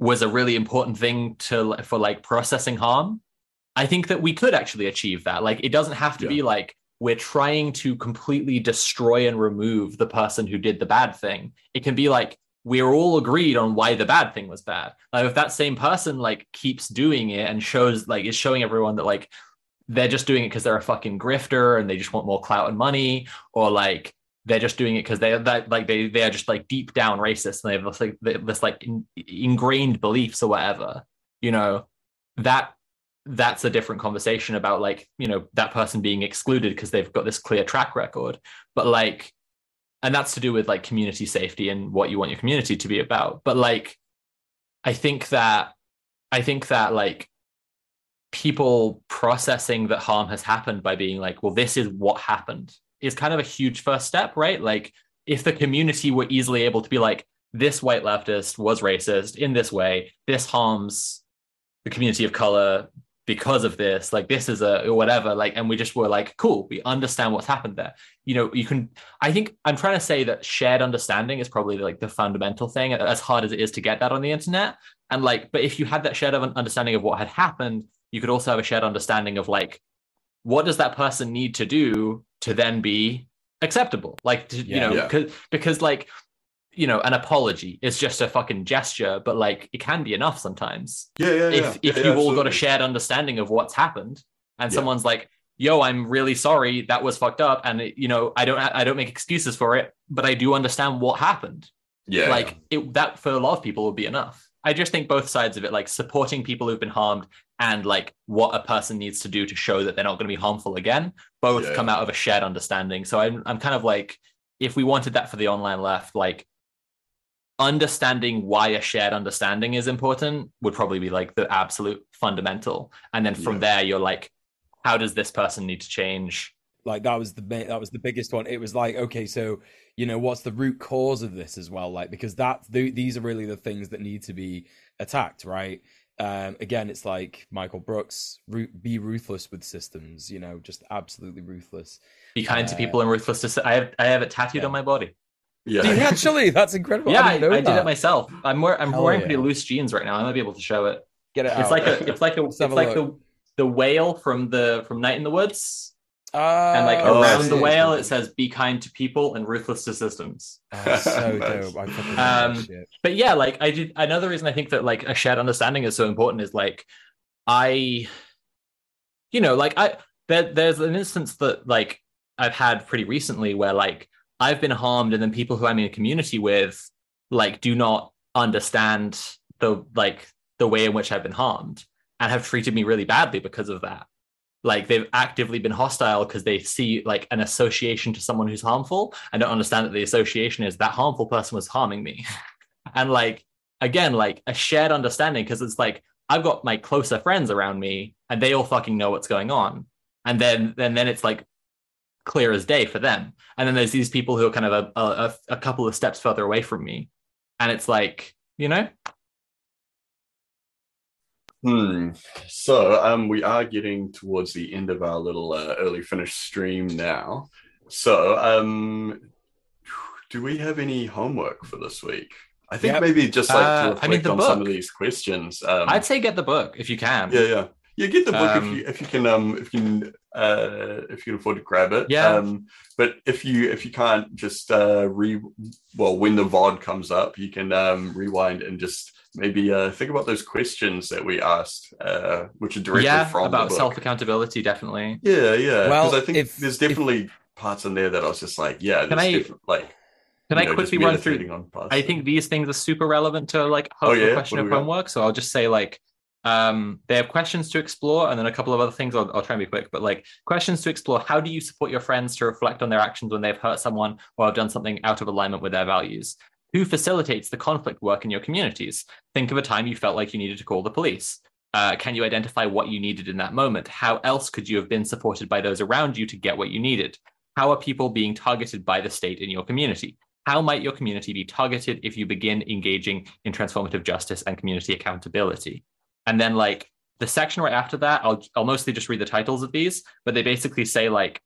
was a really important thing to for like processing harm i think that we could actually achieve that. Like it doesn't have to be like we're trying to completely destroy and remove the person who did the bad thing. It can be like we're all agreed on why the bad thing was bad. Like if that same person like keeps doing it and shows like is showing everyone that like they're just doing it because they're a fucking grifter and they just want more clout and money or like they're just doing it because they're that like they they are just like deep down racist and they have this like this like in, ingrained beliefs or whatever you know that that's a different conversation about like you know that person being excluded because they've got this clear track record. But like and that's to do with like community safety and what you want your community to be about. But like i think that i think that like people processing that harm has happened by being like well this is what happened is kind of a huge first step right? Like if the community were easily able to be like this white leftist was racist in this way. This harms the community of color because of this like this is a or whatever like and we just were like cool we understand what's happened there. You know you can i think i'm trying to say that shared understanding is probably like the fundamental thing as hard as it is to get that on the internet. And like but if you had that shared understanding of what had happened you could also have a shared understanding of like what does that person need to do to then be acceptable? Like to, you know Yeah. because because like you know an apology is just a fucking gesture but like it can be enough sometimes yeah, yeah, yeah. if yeah, if yeah, you've all got a shared understanding of what's happened and Yeah. someone's like yo i'm really sorry that was fucked up and it, you know i don't i don't make excuses for it but i do understand what happened yeah, like it, that for a lot of people would be enough i just think both sides of it like supporting people who've been harmed and like what a person needs to do to show that they're not going to be harmful again both Yeah. come out of a shared understanding so i'm, I'm kind of like if we wanted that for the online left like understanding why a shared understanding is important would probably be like the absolute fundamental and then from Yeah. there you're like how does this person need to change Like that was the that was the biggest one. It was like, okay, so you know, what's the root cause of this as well? Like because that th- these are really the things that need to be attacked, right? Um, again, it's like Michael Brooks, be ruthless with systems. You know, just absolutely ruthless. be kind to Uh, people and ruthless to i have i have it tattooed yeah. on my body yeah. Dude, actually, that's incredible. yeah I, i, didn't I did it myself i'm, wear, I'm wearing yeah. pretty loose jeans right now i might be able to show it Get it it's out. like a it's like a it's a like the look. the whale from the from night in the woods Ah, and like Oh, around I the see. whale it says be kind to people and ruthless to systems oh, so dope. I fucking love Um, but yeah like i did another reason i think that like a shared understanding is so important is like i you know like i there, there's an instance that like I've had pretty recently where like I've been harmed, and then people who I'm in a community with like do not understand the like the way in which I've been harmed and have treated me really badly because of that. Like they've actively been hostile because they see like an association to someone who's harmful and don't understand that the association is that harmful person was harming me. and like again, like a shared understanding because it's like I've got my closer friends around me and they all fucking know what's going on. And then then then it's like clear as day for them. And then there's these people who are kind of a, a, a couple of steps further away from me. And it's like, you know, Hmm. So um, we are getting towards the end of our little uh, early finish stream now. So um, do we have any homework for this week? I think Yep. maybe just like Uh, to I reflect mean, the on some of these questions. Um, I'd say get the book if you can. yeah, yeah, yeah. Get the book Um, if you if you can um if you can uh if you can afford to grab it. Yeah. Um, but if you if you can't just uh re well when the VOD comes up, you can um rewind and just maybe uh think about those questions that we asked, uh, which are directly yeah, from about the self accountability, definitely. Yeah, yeah. Well, Because I think if- there's if- definitely parts in there that I was just like, yeah, Can there's I- different- like. Can you I know, quickly run through? on I think these things are super relevant to like Oh, the yeah? question of we got? homework. So I'll just say like um they have questions to explore and then a couple of other things I'll, I'll try and be quick but like questions to explore. How do you support your friends to reflect on their actions when they've hurt someone or have done something out of alignment with their values? Who facilitates the conflict work in your communities? Think of a time you felt like you needed to call the police. Uh, can you identify what you needed in that moment? How else could you have been supported by those around you to get what you needed? How are people being targeted by the state in your community? How might your community be targeted if you begin engaging in transformative justice and community accountability? And then, like, the section right after that, I'll, I'll mostly just read the titles of these, but they basically say, like,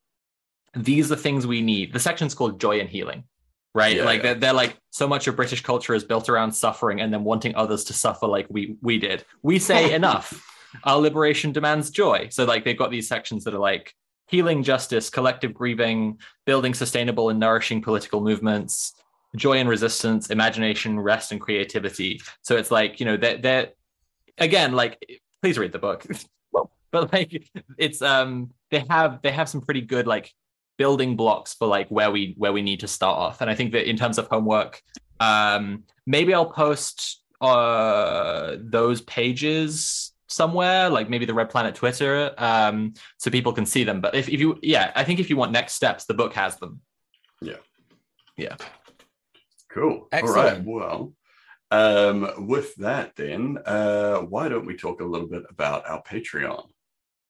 these are things we need. The section's called Joy and Healing, right? Yeah, like, yeah. They're, they're like, so much of British culture is built around suffering and then wanting others to suffer like we, we did. We say enough. Our liberation demands joy. So, like, they've got these sections that are like, healing justice, collective grieving, building sustainable and nourishing political movements, joy and resistance, imagination, rest and creativity. So it's like, you know, they're, they're again, like, please read the book. but like it's um they have they have some pretty good like building blocks for like where we where we need to start off. And I think that in terms of homework, um maybe I'll post uh those pages somewhere like maybe the red planet twitter um so people can see them but if, if you yeah i think if you want next steps the book has them yeah yeah Cool. All right. Well, um, with that, then, uh, why don't we talk a little bit about our Patreon?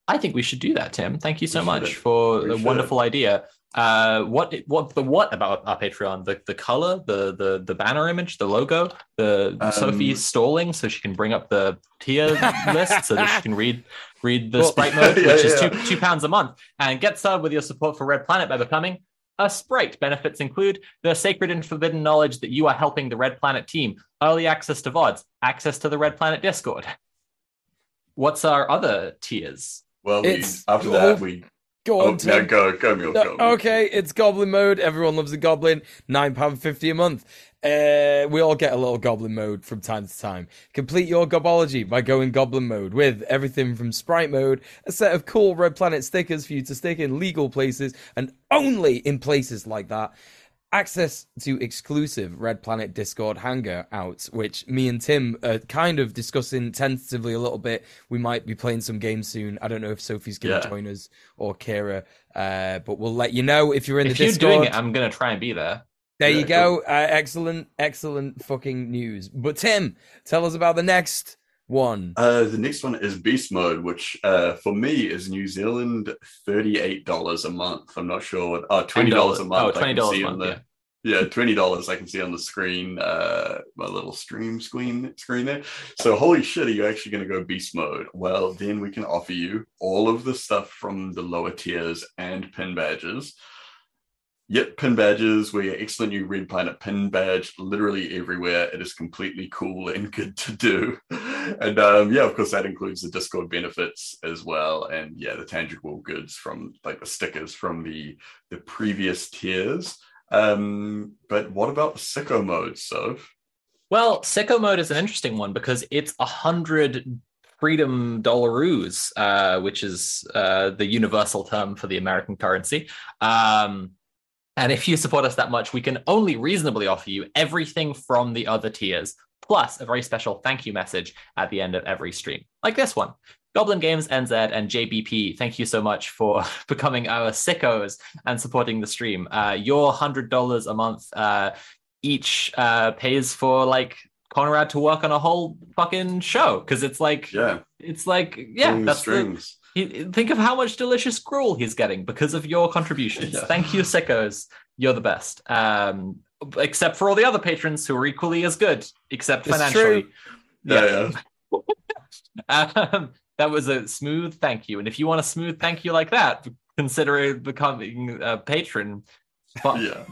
i think we should do that tim thank you so We much should. for We the should. wonderful idea uh what what the what about our patreon the the color the the the banner image the logo the Um, sophie stalling so she can bring up the tier list so that she can read read the Well- sprite mode Yeah, which is two two pounds a month and get started with your support for red planet by becoming a sprite benefits include the sacred and forbidden knowledge that you are helping the red planet team early access to vods access to the red planet discord what's our other tiers Well, we, after oh, that, we. Go Oh, on, no, Tim. go, go, Mule, No, go. okay, it's Goblin mode. Everyone loves a goblin. Nine pound fifty a month. Uh, we all get a little goblin mode from time to time. Complete your gobology by going goblin mode with everything from sprite mode, a set of cool red planet stickers for you to stick in legal places and only in places like that. Access to exclusive Red Planet Discord hangouts, which me and Tim are kind of discussing tentatively a little bit. We might be playing some games soon. I don't know if Sophie's going to Yeah. join us or Kira, uh, but we'll let you know if you're in if the you're Discord. doing it i'm gonna try and be there there Yeah, you go. Uh, excellent, excellent fucking news. But Tim, tell us about the next one. Uh, the next one is Beast Mode, which uh, for me is New Zealand thirty-eight dollars a month. I'm not sure what. Oh, twenty dollars a $20 a month. oh, I can $20 see a on month, the- Yeah, twenty dollars. I can see on the screen, uh, my little stream screen screen there. So, holy shit, are you actually going to go beast mode? Well, then we can offer you all of the stuff from the lower tiers and pin badges. Yep, pin badges. We excellent new Red Planet pin badge literally everywhere. It is completely cool and good to do. And um, yeah, of course, that includes the Discord benefits as well. And yeah, the tangible goods from like the stickers from the the previous tiers. Um, but what about the sicko mode, Soph? Well, sicko mode is an interesting one because it's a hundred freedom dollaroos, uh, which is uh, the universal term for the American currency. Um, and if you support us that much, we can only reasonably offer you everything from the other tiers, plus a very special thank you message at the end of every stream, like this one. Goblin Games NZ and JBP, thank you so much for becoming our sickos and supporting the stream. Uh, your $100 a month uh, each uh, pays for like Conrad to work on a whole fucking show because it's like, Yeah, it's like, yeah, pulling that's the, strings. He, think of how much delicious gruel he's getting because of your contributions. Yeah. Thank you, sickos. You're the best. Um, except for all the other patrons who are equally as good, except It's financially. true. Yeah, yeah. Um, that was a smooth thank you. And if you want a smooth thank you like that, consider becoming a patron. But yeah.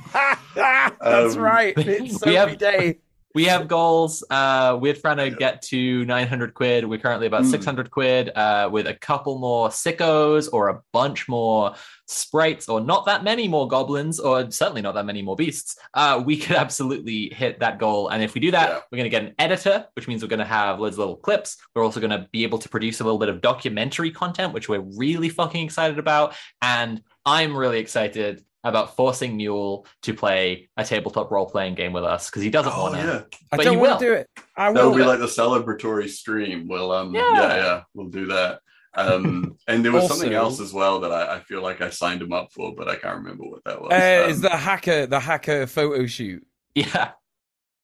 That's Um, right. It's we have- Sophie Day. We have goals. Uh, we're trying to get to 900 quid. We're currently about Mm. 600 quid uh, with a couple more sickos or a bunch more sprites or not that many more goblins or certainly not that many more beasts. Uh, we could absolutely hit that goal. And if we do that, Yeah. we're going to get an editor, which means we're going to have loads of little clips. We're also going to be able to produce a little bit of documentary content, which we're really fucking excited about. And I'm really excited about forcing Mule to play a tabletop role playing game with us because he doesn't Oh want to. yeah, I But don't want will. to do it. I will. that would will. be like the celebratory stream. Well, um, Yeah. yeah, yeah, we'll do that. Um, and there was something else as well that I, I feel like I signed him up for, but I can't remember what that was. uh, Um, is the hacker the hacker photo shoot? Yeah.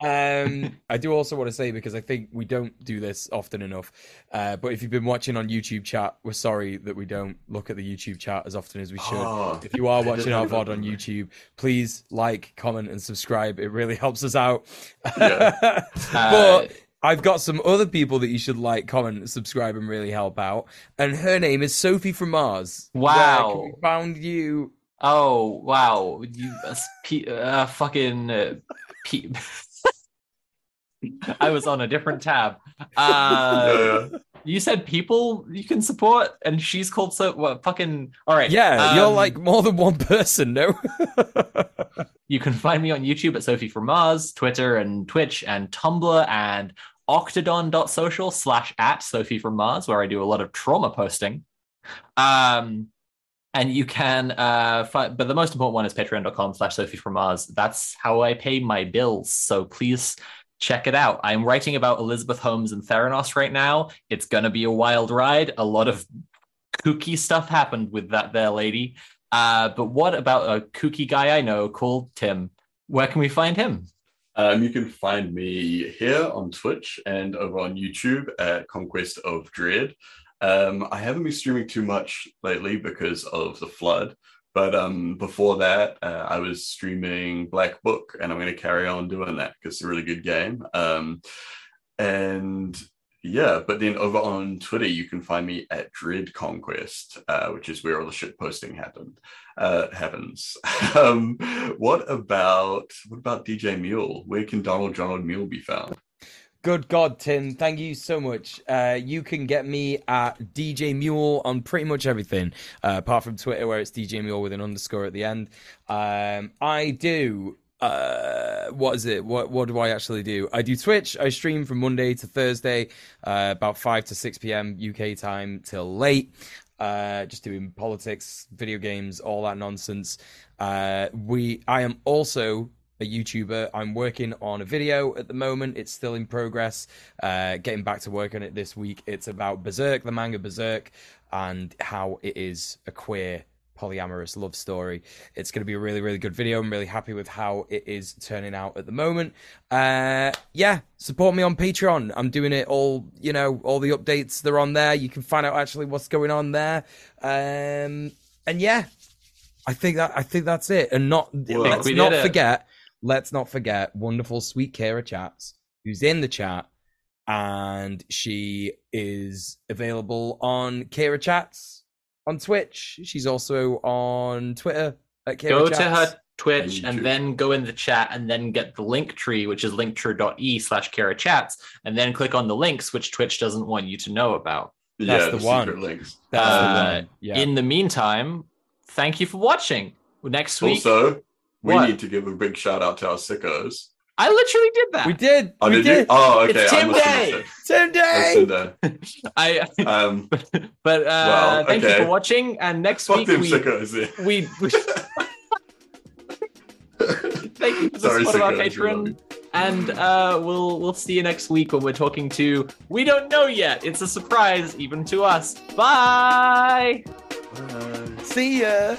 Um, I do also want to say because I think we don't do this often enough. Uh, but if you've been watching on YouTube chat, we're sorry that we don't look at the YouTube chat as often as we should. Oh, If you are watching our VOD on. YouTube, please like, comment, and subscribe. It really helps us out. Yeah. but I've got some other people that you should like, comment, subscribe, and really help out. And her name is Sophie from Mars. Wow. we found you? Oh wow, you uh, P- uh, fucking uh, P- I was on a different tab. Uh, Yeah, yeah. You said people you can support, and she's called so what? Fucking all right. Yeah, you're um, like more than one person, no? You can find me on YouTube at Sophie from Mars, Twitter and Twitch and Tumblr and octodon.social slash at Sophie from Mars, where I do a lot of trauma posting. Um, and you can, uh, fi- but the most important one is patreon.com slash Sophie from Mars. That's how I pay my bills. So please check it out. I'm writing about Elizabeth Holmes and Theranos right now. It's going to be a wild ride. A lot of kooky stuff happened with that there lady. Uh, but what about a kooky guy I know called Tim? Where can we find him? Um, you can find me here on Twitch and over on YouTube at Conquest of Dread. Um, I haven't been streaming too much lately because of the flood, but um, before that, uh, I was streaming Black Book, and I'm going to carry on doing that because it's a really good game. Um, and yeah, but then over on Twitter, you can find me at Dread Conquest, uh, which is where all the shit posting happened uh, happens. um, what about what about DJ Mule? Where can Donald Donald Mule be found? Good God, Tim, thank you so much. Uh, you can get me at DJ Mule on pretty much everything, uh, apart from Twitter, where it's DJ Mule with an underscore at the end. Um, I do. Uh, what is it? What what do I actually do? I do Twitch. I stream from Monday to Thursday, uh, about five to six p.m. UK time till late. Uh, just doing politics, video games, all that nonsense. Uh, we. I am also a YouTuber. I'm working on a video at the moment. It's still in progress. Uh, getting back to work on it this week. It's about Berserk, the manga Berserk, and how it is a queer polyamorous love story. It's going to be a really, really good video. I'm really happy with how it is turning out at the moment. Uh, yeah, support me on Patreon. I'm doing it all, you know, all the updates, they're on there. You can find out actually what's going on there. Um, and yeah, I think that I think that's it. And not Well, let's not forget, let's not forget wonderful sweet Kara Chats, who's in the chat, and she is available on Kara Chats on Twitch. She's also on Twitter at Kara go Chats. to her Twitch And and then go in the chat and then get the link tree, which is linktree.e slash Kara chats, and then click on the links, which Twitch doesn't want you to know about. That's yeah, the the, one. secret links. That's Uh, the one. Yeah. In the meantime, thank you for watching. Next week, Also, we What? need to give a big shout out to our sickos. I literally did that. We did. Oh, we did, did. you? Oh, okay. It's I Tim must have Day. missed Tim. Day. That's in I. Um, But uh, Well, thank you for watching. And next fuck week we, sickos. Yeah. we we thank you for the Sorry, support of our sickos, patron. And uh, we'll we'll see you next week when we're talking to we don't know yet. It's a surprise even to us. Bye. See ya.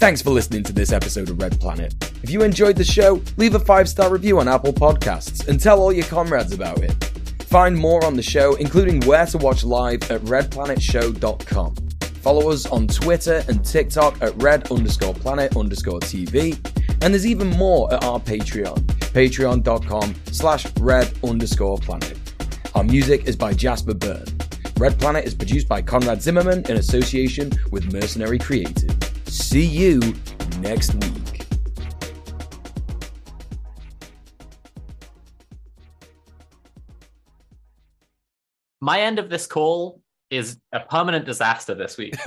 Thanks for listening to this episode of Red Planet. If you enjoyed the show, leave a five star review on Apple Podcasts and tell all your comrades about it. Find more on the show, including where to watch live at redplanetshow.com. Follow us on Twitter and TikTok at red underscore planet underscore TV. And there's even more at our Patreon, patreon.com slash red underscore planet. Our music is by Jasper Byrne. Red Planet is produced by Conrad Zimmerman in association with Mercenary Creative. See you next week. My end of this call is a permanent disaster this week.